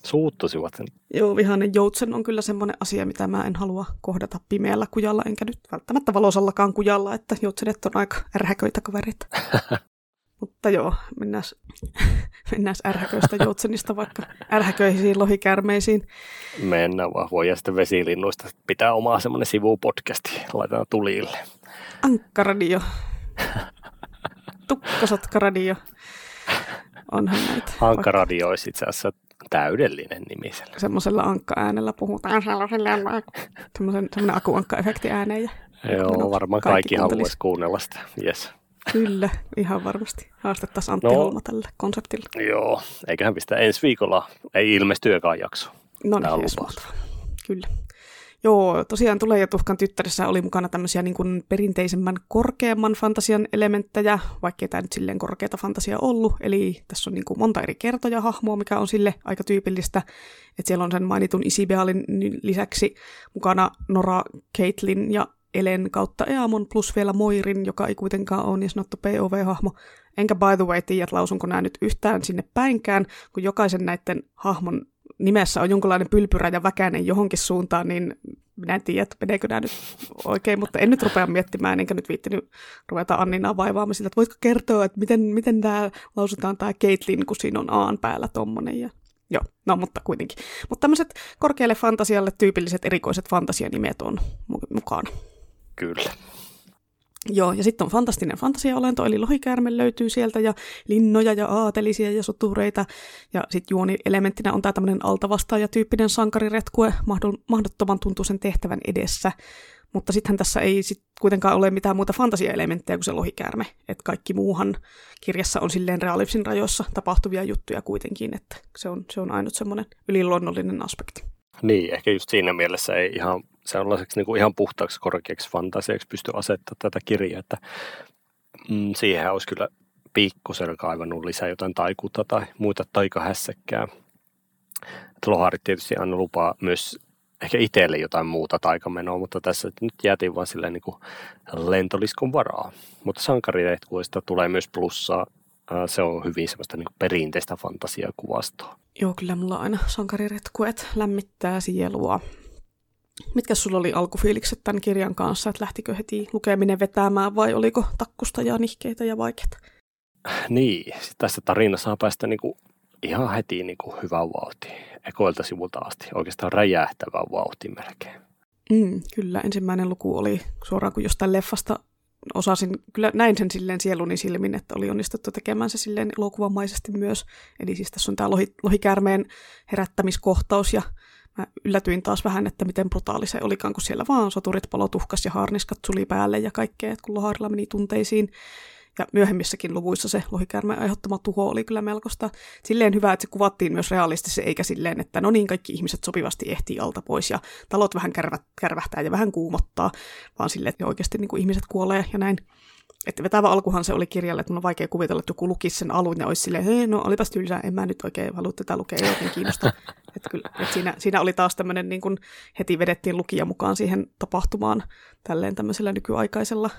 suuttusivat. Joo, vihainen joutsen on kyllä semmoinen asia, mitä mä en halua kohdata pimeällä kujalla, enkä nyt välttämättä valosallakaan kujalla, että joutsenet on aika ärhäköitä kavereita. Mutta joo, mennään, mennään ärhäköistä joutsenista vaikka ärhäköisiin lohikärmeisiin. Mennään vaan, voi ja sitten vesilinnuista pitää omaa semmoinen sivupodcasti, laitetaan tulille. Ankkaradio. Tukkasotkaradio. Onhan näitä. Ankkaradio olisi itse asiassa täydellinen nimi. Semmoisella ankka-äänellä puhutaan semmoisen, semmoinen akuankka-efekti ääneen. Ja Joo, varmaan kaikki, kaikki haluaisi kuunnella sitä. Yes. Kyllä, ihan varmasti. Haastettaisiin Antti no, Holma tälle konseptille. Joo, eiköhän pistä ensi viikolla. Ei ilmestyyäkään jakso. No niin, Kyllä. Joo, tosiaan Tulee ja tuhkan tyttärissä oli mukana tämmöisiä niin kuin perinteisemmän korkeamman fantasian elementtejä, vaikka tämä nyt silleen korkeata fantasia ollut. Eli tässä on niin kuin monta eri kertoja hahmoa, mikä on sille aika tyypillistä. Että siellä on sen mainitun Isibealin lisäksi mukana Nora, Caitlin ja Elen kautta Eamon plus vielä Moirin, joka ei kuitenkaan ole niin sanottu POV-hahmo. Enkä by the way tiedä, lausunko nämä nyt yhtään sinne päinkään, kun jokaisen näiden hahmon nimessä on jonkinlainen pylpyrä ja väkäinen johonkin suuntaan, niin minä en tiedä, että meneekö nämä nyt oikein, mutta en nyt rupea miettimään, enkä nyt viittinyt ruveta Anninaa vaivaamaan sitä, että voitko kertoa, että miten, miten tämä lausutaan tämä Caitlin, kun siinä on Aan päällä tommonen. Ja... Joo, no mutta kuitenkin. Mutta tämmöiset korkealle fantasialle tyypilliset erikoiset fantasianimet on mukana. Kyllä. Joo, ja sitten on fantastinen fantasiaolento, eli lohikäärme löytyy sieltä, ja linnoja ja aatelisia ja sotureita. Ja sitten juoni-elementtinä on tämä tämmöinen altavastaaja-tyyppinen sankariretkue mahdottoman tuntuisen tehtävän edessä. Mutta sittenhän tässä ei sit kuitenkaan ole mitään muuta fantasiaelementtejä kuin se lohikäärme. Että kaikki muuhan kirjassa on silleen realipsin rajoissa tapahtuvia juttuja kuitenkin, että se on, se on ainut semmoinen yliluonnollinen aspekti. Niin, ehkä just siinä mielessä ei ihan sellaiseksi niin kuin ihan puhtaaksi korkeaksi fantasiaksi pysty asettaa tätä kirjaa, että mm, siihen olisi kyllä pikkusen kaivannut lisää jotain taikuutta tai muita taikahässäkkää. Loharit tietysti aina lupaa myös ehkä itselle jotain muuta taikamenoa, mutta tässä nyt jäätiin vaan silleen niin kuin lentoliskun varaa. Mutta sankariretkuista tulee myös plussaa. Se on hyvin semmoista niin perinteistä fantasiakuvastoa. Joo, kyllä mulla aina sankariretkuet lämmittää sielua. Mitkä sulla oli alkufiilikset tämän kirjan kanssa, että lähtikö heti lukeminen vetämään vai oliko takkusta ja nihkeitä ja vaikeita? Niin, tässä tarinassa saa päästä niinku ihan heti niinku hyvän vauhtiin, ekoilta sivulta asti, oikeastaan räjähtävän vauhtiin melkein. Mm, kyllä, ensimmäinen luku oli suoraan kuin jostain leffasta osasin, kyllä näin sen silleen sieluni silmin, että oli onnistuttu tekemään se silleen elokuvamaisesti myös. Eli siis tässä on tämä lohi, lohikäärmeen herättämiskohtaus ja mä yllätyin taas vähän, että miten brutaali se olikaan, kun siellä vaan soturit palotuhkas ja harniskat suli päälle ja kaikkea, että kun loharilla meni tunteisiin. Ja myöhemmissäkin luvuissa se lohikäärmeen aiheuttama tuho oli kyllä melkoista. Silleen hyvä, että se kuvattiin myös realistisesti, eikä silleen, että no niin, kaikki ihmiset sopivasti ehtii alta pois ja talot vähän kärvähtää ja vähän kuumottaa, vaan silleen, että oikeasti niin kuin ihmiset kuolee ja näin. Että vetävä alkuhan se oli kirjalle, että mun on vaikea kuvitella, että joku lukisi sen alun ja olisi silleen, hei, no olipas tylsää, en mä nyt oikein halua tätä lukea, ei oikein kiinnosta. Että kyllä, että siinä, siinä, oli taas tämmöinen, niin kuin heti vedettiin lukija mukaan siihen tapahtumaan tälleen tämmöisellä nykyaikaisella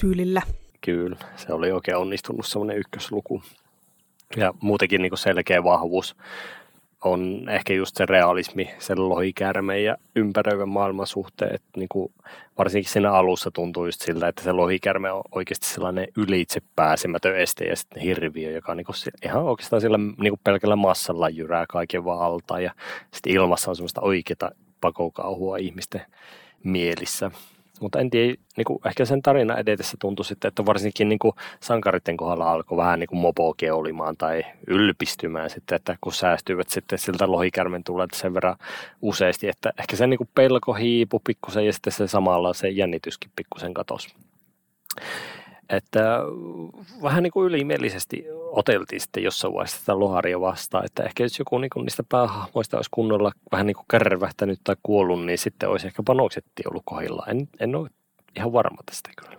tyylillä. Kyllä, se oli oikein onnistunut semmoinen ykkösluku. Ja muutenkin niin selkeä vahvuus on ehkä just se realismi, se lohikäärme ja ympäröivän maailman suhteen. Että niin kuin varsinkin siinä alussa tuntuu just siltä, että se lohikäärme on oikeasti sellainen ylitse pääsemätön este ja sitten hirviö, joka on niin kuin ihan oikeastaan sillä niin kuin pelkällä massalla jyrää kaiken vaan ja sitten ilmassa on semmoista oikeaa pakokauhua ihmisten mielissä. Mutta en tiedä, niin kuin, ehkä sen tarina edetessä tuntui sitten, että varsinkin niin kuin sankaritten kohdalla alkoi vähän niin kuin mopokeulimaan tai ylpistymään sitten, että kun säästyivät sitten siltä lohikärmen tulee sen verran useasti, että ehkä se niin kuin pelko hiipu pikkusen ja sitten se samalla se jännityskin pikkusen katosi. Että vähän niin kuin ylimielisesti oteltiin sitten jossain vaiheessa sitä loharia vastaan, että ehkä jos joku niin niistä päähahmoista olisi kunnolla vähän niin kuin kärvähtänyt tai kuollut, niin sitten olisi ehkä panoksetti ollut kohdilla. En, en ole ihan varma tästä kyllä.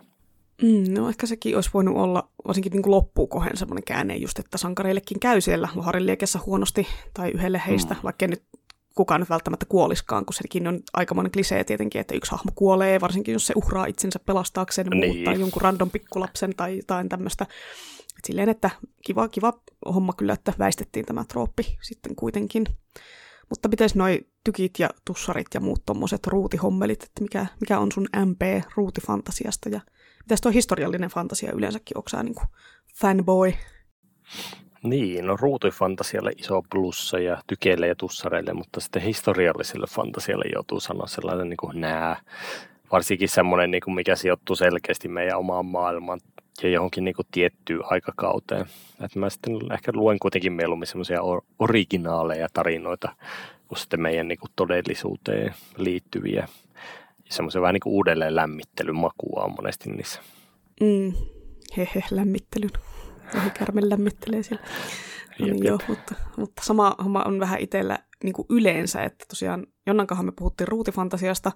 Mm, no ehkä sekin olisi voinut olla varsinkin niin loppuun kohden semmoinen käänne just, että sankareillekin käy siellä loharin liekessä huonosti tai yhdelle heistä, mm. vaikka nyt kukaan nyt välttämättä kuoliskaan, kun sekin on aikamoinen klisee tietenkin, että yksi hahmo kuolee, varsinkin jos se uhraa itsensä pelastaakseen niin. muut tai jonkun random pikkulapsen tai jotain tämmöistä. Et silleen, että kiva, kiva homma kyllä, että väistettiin tämä trooppi sitten kuitenkin. Mutta miten noi tykit ja tussarit ja muut tommoset ruutihommelit, että mikä, mikä on sun MP ruutifantasiasta ja mitäs tuo historiallinen fantasia yleensäkin, onko sä niinku fanboy? Niin, no ruutufantasialle iso plussa ja tykeille ja tussareille, mutta sitten historialliselle fantasialle joutuu sanoa sellainen niin kuin nää. Varsinkin semmoinen, niin kuin mikä sijoittuu selkeästi meidän omaan maailmaan ja johonkin niin kuin tiettyyn aikakauteen. Että mä sitten ehkä luen kuitenkin mieluummin semmoisia originaaleja tarinoita kuin sitten meidän niin kuin todellisuuteen liittyviä. Semmoisen vähän niin kuin uudelleen lämmittelyn makua on monesti niissä. Mm, hehe, lämmittelyn. Kärmen lämmittelee siellä. No niin joo, mutta, mutta sama homma on vähän itsellä niin kuin yleensä, että tosiaan Jonnankahan me puhuttiin ruutifantasiasta.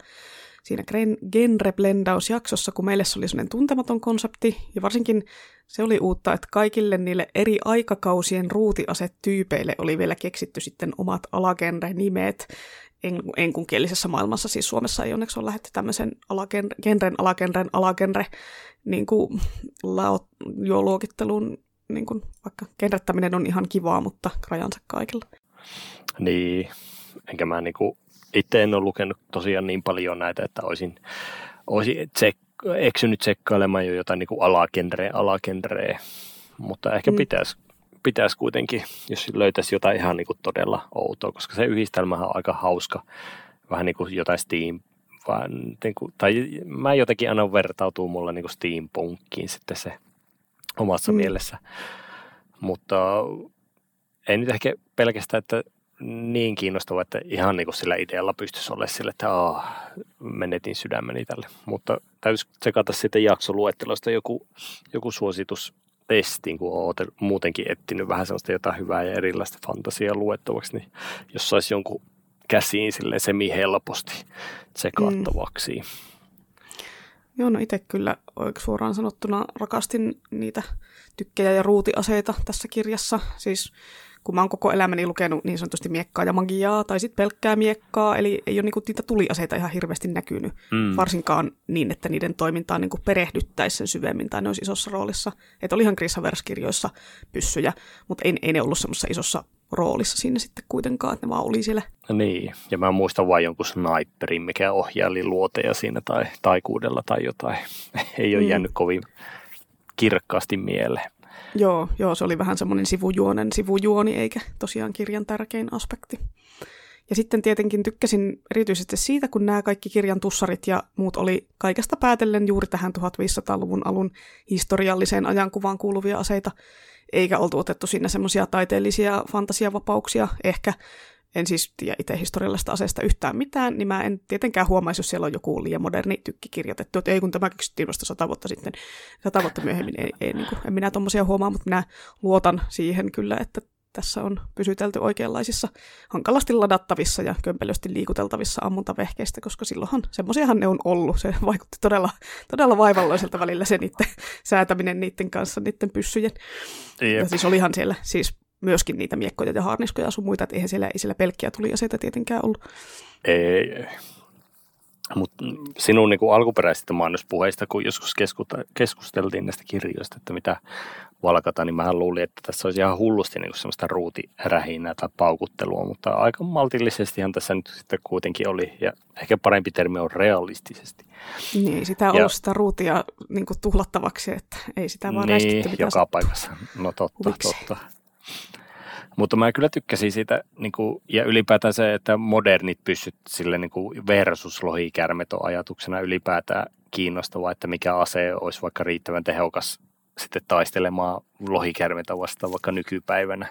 Siinä genre-blendausjaksossa, kun meille se oli sellainen tuntematon konsepti, ja varsinkin se oli uutta, että kaikille niille eri aikakausien ruutiasetyypeille oli vielä keksitty sitten omat alagenre-nimet, en, enkunkielisessä maailmassa, siis Suomessa ei onneksi ole lähdetty tämmöisen alagenren, alagenren, alagenre niin kuin laot, jo luokitteluun, niin kuin, vaikka genrettäminen on ihan kivaa, mutta rajansa kaikilla. Niin, enkä mä niin kuin, itse en ole lukenut tosiaan niin paljon näitä, että olisin, olisin tsek- eksynyt tsekkailemaan jo jotain niin alagenreä, alagenreä, mutta ehkä mm. pitäisi pitäisi kuitenkin, jos löytäisi jotain ihan niin kuin todella outoa, koska se yhdistelmä on aika hauska. Vähän niin kuin jotain Steam, vaan, niin kuin, tai mä jotenkin aina vertautuu mulle niin kuin Steampunkkiin sitten se omassa mm. mielessä. Mutta ei nyt ehkä pelkästään, että niin kiinnostava, että ihan niin kuin sillä idealla pystyisi olemaan sille, että aah, menetin sydämeni tälle. Mutta täytyisi tsekata sitten jaksoluettelosta joku, joku suositus testiin, kun olen muutenkin etsinyt vähän sellaista jotain hyvää ja erilaista fantasiaa luettavaksi, niin jos saisi jonkun käsiin sille semi-helposti tsekattavaksi. Mm. Joo, no itse kyllä suoraan sanottuna rakastin niitä tykkejä ja ruutiaseita tässä kirjassa. Siis kun mä oon koko elämäni lukenut niin sanotusti miekkaa ja magiaa tai sitten pelkkää miekkaa, eli ei ole niinku niitä tuliaseita ihan hirveästi näkynyt, mm. varsinkaan niin, että niiden toimintaan niinku perehdyttäisi sen syvemmin tai ne olisi isossa roolissa. Että olihan Chris Havers-kirjoissa pyssyjä, mutta ei, ei ne ollut semmoisessa isossa roolissa siinä sitten kuitenkaan, että ne vaan oli siellä. Niin, ja mä muistan vain jonkun sniperin, mikä ohjaili luoteja siinä tai taikuudella tai jotain. ei ole mm. jäänyt kovin kirkkaasti mieleen. Joo, joo, se oli vähän semmoinen sivujuonen sivujuoni, eikä tosiaan kirjan tärkein aspekti. Ja sitten tietenkin tykkäsin erityisesti siitä, kun nämä kaikki kirjan tussarit ja muut oli kaikesta päätellen juuri tähän 1500-luvun alun historialliseen ajankuvaan kuuluvia aseita, eikä oltu otettu sinne semmoisia taiteellisia fantasiavapauksia, ehkä en siis tiedä itse historiallisesta aseesta yhtään mitään, niin mä en tietenkään huomaisi, jos siellä on joku liian moderni tykki kirjoitettu, että ei kun tämä keksittiin vasta sata vuotta sitten, sata vuotta myöhemmin, ei, ei niin kuin, en minä tuommoisia huomaa, mutta minä luotan siihen kyllä, että tässä on pysytelty oikeanlaisissa hankalasti ladattavissa ja kömpelösti liikuteltavissa ammuntavehkeistä, koska silloinhan semmoisiahan ne on ollut. Se vaikutti todella, todella vaivalloiselta välillä se niiden säätäminen niiden kanssa, niiden pyssyjen. Jep. Ja siis olihan siellä siis myöskin niitä miekkoja ja harniskoja ja sun muita, että eihän siellä, ei siellä pelkkiä tuliaseita tietenkään ollut. Ei, ei. Mutta sinun niin alkuperäisistä mainospuheista, kun joskus keskusteltiin näistä kirjoista, että mitä valkata, niin mä luulin, että tässä olisi ihan hullusti niin semmoista ruutirähinää tai paukuttelua, mutta aika maltillisestihan tässä nyt sitten kuitenkin oli, ja ehkä parempi termi on realistisesti. Niin, sitä on ollut sitä ruutia niin tuhlattavaksi, että ei sitä vaan niin, joka paikassa. No totta, huviksi. totta. Mutta mä kyllä tykkäsin siitä, niin kuin, ja ylipäätään se, että modernit pystyt sille niin kuin versus lohikärmet on ajatuksena ylipäätään kiinnostavaa, että mikä ase olisi vaikka riittävän tehokas sitten taistelemaan lohikärmetä vastaan vaikka nykypäivänä.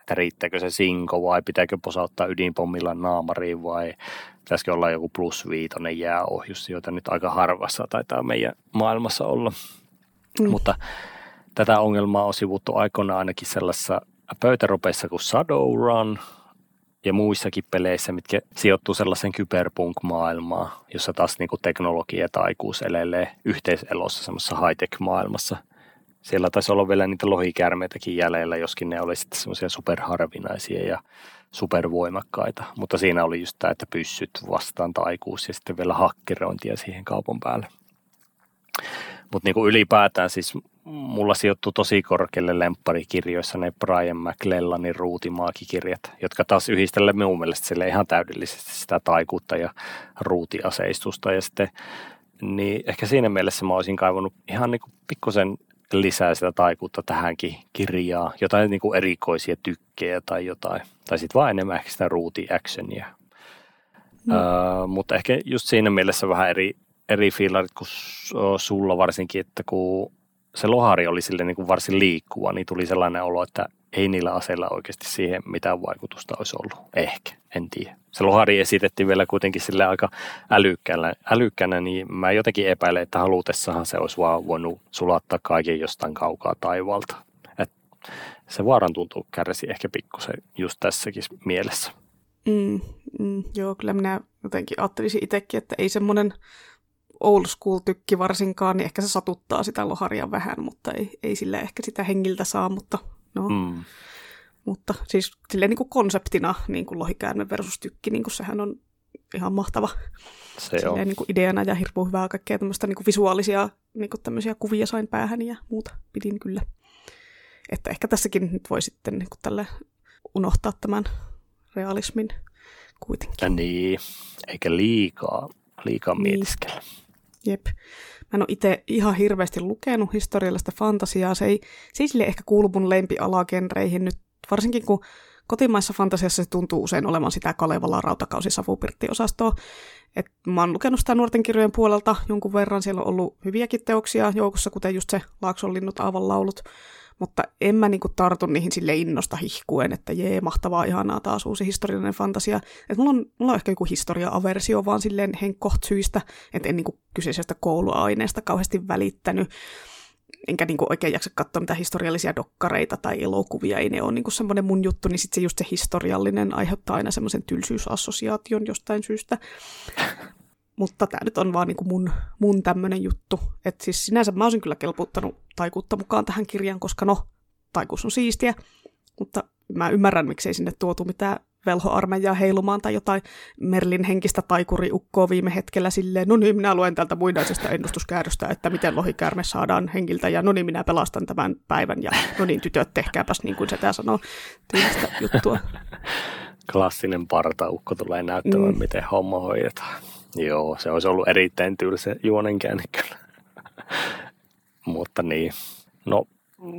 Että riittääkö se sinko vai pitääkö posauttaa ydinpommilla naamariin vai pitäisikö olla joku plus viitonen jääohjus, joita nyt aika harvassa taitaa meidän maailmassa olla. Mm. Mutta tätä ongelmaa on sivuttu aikoinaan ainakin sellaisessa pöytäropeissa kuin Shadowrun ja muissakin peleissä, mitkä sijoittuu sellaisen kyberpunk-maailmaan, jossa taas niin kuin teknologia ja taikuus elelee yhteiselossa semmoisessa high-tech-maailmassa. Siellä taisi olla vielä niitä lohikärmeitäkin jäljellä, joskin ne oli sitten semmoisia superharvinaisia ja supervoimakkaita. Mutta siinä oli just tämä, että pyssyt vastaan taikuus ja sitten vielä hakkerointia siihen kaupan päälle. Mutta niin ylipäätään siis mulla sijoittuu tosi korkealle lempparikirjoissa ne Brian McLellanin ruutimaakikirjat, jotka taas yhdistelee minun mielestä sille ihan täydellisesti sitä taikuutta ja ruutiaseistusta. Ja sitten, niin ehkä siinä mielessä mä olisin kaivannut ihan niin kuin pikkusen lisää sitä taikuutta tähänkin kirjaan, jotain niin kuin erikoisia tykkejä tai jotain. Tai sitten vaan enemmän ehkä sitä ruuti actionia. No. Uh, mutta ehkä just siinä mielessä vähän eri, eri fiilarit kuin sulla varsinkin, että kun se lohari oli sille niin kuin varsin liikkuva, niin tuli sellainen olo, että ei niillä aseilla oikeasti siihen mitään vaikutusta olisi ollut. Ehkä, en tiedä. Se lohari esitettiin vielä kuitenkin sille aika älykkänä, älykkänä, niin mä jotenkin epäilen, että halutessahan se olisi vaan voinut sulattaa kaiken jostain kaukaa taivalta. Et se vaaran tuntuu kärsi ehkä pikkusen just tässäkin mielessä. Mm, mm, joo, kyllä minä jotenkin ajattelisin itsekin, että ei semmoinen old school tykki varsinkaan, niin ehkä se satuttaa sitä loharia vähän, mutta ei, ei sille ehkä sitä hengiltä saa, mutta no. Mm. Mutta siis silleen niin kuin konseptina niin kuin lohikäärme versus tykki, niin kuin sehän on ihan mahtava se on. Niin kuin ideana ja hirveän hyvää kaikkea tämmöistä niin kuin visuaalisia niin kuin tämmöisiä kuvia sain päähän ja muuta pidin kyllä. Että ehkä tässäkin nyt voi sitten niin kuin tälle unohtaa tämän realismin kuitenkin. Ja niin, eikä liikaa, liikaa niin. mietiskellä. Jep. Mä en ole itse ihan hirveästi lukenut historiallista fantasiaa. Se ei, se ei sille ehkä kuulu mun lempialagenreihin nyt, varsinkin kun kotimaissa fantasiassa se tuntuu usein olevan sitä Kalevala rautakausi savupirttiosastoa. Et mä oon lukenut sitä nuorten kirjojen puolelta jonkun verran. Siellä on ollut hyviäkin teoksia joukossa, kuten just se Laakson linnut aavan laulut mutta en mä niinku tartu niihin sille innosta hihkuen, että jee, mahtavaa, ihanaa, taas uusi historiallinen fantasia. Et mulla, on, mulla on ehkä joku historia-aversio vaan silleen henkkoht syistä, että en niinku kyseisestä kouluaineesta kauheasti välittänyt. Enkä niinku oikein jaksa katsoa mitään historiallisia dokkareita tai elokuvia, ei ne ole niinku semmoinen mun juttu, niin sitten se just se historiallinen aiheuttaa aina semmoisen tylsyysassosiaation jostain syystä. Mutta tämä nyt on vaan niin kuin mun, mun tämmöinen juttu. Että siis sinänsä mä olisin kyllä kelputtanut taikuutta mukaan tähän kirjaan, koska no, taikuus on siistiä. Mutta mä ymmärrän, miksei sinne tuotu mitään velhoarmeijaa heilumaan tai jotain Merlin henkistä taikuriukkoa viime hetkellä silleen, no niin, minä luen tältä muinaisesta ennustuskäädöstä, että miten lohikäärme saadaan hengiltä, ja no niin, minä pelastan tämän päivän, ja no niin, tytöt, tehkääpäs niin kuin se tämä sanoo, tyylistä juttua. Klassinen partaukko tulee näyttämään, mm. miten homma hoidetaan. Joo, se olisi ollut erittäin tylsä juonenkäänne kyllä. Mutta niin, no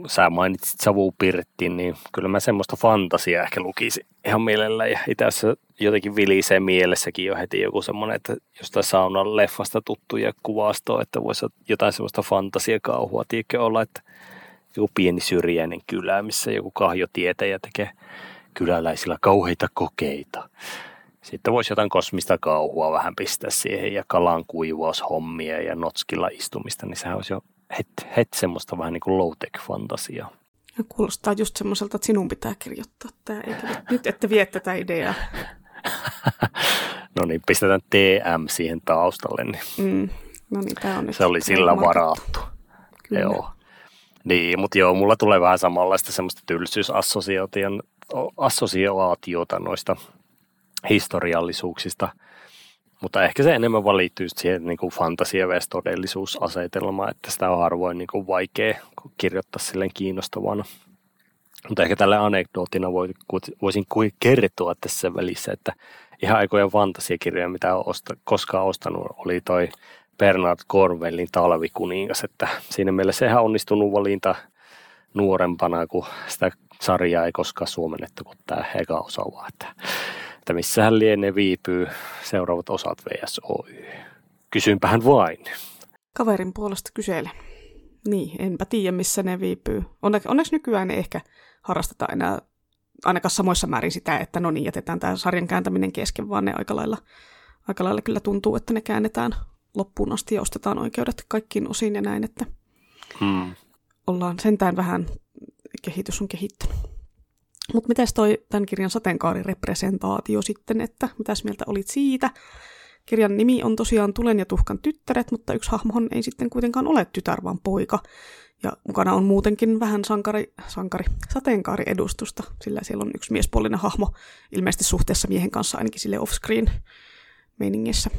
sä mainitsit savupirttiin, niin kyllä mä semmoista fantasiaa ehkä lukisin ihan mielellä. Ja itse asiassa jotenkin vilisee mielessäkin jo heti joku semmoinen, että jostain saunan leffasta tuttuja kuvastoa, että voisi jotain semmoista fantasiakauhua, tiedätkö olla, että joku pieni syrjäinen kylä, missä joku kahjotietäjä tekee kyläläisillä kauheita kokeita. Sitten voisi jotain kosmista kauhua vähän pistää siihen ja kalan kuivaushommia ja notskilla istumista, niin sehän olisi jo heti het semmoista vähän niin kuin low-tech-fantasiaa. Ja kuulostaa just semmoiselta, että sinun pitää kirjoittaa tämä, eikä nyt ette vie tätä ideaa. no niin, pistetään TM siihen taustalle. Niin. Mm. No niin, tämä on Se oli sillä varattu. Kyllä. Joo. Niin, mutta joo, mulla tulee vähän samanlaista semmoista tylsyysassosiaatiota noista historiallisuuksista. Mutta ehkä se enemmän vaan liittyy siihen niin kuin fantasia vs. todellisuusasetelmaan, että sitä on harvoin niin kuin vaikea kirjoittaa silleen kiinnostavana. Mutta ehkä tällä anekdoottina voisin kertoa tässä välissä, että ihan aikojen fantasiakirjoja, mitä olen osta, koskaan ostanut, oli toi Bernard Corwellin Talvikuningas, että siinä mielessä ihan onnistunut valinta nuorempana, kun sitä sarjaa ei koskaan suomennettu kuin tämä eka osa vaan, että, että missähän lienee viipyy seuraavat osat VSOY. Kysynpähän vain. Kaverin puolesta kysele. Niin, enpä tiedä missä ne viipyy. Onneksi, onneksi nykyään ei ehkä harrasteta enää ainakaan samoissa määrin sitä, että no niin, jätetään tämä sarjan kääntäminen kesken, vaan ne aika lailla, aika lailla kyllä tuntuu, että ne käännetään loppuun asti ja ostetaan oikeudet kaikkiin osiin ja näin, että hmm. ollaan sentään vähän, kehitys on kehittynyt. Mutta miten toi tämän kirjan sateenkaarirepresentaatio sitten, että mitäs mieltä olit siitä? Kirjan nimi on tosiaan Tulen ja tuhkan tyttäret, mutta yksi hahmohan ei sitten kuitenkaan ole tytär, vaan poika. Ja mukana on muutenkin vähän sankari, sankari, sateenkaariedustusta, sillä siellä on yksi miespuolinen hahmo, ilmeisesti suhteessa miehen kanssa ainakin sille offscreen meiningissä.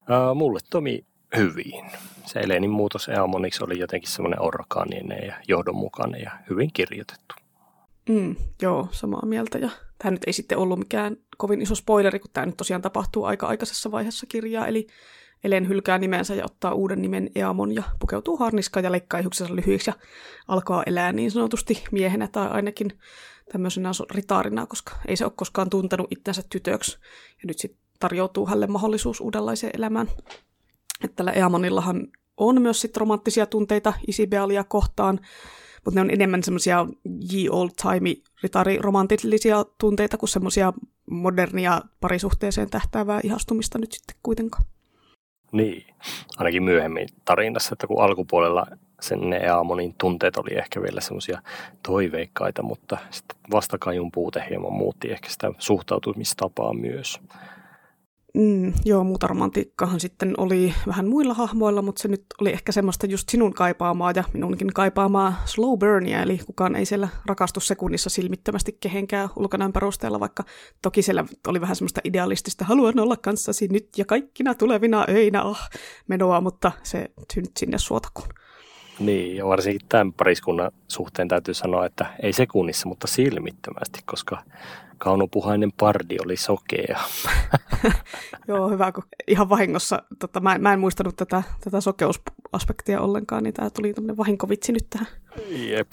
Uh, mulle tomi hyvin. Se Elenin muutos Eamoniksi oli jotenkin semmoinen orkaaninen ja johdonmukainen ja hyvin kirjoitettu. Mm, joo, samaa mieltä. Ja tämä nyt ei sitten ollut mikään kovin iso spoileri, kun tämä nyt tosiaan tapahtuu aika aikaisessa vaiheessa kirjaa. Eli Elen hylkää nimensä ja ottaa uuden nimen Eamon ja pukeutuu harniskaan ja leikkaa ihuksensa lyhyiksi ja alkaa elää niin sanotusti miehenä tai ainakin tämmöisenä ritaarina, koska ei se ole koskaan tuntenut itsensä tytöksi. Ja nyt sitten tarjoutuu hänelle mahdollisuus uudenlaiseen elämään. Että tällä Eamonillahan on myös sitten romanttisia tunteita Isibealia kohtaan, mutta ne on enemmän semmoisia ye old timey ritariromanttisia tunteita kuin semmoisia modernia parisuhteeseen tähtäävää ihastumista nyt sitten kuitenkaan. Niin, ainakin myöhemmin tarinassa, että kun alkupuolella sen ne Eamonin tunteet oli ehkä vielä semmoisia toiveikkaita, mutta sitten vastakajun puute hieman muutti ehkä sitä suhtautumistapaa myös. Mm, joo, muuta romantiikkahan sitten oli vähän muilla hahmoilla, mutta se nyt oli ehkä semmoista just sinun kaipaamaa ja minunkin kaipaamaa slow burnia, eli kukaan ei siellä rakastu sekunnissa silmittömästi kehenkään ulkonäön perusteella, vaikka toki siellä oli vähän semmoista idealistista, haluan olla kanssasi nyt ja kaikkina tulevina öinä, ah, menoa, mutta se nyt sinne suotakuun. Niin, ja varsinkin tämän pariskunnan suhteen täytyy sanoa, että ei sekunnissa, mutta silmittömästi, koska kaunopuhainen pardi oli sokea. Joo, hyvä, kun ihan vahingossa, tota, mä, mä en muistanut tätä, tätä sokeusaspektia ollenkaan, niin tämä tuli tämmöinen vahinkovitsi nyt tähän. Jep.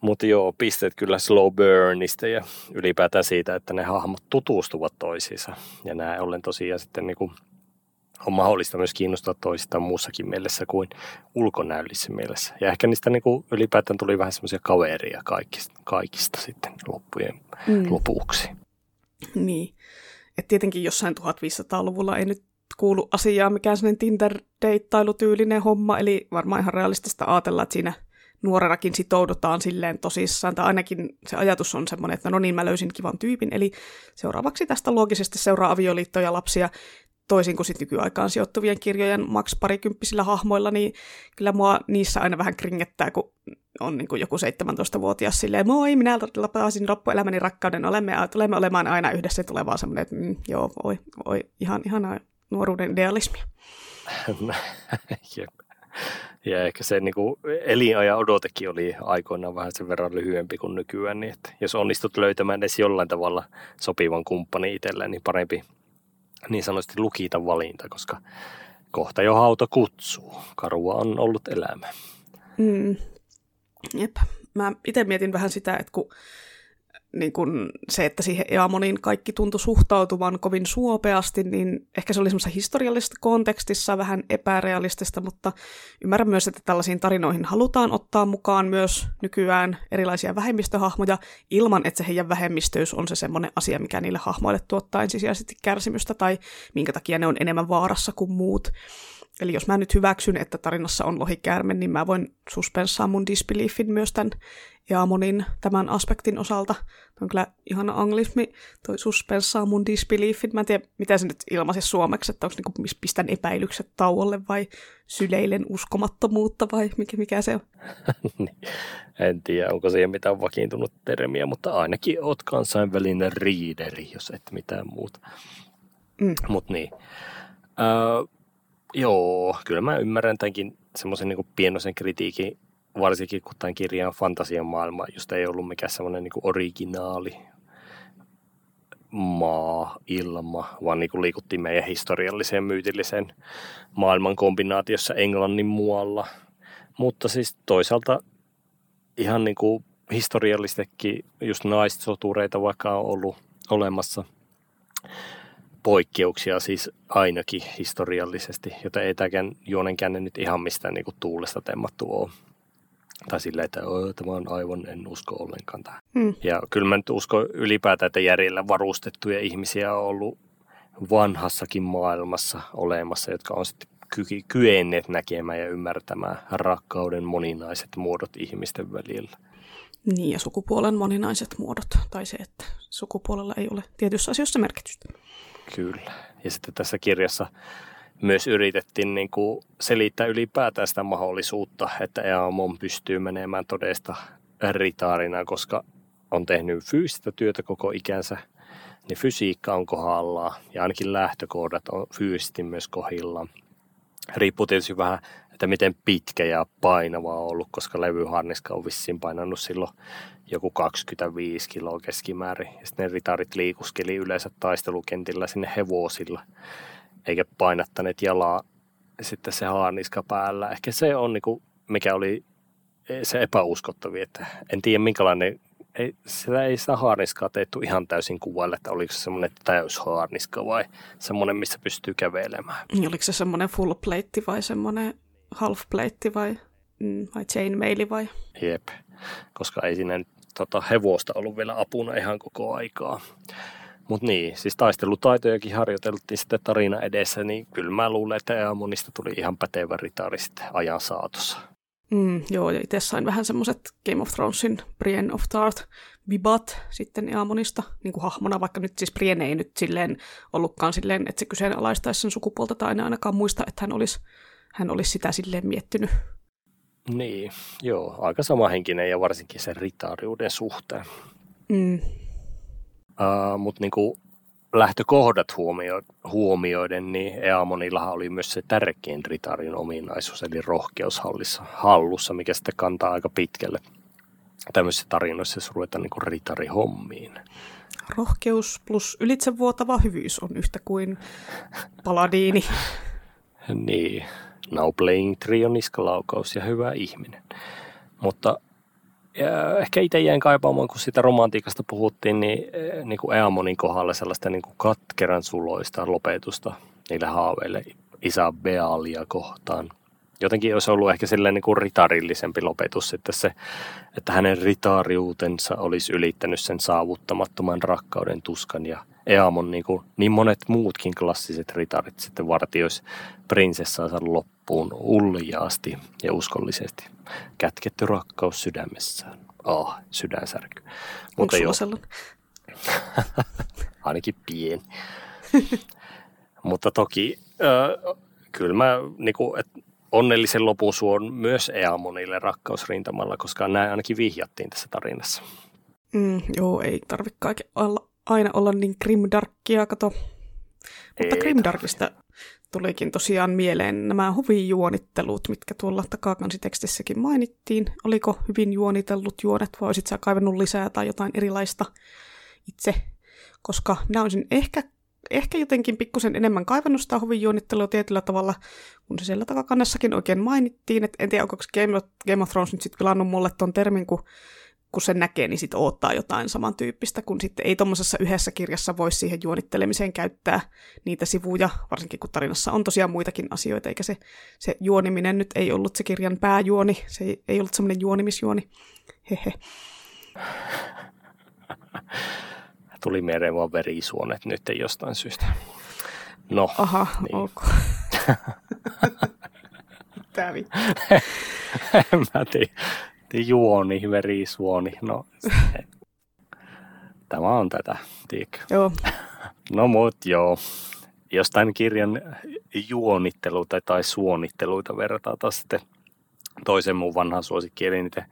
Mutta joo, pisteet kyllä slow burnista ja ylipäätään siitä, että ne hahmot tutustuvat toisiinsa. Ja nämä ollen tosiaan sitten niinku on mahdollista myös kiinnostaa toisistaan muussakin mielessä kuin ulkonäöllisessä mielessä. Ja ehkä niistä niin kuin ylipäätään tuli vähän semmoisia kaveria kaikista, kaikista sitten loppujen mm. lopuksi. Niin. Et tietenkin jossain 1500-luvulla ei nyt kuulu asiaa mikään sellainen Tinder-deittailutyylinen homma, eli varmaan ihan realistista ajatella, että siinä nuorenakin sitoudutaan silleen tosissaan, tai ainakin se ajatus on semmoinen, että no niin, mä löysin kivan tyypin, eli seuraavaksi tästä loogisesti seuraa avioliittoja ja lapsia, toisin kuin sitten nykyaikaan sijoittuvien kirjojen maks parikymppisillä hahmoilla, niin kyllä mua niissä aina vähän kringettää, kun on niin kuin joku 17-vuotias silleen, moi, minä pääsin loppuelämäni rakkauden, olemme, tulemme olemaan aina yhdessä, tulee vaan semmoinen, että mm, joo, oi, oi, ihan, ihan nuoruuden idealismia. Ja ehkä se niin kuin elinajan odotekin oli aikoinaan vähän sen verran lyhyempi kuin nykyään, niin että jos onnistut löytämään edes jollain tavalla sopivan kumppanin itselleen, niin parempi niin sanotusti lukita valinta, koska kohta jo hauta kutsuu. Karua on ollut elämä. Mm. Jep. Mä itse mietin vähän sitä, että kun niin kun se, että siihen Eamoniin kaikki tuntui suhtautuvan kovin suopeasti, niin ehkä se oli semmoisessa historiallisessa kontekstissa vähän epärealistista, mutta ymmärrän myös, että tällaisiin tarinoihin halutaan ottaa mukaan myös nykyään erilaisia vähemmistöhahmoja ilman, että se heidän vähemmistöys on se semmoinen asia, mikä niille hahmoille tuottaa ensisijaisesti kärsimystä tai minkä takia ne on enemmän vaarassa kuin muut. Eli jos mä nyt hyväksyn, että tarinassa on lohikäärme, niin mä voin suspenssaa mun disbeliefin myös tämän Eamonin tämän aspektin osalta. Tämä on kyllä ihana anglismi, toi suspenssaa mun disbeliefin. Mä en tiedä, mitä se nyt ilmaisi suomeksi, että onko niinku pistän epäilykset tauolle vai syleilen uskomattomuutta vai mikä, mikä se on? Niin. en tiedä, onko siihen mitään vakiintunut termiä, mutta ainakin oot kansainvälinen riideri, jos et mitään muuta. Mm. Mutta niin. Öö, Joo, kyllä mä ymmärrän tämänkin semmoisen niin pienoisen kritiikin, varsinkin kun tämän kirjan fantasian maailma, josta ei ollut mikään semmoinen niin originaali maa, ilma, vaan niin kuin liikuttiin meidän historialliseen myytilliseen maailman kombinaatiossa Englannin muualla. Mutta siis toisaalta ihan niin kuin historiallistekin just naissotureita vaikka on ollut olemassa poikkeuksia siis ainakin historiallisesti, joten ei tämäkään juonenkäänne nyt ihan mistään niin kuin tuulesta temmattu ole. Tai silleen, että tämä on aivan, en usko ollenkaan tähän. Mm. Ja kyllä mä nyt uskon ylipäätään, että järjellä varustettuja ihmisiä on ollut vanhassakin maailmassa olemassa, jotka on sitten ky- kyenneet näkemään ja ymmärtämään rakkauden moninaiset muodot ihmisten välillä. Niin, ja sukupuolen moninaiset muodot, tai se, että sukupuolella ei ole tietyissä asioissa merkitystä. Kyllä. Ja sitten tässä kirjassa myös yritettiin niin kuin selittää ylipäätään sitä mahdollisuutta, että Eamon pystyy menemään todesta ritaarina, koska on tehnyt fyysistä työtä koko ikänsä, niin fysiikka on kohdallaan ja ainakin lähtökohdat on fyysisesti myös kohdillaan. Riippuu tietysti vähän, että miten pitkä ja painava on ollut, koska levyharniska on vissiin painanut silloin joku 25 kiloa keskimäärin. Ja sitten ne ritarit liikuskeli yleensä taistelukentillä sinne hevosilla, eikä painattaneet jalaa sitten se harniska päällä. Ehkä se on niinku, mikä oli se epäuskottavia, että en tiedä minkälainen ei, sitä ei sitä haarniskaa teetty ihan täysin kuvailla, että oliko se semmoinen täyshaarniska vai semmoinen, missä pystyy kävelemään. Niin, oliko se semmoinen full plate vai semmoinen half plate vai, mm, vai chainmaili vai? Jep, koska ei siinä tota, hevosta ollut vielä apuna ihan koko aikaa. Mutta niin, siis taistelutaitojakin harjoiteltiin sitten tarina edessä, niin kyllä mä luulen, että Eamonista tuli ihan pätevä ritaari sitten ajan saatossa. Mm, joo, ja itse sain vähän semmoiset Game of Thronesin Brienne of Tarth vibat sitten Eamonista niin kuin hahmona, vaikka nyt siis Brienne ei nyt silleen ollutkaan silleen, että se kyseenalaistaisi sen sukupuolta tai en ainakaan muista, että hän olisi, hän olisi sitä silleen miettinyt. Niin, joo, aika samahenkinen ja varsinkin sen ritaariuden suhteen. Mm. Uh, Mutta niinku lähtökohdat huomio, huomioiden, niin Eamonillahan oli myös se tärkein ritarin ominaisuus, eli rohkeus hallussa, mikä sitten kantaa aika pitkälle tämmöisissä tarinoissa, jos ruvetaan niin ritarihommiin. Rohkeus plus ylitsevuotava hyvyys on yhtä kuin paladiini. niin, now playing trioniska-laukaus ja hyvä ihminen. Mutta ehkä itse jäin kaipaamaan, kun sitä romantiikasta puhuttiin, niin, eh, niin kuin Eamonin kohdalla sellaista niin kuin katkeran suloista lopetusta niille haaveille Isabealia kohtaan. Jotenkin olisi ollut ehkä silleen niin kuin ritarillisempi lopetus sitten se, että hänen ritaariutensa olisi ylittänyt sen saavuttamattoman rakkauden tuskan ja Eamon niin, kuin, niin monet muutkin klassiset ritarit sitten vartioisi prinsessaansa loppuun uljaasti ja uskollisesti. Kätketty rakkaus sydämessään. Ah, oh, sydänsärky. Mutta Onko jo... Ainakin pieni. Mutta toki äh, kyllä mä niin kuin, et onnellisen lopun suon myös Eamonille rakkausrintamalla, koska näin ainakin vihjattiin tässä tarinassa. Mm, joo, ei tarvitse olla, aina olla niin grimdarkkia, kato. Mutta ei grimdarkista tulikin tosiaan mieleen nämä huvijuonittelut, mitkä tuolla takakansitekstissäkin mainittiin. Oliko hyvin juonitellut juonet vai olisit sä kaivannut lisää tai jotain erilaista itse? Koska minä olisin ehkä, ehkä jotenkin pikkusen enemmän kaivannut sitä huvijuonittelua tietyllä tavalla, kun se siellä takakannessakin oikein mainittiin. Et en tiedä, onko Game of, Game of Thrones nyt sitten pilannut mulle tuon termin, kun kun sen näkee, niin sitten odottaa jotain samantyyppistä, kun sitten ei tuommoisessa yhdessä kirjassa voi siihen juonittelemiseen käyttää niitä sivuja, varsinkin kun tarinassa on tosiaan muitakin asioita, eikä se, se juoniminen nyt ei ollut se kirjan pääjuoni, se ei, ei ollut semmoinen juonimisjuoni. Hehe. Tuli mieleen vaan verisuonet nyt jostain syystä. No. Aha, niin. ok. Tää Mä tiedä juoni, verisuoni. No, tämä on tätä, tiedätkö? Joo. No mut joo. Jos tämän kirjan juonitteluita tai suonitteluita verrataan taas sitten toisen mun vanhan suosikki, eli niitä,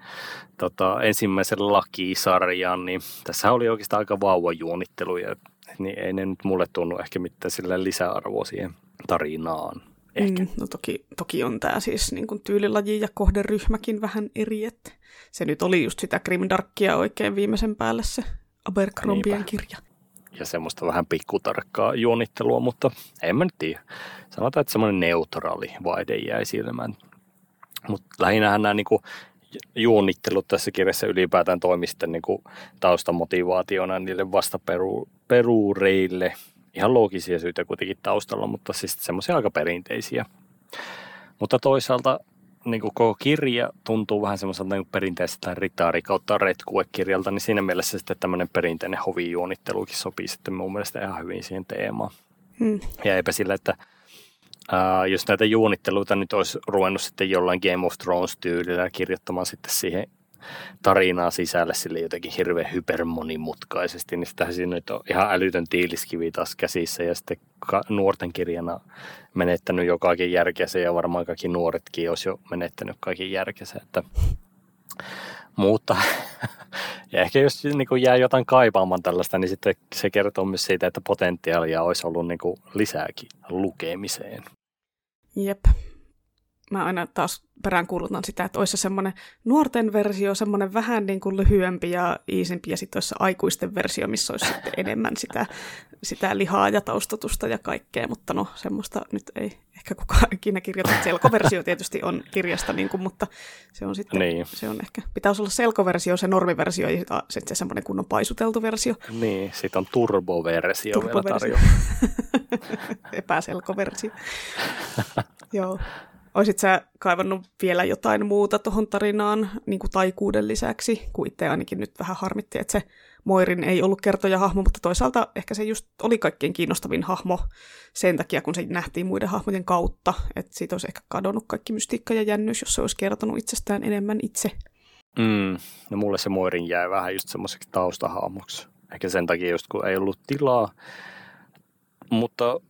tota, ensimmäisen lakisarjan, niin tässä oli oikeastaan aika vauva juonitteluja, niin ei ne nyt mulle tunnu ehkä mitään sillä lisäarvoa siihen tarinaan. Ehkä. Mm, no toki, toki on tämä siis niin kuin tyylilaji ja kohderyhmäkin vähän eri, että se nyt oli just sitä Grimdarkia oikein viimeisen päälle se Abercrombien kirja. Ja semmoista vähän pikkutarkkaa juonittelua, mutta en mä nyt tiedä. Sanotaan, että semmoinen neutraali vaide jäi silmään. Mutta lähinnähän nämä niinku juonnittelut tässä kirjassa ylipäätään toimi sitten niin kuin taustamotivaationa niille vastaperuureille. Ihan loogisia syitä kuitenkin taustalla, mutta siis semmoisia aika perinteisiä. Mutta toisaalta niin kuin koko kirja tuntuu vähän semmoiselta niin perinteiseltä ritaari kautta retkuekirjalta, niin siinä mielessä sitten tämmöinen perinteinen hovijuonittelukin sopii sitten mun mielestä ihan hyvin siihen teemaan. Hmm. Ja eipä sillä, että ää, jos näitä juonitteluita nyt olisi ruvennut sitten jollain Game of Thrones-tyylillä kirjoittamaan sitten siihen tarinaa sisälle sille jotenkin hirveän hypermonimutkaisesti, niin sitähän siinä nyt on ihan älytön tiiliskivi taas käsissä ja sitten nuorten kirjana menettänyt jo kaiken järkensä ja varmaan kaikki nuoretkin olisi jo menettänyt kaiken järkensä, että mutta ja ehkä jos niin jää jotain kaipaamaan tällaista, niin sitten se kertoo myös siitä, että potentiaalia olisi ollut niin lisääkin lukemiseen. Jep mä aina taas peräänkuulutan sitä, että olisi se semmoinen nuorten versio, semmoinen vähän niin kuin lyhyempi ja iisimpi, ja sitten olisi se aikuisten versio, missä olisi sitten enemmän sitä, sitä lihaa ja taustatusta ja kaikkea, mutta no semmoista nyt ei ehkä kukaan ikinä kirjoita. Selkoversio tietysti on kirjasta, niin kuin, mutta se on sitten, niin. se on ehkä, pitäisi olla selkoversio, se normiversio ja sitten se semmoinen kunnon paisuteltu versio. Niin, sitten on turboversio, turboversio. vielä Epäselkoversio. Joo. Olisit sä kaivannut vielä jotain muuta tuohon tarinaan niin kuin taikuuden lisäksi, kun itse ainakin nyt vähän harmitti, että se Moirin ei ollut kertoja hahmo, mutta toisaalta ehkä se just oli kaikkein kiinnostavin hahmo sen takia, kun se nähtiin muiden hahmojen kautta, että siitä olisi ehkä kadonnut kaikki mystiikka ja jännys, jos se olisi kertonut itsestään enemmän itse. Mm, no mulle se Moirin jäi vähän just semmoiseksi taustahahmoksi. Ehkä sen takia just kun ei ollut tilaa, mutta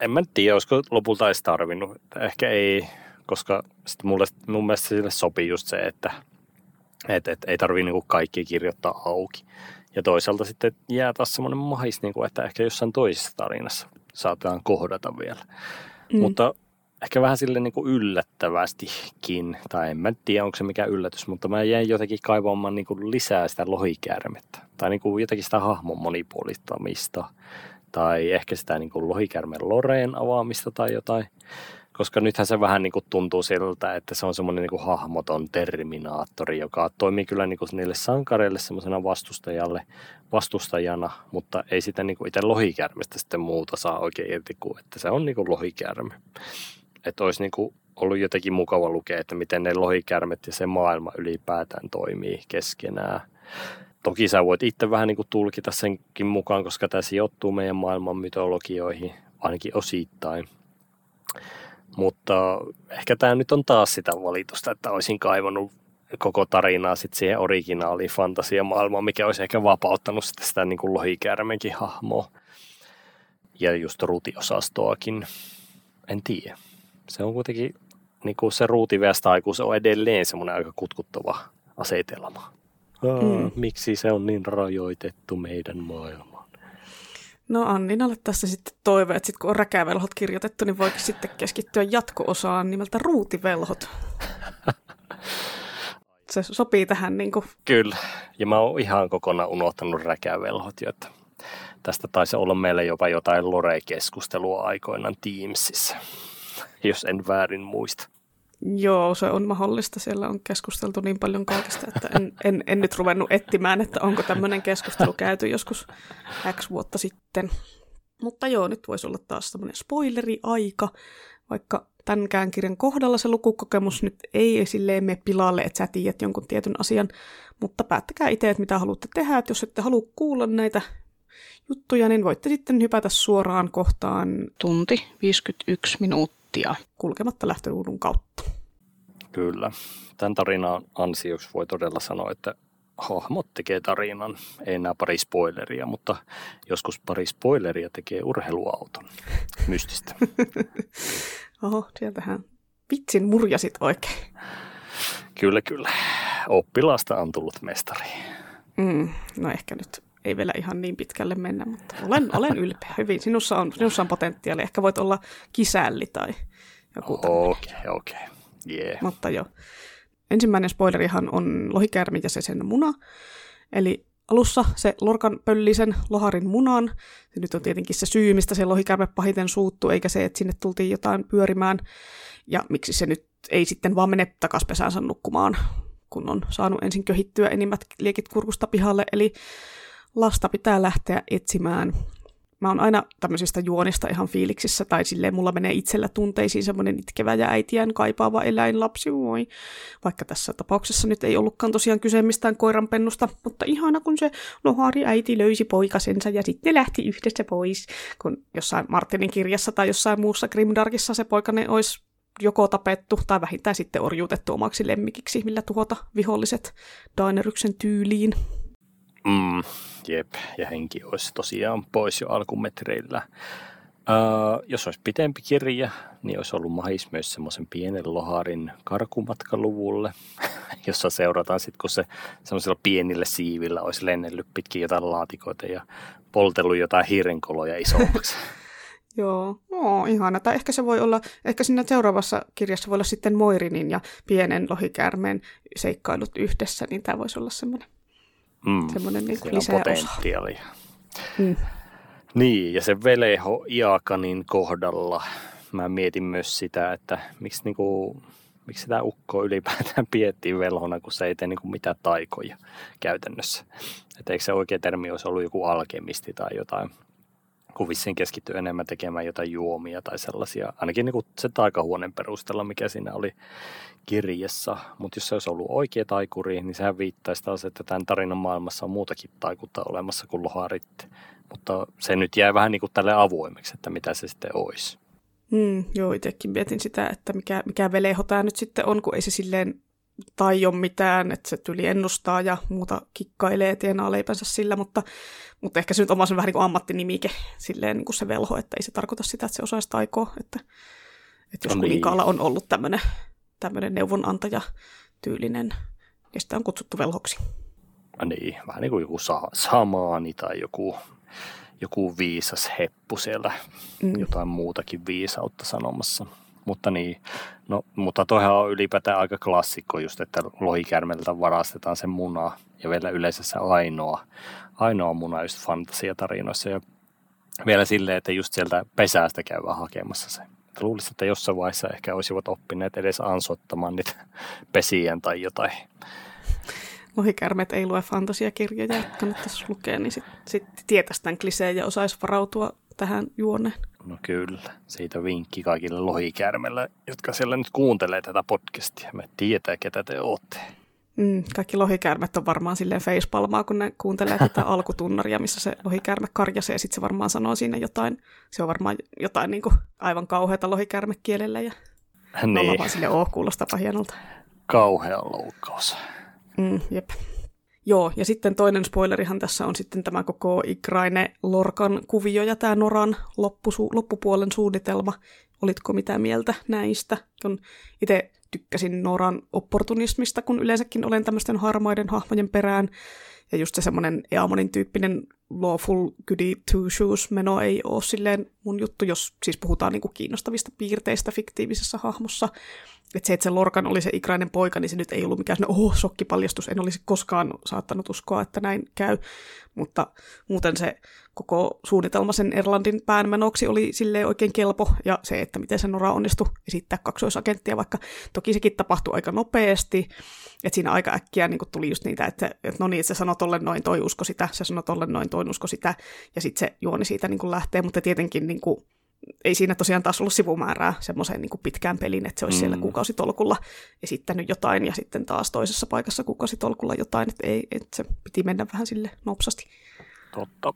en mä tiedä, olisiko lopulta edes tarvinnut. Ehkä ei, koska sit mulle, mun mielestä sille sopii just se, että et, et, ei tarvii niinku kaikki kirjoittaa auki. Ja toisaalta sitten jää taas semmoinen mahis, niinku, että ehkä jossain toisessa tarinassa saatetaan kohdata vielä. Mm. Mutta ehkä vähän sille niin kuin yllättävästikin, tai en mä tiedä onko se mikä yllätys, mutta mä jäin jotenkin kaivaamaan niin kuin lisää sitä lohikäärmettä. Tai niin kuin jotenkin sitä hahmon monipuolistamista. Tai ehkä sitä niin kuin lohikärmen Loreen avaamista tai jotain. Koska nythän se vähän niin kuin tuntuu siltä, että se on semmoinen niin kuin hahmoton terminaattori, joka toimii kyllä niin kuin niille sankareille semmoisena vastustajalle, vastustajana, mutta ei sitä niin kuin itse lohikärmestä sitten muuta saa oikein irti kuin, että se on niin kuin lohikärme. Että olisi niin kuin ollut jotenkin mukava lukea, että miten ne lohikärmet ja se maailma ylipäätään toimii keskenään. Toki sä voit itse vähän niin kuin tulkita senkin mukaan, koska tämä sijoittuu meidän maailman mytologioihin, ainakin osittain. Mutta ehkä tämä nyt on taas sitä valitusta, että olisin kaivannut koko tarinaa sit siihen originaaliin fantasiamaailmaan, mikä olisi ehkä vapauttanut sitä, sitä niin kuin lohikäärmenkin hahmoa. Ja just ruutiosastoakin. En tiedä. Se on kuitenkin niin kuin se ruutiväestaikus on edelleen semmoinen aika kutkuttava asetelma. mm. Miksi se on niin rajoitettu meidän maailma? No Anninalle tässä sitten toive, että sit kun on räkävelhot kirjoitettu, niin voiko sitten keskittyä jatko-osaan nimeltä ruutivelhot. Se sopii tähän niin kuin. Kyllä, ja mä oon ihan kokonaan unohtanut räkävelhot, jo, että tästä taisi olla meillä jopa jotain Lore-keskustelua aikoinaan Teamsissa, jos en väärin muista. Joo, se on mahdollista. Siellä on keskusteltu niin paljon kaikesta, että en, en, en nyt ruvennut etsimään, että onko tämmöinen keskustelu käyty joskus X vuotta sitten. Mutta joo, nyt voisi olla taas tämmöinen spoileri-aika, vaikka tämänkään kirjan kohdalla se lukukokemus nyt ei silleen mene pilalle, että sä tiedät jonkun tietyn asian, mutta päättäkää itse, että mitä haluatte tehdä, että jos ette halua kuulla näitä juttuja, niin voitte sitten hypätä suoraan kohtaan tunti 51 minuuttia kulkematta lähtöruudun kautta. Kyllä. Tämän tarinan ansioksi voi todella sanoa, että hahmot tekee tarinan. Ei enää pari spoileria, mutta joskus pari spoileria tekee urheiluauton. Mystistä. Oho, sieltähän vitsin murjasit oikein. Kyllä, kyllä. Oppilasta on tullut mestari. Mm, no ehkä nyt ei vielä ihan niin pitkälle mennä, mutta olen, olen ylpeä. Hyvin. Sinussa on, sinussa on potentiaali. Ehkä voit olla kisälli tai joku Okei, okei. Okay, okay. Yeah. Mutta jo. Ensimmäinen spoilerihan on lohikäärme ja se sen muna. Eli alussa se Lorkan pöllisen loharin munan. Se nyt on tietenkin se syy, mistä se lohikäärme pahiten suuttu, eikä se, että sinne tultiin jotain pyörimään. Ja miksi se nyt ei sitten vaan mene takas pesäänsä nukkumaan, kun on saanut ensin köhittyä enimmät liekit kurkusta pihalle, eli lasta pitää lähteä etsimään mä oon aina tämmöisistä juonista ihan fiiliksissä, tai silleen mulla menee itsellä tunteisiin semmoinen itkevä ja äitiään kaipaava eläinlapsi, voi. Vaikka tässä tapauksessa nyt ei ollutkaan tosiaan kyse mistään koiranpennusta, mutta ihana kun se lohari äiti löysi poikasensa ja sitten lähti yhdessä pois, kun jossain Martinin kirjassa tai jossain muussa Grimdarkissa se poikane olisi joko tapettu tai vähintään sitten orjuutettu omaksi lemmikiksi, millä tuhota viholliset Daineryksen tyyliin. Mm, jep, ja henki olisi tosiaan pois jo alkumetreillä. Uh, jos olisi pitempi kirja, niin olisi ollut mahis myös semmoisen pienen loharin karkumatkaluvulle, jossa seurataan sitten, kun se semmoisilla pienillä siivillä olisi lennellyt pitkin jotain laatikoita ja poltellut jotain hiirenkoloja isommaksi. Joo, no, ihana. Tai ehkä se voi olla, ehkä siinä seuraavassa kirjassa voi olla sitten Moirinin ja pienen lohikäärmeen seikkailut yhdessä, niin tämä voisi olla semmoinen Mm, Semmoinen niin potentiaalia. Mm. Niin, ja se Veleho Iakanin kohdalla mä mietin myös sitä, että miksi, niinku, miksi sitä ukkoa ylipäätään piettiin velhona, kun se ei tee niinku mitään taikoja käytännössä. Että eikö se oikea termi olisi ollut joku alkemisti tai jotain, kun vissiin keskittyy enemmän tekemään jotain juomia tai sellaisia, ainakin niin kuin se taikahuoneen perusteella, mikä siinä oli kirjassa. Mutta jos se olisi ollut oikea taikuri, niin sehän viittaisi taas, että tämän tarinan maailmassa on muutakin taikuutta olemassa kuin loharit. Mutta se nyt jää vähän niin kuin tälle avoimeksi, että mitä se sitten olisi. Mm, joo, itsekin mietin sitä, että mikä, mikä veleho tämä nyt sitten on, kun ei se silleen tai ole mitään, että se tyli ennustaa ja muuta kikkailee tienaa leipänsä sillä, mutta, mutta ehkä se nyt on vähän niin kuin ammattinimike, silleen niin kuin se velho, että ei se tarkoita sitä, että se osaisi taikoa, että, että jos no niin. kuninkaalla on ollut tämmöinen, tämmöinen neuvonantaja tyylinen, niin sitä on kutsuttu velhoksi. No niin, vähän niin kuin joku sa- samaani tai joku, joku viisas heppu siellä, mm. jotain muutakin viisautta sanomassa. Mutta niin, no, mutta toihan on ylipäätään aika klassikko just, että lohikärmeltä varastetaan se muna ja vielä se ainoa, ainoa muna just fantasiatarinoissa ja vielä silleen, että just sieltä pesäästä käydään hakemassa se. Luulisin, että jossain vaiheessa ehkä olisivat oppineet edes ansottamaan niitä pesien tai jotain. Lohikärmet ei lue fantasiakirjoja, kannattaisi lukea, niin sitten sit tietäisi tämän kliseen ja osaisi varautua tähän juoneen. No kyllä, siitä vinkki kaikille lohikärmelle, jotka siellä nyt kuuntelee tätä podcastia. Me tietää, ketä te olette. Mm, kaikki lohikärmet on varmaan silleen facepalmaa, kun ne kuuntelee tätä alkutunnaria, missä se lohikärme karjasee, ja sitten se varmaan sanoo siinä jotain, se on varmaan jotain niin kuin aivan kauheata lohikärmekielellä, ja niin. ollaan vaan silleen, oh, kuulostapa hienolta. Kauhea loukkaus. Mm, jep. Joo, ja sitten toinen spoilerihan tässä on sitten tämä koko Ikraine Lorkan kuvio ja tämä Noran loppusu- loppupuolen suunnitelma. Olitko mitä mieltä näistä? Itse tykkäsin Noran opportunismista, kun yleensäkin olen tämmöisten harmaiden hahmojen perään. Ja just se semmoinen Eamonin tyyppinen lawful goody two shoes meno ei ole silleen mun juttu, jos siis puhutaan niinku kiinnostavista piirteistä fiktiivisessä hahmossa. Että se, että se Lorkan oli se ikrainen poika, niin se nyt ei ollut mikään oh, shokkipaljastus. En olisi koskaan saattanut uskoa, että näin käy. Mutta muuten se koko suunnitelma sen Erlandin päänmenoksi oli sille oikein kelpo. Ja se, että miten se Nora onnistui esittää kaksoisagenttia, vaikka toki sekin tapahtui aika nopeasti. Että siinä aika äkkiä niin tuli just niitä, että, että no niin, että se sanoi tolle noin, toi usko sitä, se sanoi tolle noin, toi usko sitä. Ja sitten se juoni siitä niin lähtee, mutta tietenkin niin kuin, ei siinä tosiaan taas ollut sivumäärää semmoiseen niin pitkään peliin, että se olisi mm. siellä kuukausitolkulla esittänyt jotain ja sitten taas toisessa paikassa kuukausitolkulla jotain, että, ei, että se piti mennä vähän sille nopsasti. Totta.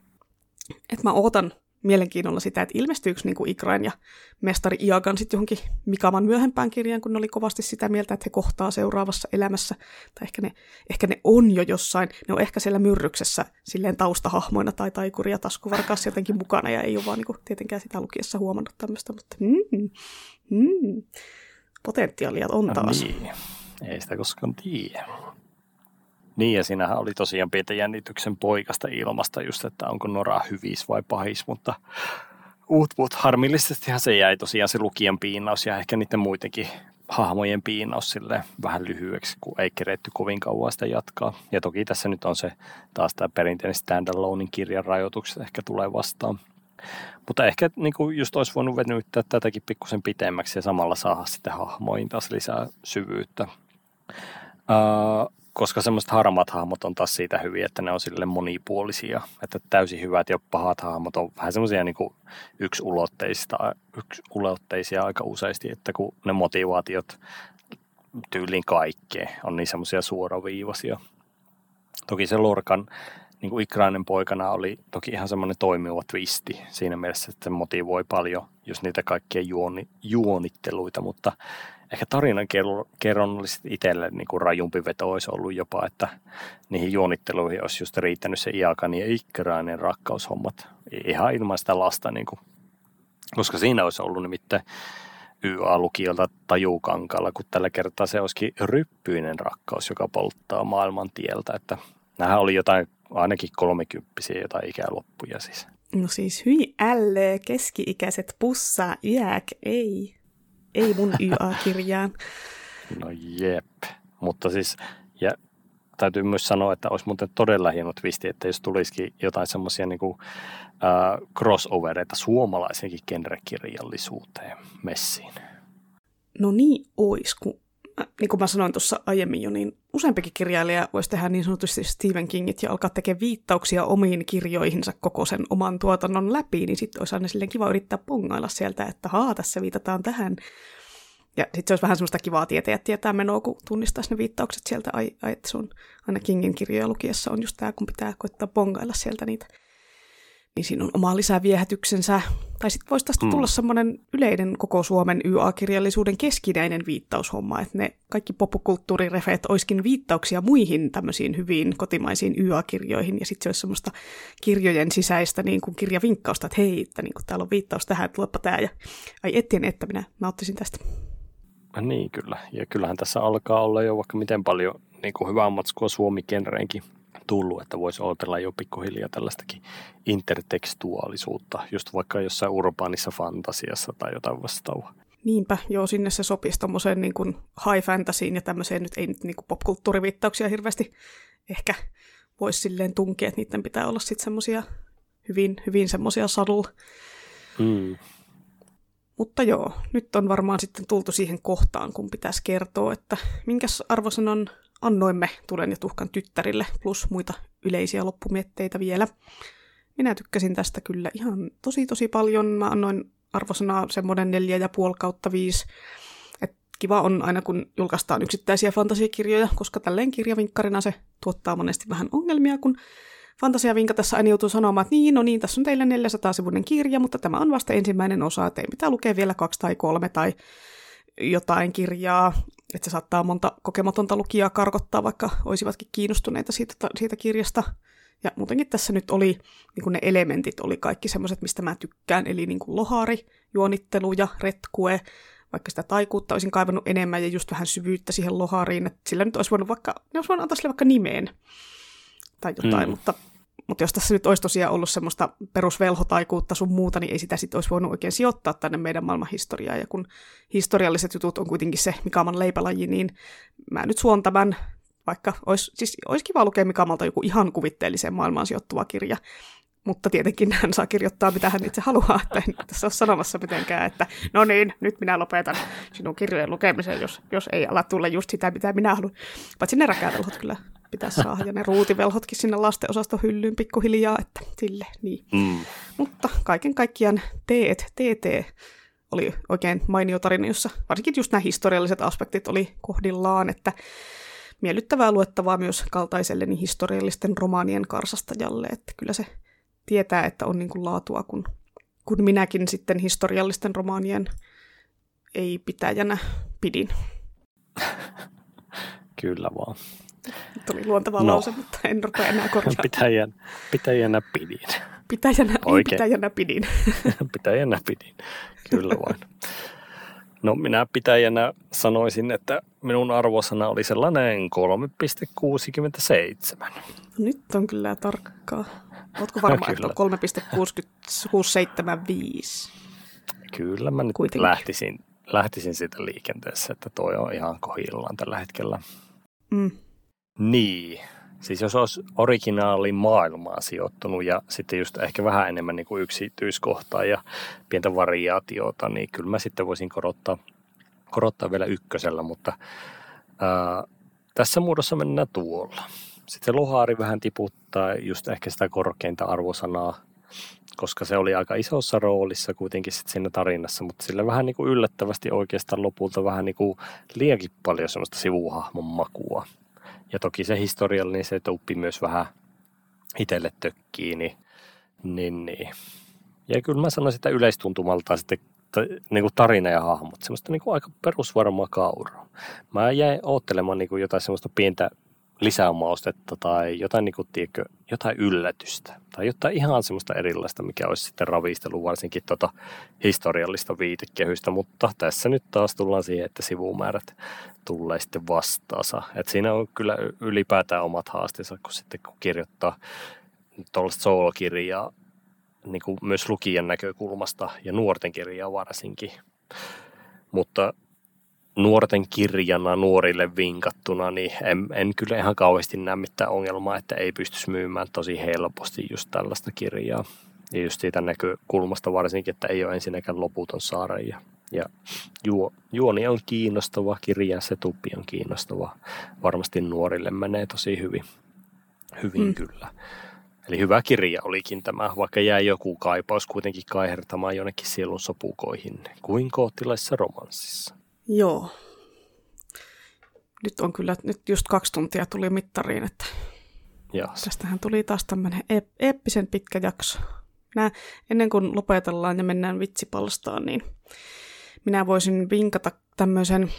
Et mä ootan mielenkiinnolla sitä, että ilmestyykö niin kuin Ikrain ja mestari Iagan sitten johonkin Mikaman myöhempään kirjaan, kun ne oli kovasti sitä mieltä, että he kohtaa seuraavassa elämässä. Tai ehkä ne, ehkä ne on jo jossain, ne on ehkä siellä myrryksessä silleen taustahahmoina tai taikuria taskuvarkaassa jotenkin mukana ja ei ole vaan niin kuin, tietenkään sitä lukiessa huomannut tämmöistä, mutta mm, mm, potentiaalia on no taas. No niin. Ei sitä koskaan tiedä. Niin, ja siinähän oli tosiaan pientä jännityksen poikasta ilmasta just, että onko Nora hyvis vai pahis, mutta uut harmillisestihan se jäi tosiaan se lukijan piinaus ja ehkä niiden muidenkin hahmojen piinaus sille vähän lyhyeksi, kun ei keretty kovin kauan sitä jatkaa. Ja toki tässä nyt on se taas tämä perinteinen standalonein kirjan rajoitukset ehkä tulee vastaan. Mutta ehkä niin kuin just olisi voinut venyttää tätäkin pikkusen pitemmäksi ja samalla saada sitten hahmoihin taas lisää syvyyttä. Uh, koska semmoiset harmaat hahmot on taas siitä hyviä, että ne on sille monipuolisia. Että täysin hyvät ja pahat hahmot on vähän semmoisia niin yksiulotteisia, yksiulotteisia aika useasti, että kun ne motivaatiot tyyliin kaikkeen on niin semmoisia suoraviivaisia. Toki se Lorkan niin ikrainen poikana oli toki ihan semmoinen toimiva twisti siinä mielessä, että se motivoi paljon just niitä kaikkia juoni, juonitteluita, mutta ehkä tarinan olisi itselle niin kuin rajumpi veto olisi ollut jopa, että niihin juonitteluihin olisi just riittänyt se Iakan ja Ikrainen rakkaushommat ihan ilman sitä lasta, niin kuin, koska siinä olisi ollut nimittäin YA-lukiolta tajukankalla, kun tällä kertaa se olisikin ryppyinen rakkaus, joka polttaa maailman tieltä, että nämähän oli jotain ainakin kolmekymppisiä jotain ikäloppuja siis. No siis hyi ällee, keski-ikäiset pussaa, iäk, ei. Ei mun YA-kirjaan. No jep, mutta siis ja täytyy myös sanoa, että olisi muuten todella hieno twisti, että jos tulisikin jotain semmoisia niin kuin, äh, crossovereita suomalaisenkin genrekirjallisuuteen messiin. No niin ois, kun niin kuin mä sanoin tuossa aiemmin jo, niin useampikin kirjailija voisi tehdä niin sanotusti Stephen Kingit ja alkaa tekemään viittauksia omiin kirjoihinsa koko sen oman tuotannon läpi, niin sitten olisi aina silleen kiva yrittää pongailla sieltä, että haa, tässä viitataan tähän. Ja sitten se olisi vähän semmoista kivaa tietää, että tietää menoa, kun tunnistaisi ne viittaukset sieltä, ai, ai että sun aina Kingin kirjoja lukiessa on just tämä, kun pitää koittaa pongailla sieltä niitä niin siinä on oma lisäviehätyksensä. Tai sitten voisi tästä mm. tulla semmoinen yleinen koko Suomen YA-kirjallisuuden keskinäinen viittaushomma, että ne kaikki popkulttuurirefeet olisikin viittauksia muihin tämmöisiin hyviin kotimaisiin YA-kirjoihin, ja sitten se olisi semmoista kirjojen sisäistä niin kuin kirjavinkkausta, että hei, että niin kuin täällä on viittaus tähän, että luepa tämä, ja ai ettien, että minä, mä ottaisin tästä. Niin kyllä, ja kyllähän tässä alkaa olla jo vaikka miten paljon niin kuin hyvää matskua Suomi-genreenkin tullut, että voisi odotella jo pikkuhiljaa tällaistakin intertekstuaalisuutta, just vaikka jossain urbaanissa fantasiassa tai jotain vastaavaa. Niinpä, joo, sinne se sopisi tuommoiseen niin kuin high fantasyin ja tämmöiseen nyt ei nyt niin kuin popkulttuuriviittauksia hirveästi ehkä voisi silleen tunkia, että niiden pitää olla sitten semmoisia hyvin, hyvin semmoisia subtle. Mm. Mutta joo, nyt on varmaan sitten tultu siihen kohtaan, kun pitäisi kertoa, että minkäs arvosanan annoimme Tulen ja tuhkan tyttärille, plus muita yleisiä loppumietteitä vielä. Minä tykkäsin tästä kyllä ihan tosi tosi paljon. Mä annoin arvosanaa semmoinen neljä ja puoli kautta viisi. Et kiva on aina, kun julkaistaan yksittäisiä fantasiakirjoja, koska tälleen kirjavinkkarina se tuottaa monesti vähän ongelmia, kun fantasiavinka tässä aina joutuu sanomaan, että niin, no niin, tässä on teille 400-sivuinen kirja, mutta tämä on vasta ensimmäinen osa, että ei pitää lukea vielä kaksi tai kolme tai jotain kirjaa, että se saattaa monta kokematonta lukijaa karkottaa, vaikka olisivatkin kiinnostuneita siitä, siitä kirjasta. Ja muutenkin tässä nyt oli, niin kuin ne elementit oli kaikki semmoiset, mistä mä tykkään, eli niin kuin lohari, juonittelu ja retkue, vaikka sitä taikuutta olisin kaivannut enemmän ja just vähän syvyyttä siihen lohariin, että sillä nyt olisi voinut vaikka, ne olisi voinut antaa sille vaikka nimeen tai jotain, mm. mutta mutta jos tässä nyt olisi tosiaan ollut semmoista perusvelhotaikuutta sun muuta, niin ei sitä sitten olisi voinut oikein sijoittaa tänne meidän maailman historiaan. Ja kun historialliset jutut on kuitenkin se Mikaman leipälaji, niin mä nyt suon tämän, vaikka olisi, siis olisi kiva lukea Mikamalta joku ihan kuvitteelliseen maailmaan sijoittuva kirja, mutta tietenkin hän saa kirjoittaa mitä hän itse haluaa, että en tässä ole sanomassa mitenkään, että no niin, nyt minä lopetan sinun kirjojen lukemisen, jos, jos ei ala tulla just sitä, mitä minä haluan. Paitsi ne räkävelhot kyllä pitäisi saada, ja ne ruutivelhotkin sinne lastenosasto hyllyyn pikkuhiljaa, että sille, niin. Mm. Mutta kaiken kaikkiaan teet, TT oli oikein mainio tarina, jossa varsinkin just nämä historialliset aspektit oli kohdillaan, että miellyttävää luettavaa myös kaltaiselle niin historiallisten romaanien karsastajalle, että kyllä se tietää, että on niin kuin laatua, kun, kun minäkin sitten historiallisten romaanien ei pitäjänä pidin. Kyllä vaan. Tuli luontava no. lause, mutta en rupea enää korjaamaan. Pitäjän, pitäjänä pidin. Pitäjänä, Oikein. pitäjänä pidin. pitäjänä pidin, kyllä vain. No minä pitäjänä sanoisin, että minun arvosana oli sellainen 3,67. Nyt on kyllä tarkkaa. Oletko varma, että on 3,675? Kyllä mä nyt Kuitenkin. lähtisin, lähtisin siitä liikenteessä, että toi on ihan kohillaan tällä hetkellä. Mm. Niin. Siis jos olisi originaali maailmaa sijoittunut ja sitten just ehkä vähän enemmän niin kuin yksityiskohtaa ja pientä variaatiota, niin kyllä mä sitten voisin korottaa, korottaa vielä ykkösellä, mutta ää, tässä muodossa mennään tuolla. Sitten lohaari vähän tiputtaa just ehkä sitä korkeinta arvosanaa, koska se oli aika isossa roolissa kuitenkin sit siinä tarinassa, mutta sille vähän niin kuin yllättävästi oikeastaan lopulta vähän niin kuin liiankin paljon semmoista sivuhahmon makua. Ja toki se historiallinen se tuppi myös vähän itselle tökkiin, niin, niin, niin. Ja kyllä mä sanoisin, että yleistuntumalta sitten niin kuin tarina ja hahmot, semmoista niin kuin aika perusvarmaa kauraa. Mä jäin oottelemaan niin kuin jotain semmoista pientä lisämaustetta tai jotain, niin kuin, tiedätkö, jotain yllätystä tai jotain ihan semmoista erilaista, mikä olisi sitten ravistelu varsinkin tota historiallista viitekehystä, mutta tässä nyt taas tullaan siihen, että sivumäärät tulee sitten vastaansa. Et siinä on kyllä ylipäätään omat haasteensa, kun sitten kun kirjoittaa tuollaista soolokirjaa niin kuin myös lukijan näkökulmasta ja nuorten kirjaa varsinkin. Mutta nuorten kirjana nuorille vinkattuna, niin en, en kyllä ihan kauheasti näe mitään ongelmaa, että ei pystyisi myymään tosi helposti just tällaista kirjaa. Ja just siitä näkökulmasta varsinkin, että ei ole ensinnäkään loputon saare ja, ja juo, juoni on kiinnostava, kirjan setupi on kiinnostava. Varmasti nuorille menee tosi hyvin, hyvin mm. kyllä. Eli hyvä kirja olikin tämä, vaikka jäi joku kaipaus kuitenkin kaihertamaan jonnekin sielun sopukoihin, kuin koottilaisessa romanssissa. Joo. Nyt on kyllä, nyt just kaksi tuntia tuli mittariin, että Jaas. tästähän tuli taas tämmöinen eep- eeppisen pitkä jakso. Minä, ennen kuin lopetellaan ja mennään vitsipalstaan, niin minä voisin vinkata tämmöisen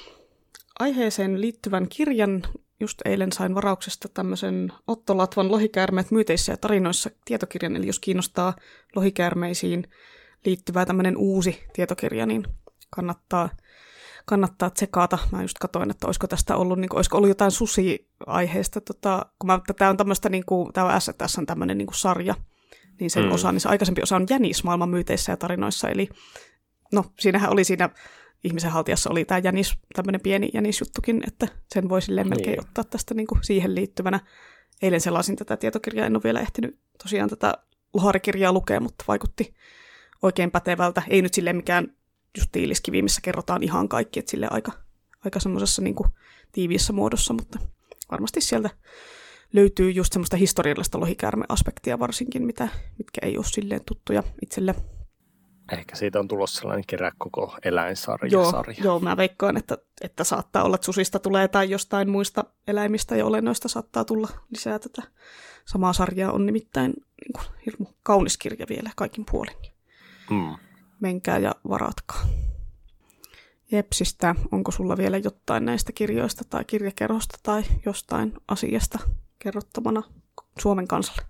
aiheeseen liittyvän kirjan. Just eilen sain varauksesta tämmöisen Otto Latvan lohikäärmeet myyteissä ja tarinoissa tietokirjan, eli jos kiinnostaa lohikäärmeisiin liittyvää tämmöinen uusi tietokirja, niin kannattaa kannattaa tsekata. Mä just katsoin, että olisiko tästä ollut, niin kuin, olisiko ollut jotain susi-aiheesta, tota, kun mä, tämä on tämmöistä, niin kuin, tämä on STS on tämmöinen niin kuin sarja, niin sen mm. osa, niin se aikaisempi osa on jänis maailman myyteissä ja tarinoissa, eli no siinähän oli siinä ihmisen haltijassa oli tämä jänis, tämmöinen pieni jänisjuttukin, että sen voi silleen melkein niin. ottaa tästä niin kuin siihen liittyvänä. Eilen selasin tätä tietokirjaa, en ole vielä ehtinyt tosiaan tätä loharikirjaa lukea, mutta vaikutti oikein pätevältä. Ei nyt silleen mikään just tiiliskivi, missä kerrotaan ihan kaikki, että sille aika, aika semmoisessa niin tiiviissä muodossa, mutta varmasti sieltä löytyy just semmoista historiallista lohikäärmeaspektia varsinkin, mitä, mitkä ei ole silleen tuttuja itselle. Ehkä siitä on tulossa sellainen kerää koko eläinsarja. Joo, sarja. joo, mä veikkaan, että, että saattaa olla, että susista tulee tai jostain muista eläimistä ja olennoista saattaa tulla lisää tätä samaa sarjaa. On nimittäin niin kuin, hirmu kaunis kirja vielä kaikin puolin. Mm menkää ja varatkaa. Jepsistä, onko sulla vielä jotain näistä kirjoista tai kirjakerhosta tai jostain asiasta kerrottavana Suomen kansalle?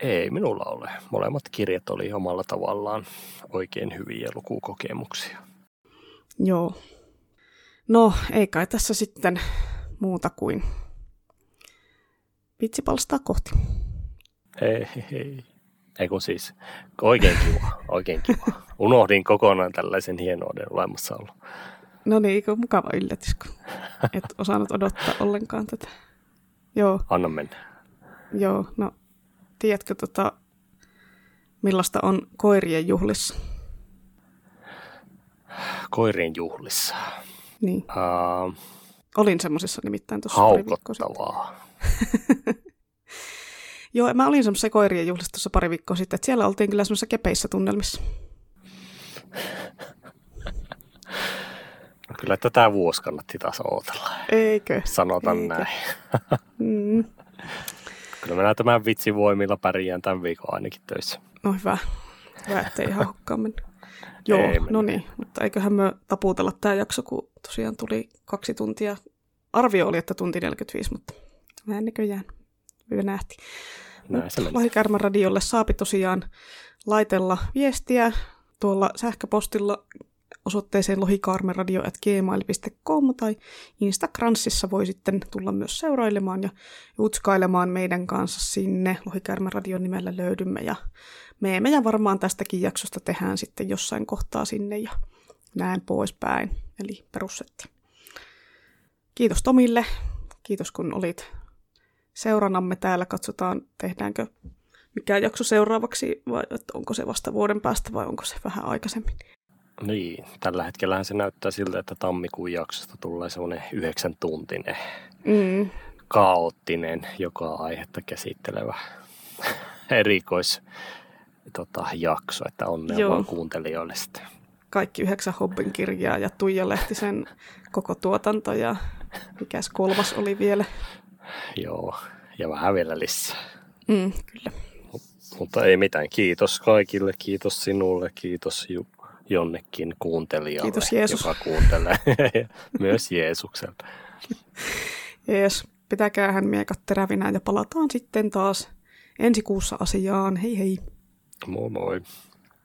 Ei minulla ole. Molemmat kirjat oli omalla tavallaan oikein hyviä lukukokemuksia. Joo. No, ei kai tässä sitten muuta kuin vitsipalstaa kohti. Hei, hei. Ei kun siis, oikein kiva, oikein kiva. Unohdin kokonaan tällaisen hienouden olemassaolo. No niin, eikö mukava yllätys, kun et osannut odottaa ollenkaan tätä. Joo. Anna mennä. Joo, no tiedätkö tota, millaista on koirien juhlissa? Koirien juhlissa? Niin. Uh, Olin semmoisessa nimittäin tuossa Haukottavaa. Joo, mä olin semmoisessa koirien juhlissa pari viikkoa sitten, että siellä oltiin kyllä semmoisessa kepeissä tunnelmissa. No kyllä tätä vuosi kannatti taas ootella. Eikö? Sanotaan Eikö? näin. Mm. Kyllä minä tämän vitsin voimilla pärjään tämän viikon ainakin töissä. No hyvä. Hyvä, ettei ihan hukkaan mennyt. Joo, Ei no niin, mutta eiköhän me taputella tämä jakso, kun tosiaan tuli kaksi tuntia. Arvio oli, että tunti 45, mutta mä en näköjään hyvä nähti. Näin se meni. Radiolle saapi tosiaan laitella viestiä tuolla sähköpostilla osoitteeseen lohikaarmeradio.gmail.com tai Instagramissa voi sitten tulla myös seurailemaan ja jutskailemaan meidän kanssa sinne. Lohikäärmän radion nimellä löydymme ja meemejä varmaan tästäkin jaksosta tehdään sitten jossain kohtaa sinne ja näin poispäin. Eli perussetti. Kiitos Tomille. Kiitos kun olit seuranamme täällä. Katsotaan, tehdäänkö mikä jakso seuraavaksi vai että onko se vasta vuoden päästä vai onko se vähän aikaisemmin. Niin, tällä hetkellä se näyttää siltä, että tammikuun jaksosta tulee semmoinen yhdeksän tuntinen, Mm. kaoottinen, joka aihetta käsittelevä erikois tota, jakso, että onnea Joo. vaan kuuntelijoille sitten. Kaikki yhdeksän Hobbin kirjaa ja Tuija Lehtisen koko tuotanto ja mikäs kolmas oli vielä. Joo, ja vähän vielä lisää. Mm, kyllä. Mutta ei mitään. Kiitos kaikille, kiitos sinulle, kiitos Ju- jonnekin kuuntelijalle, Kiitos Jeesus. joka kuuntelee. Myös Jeesukselle. Jees, pitäkäähän miekat terävinä ja palataan sitten taas ensi kuussa asiaan. Hei hei! Moi moi.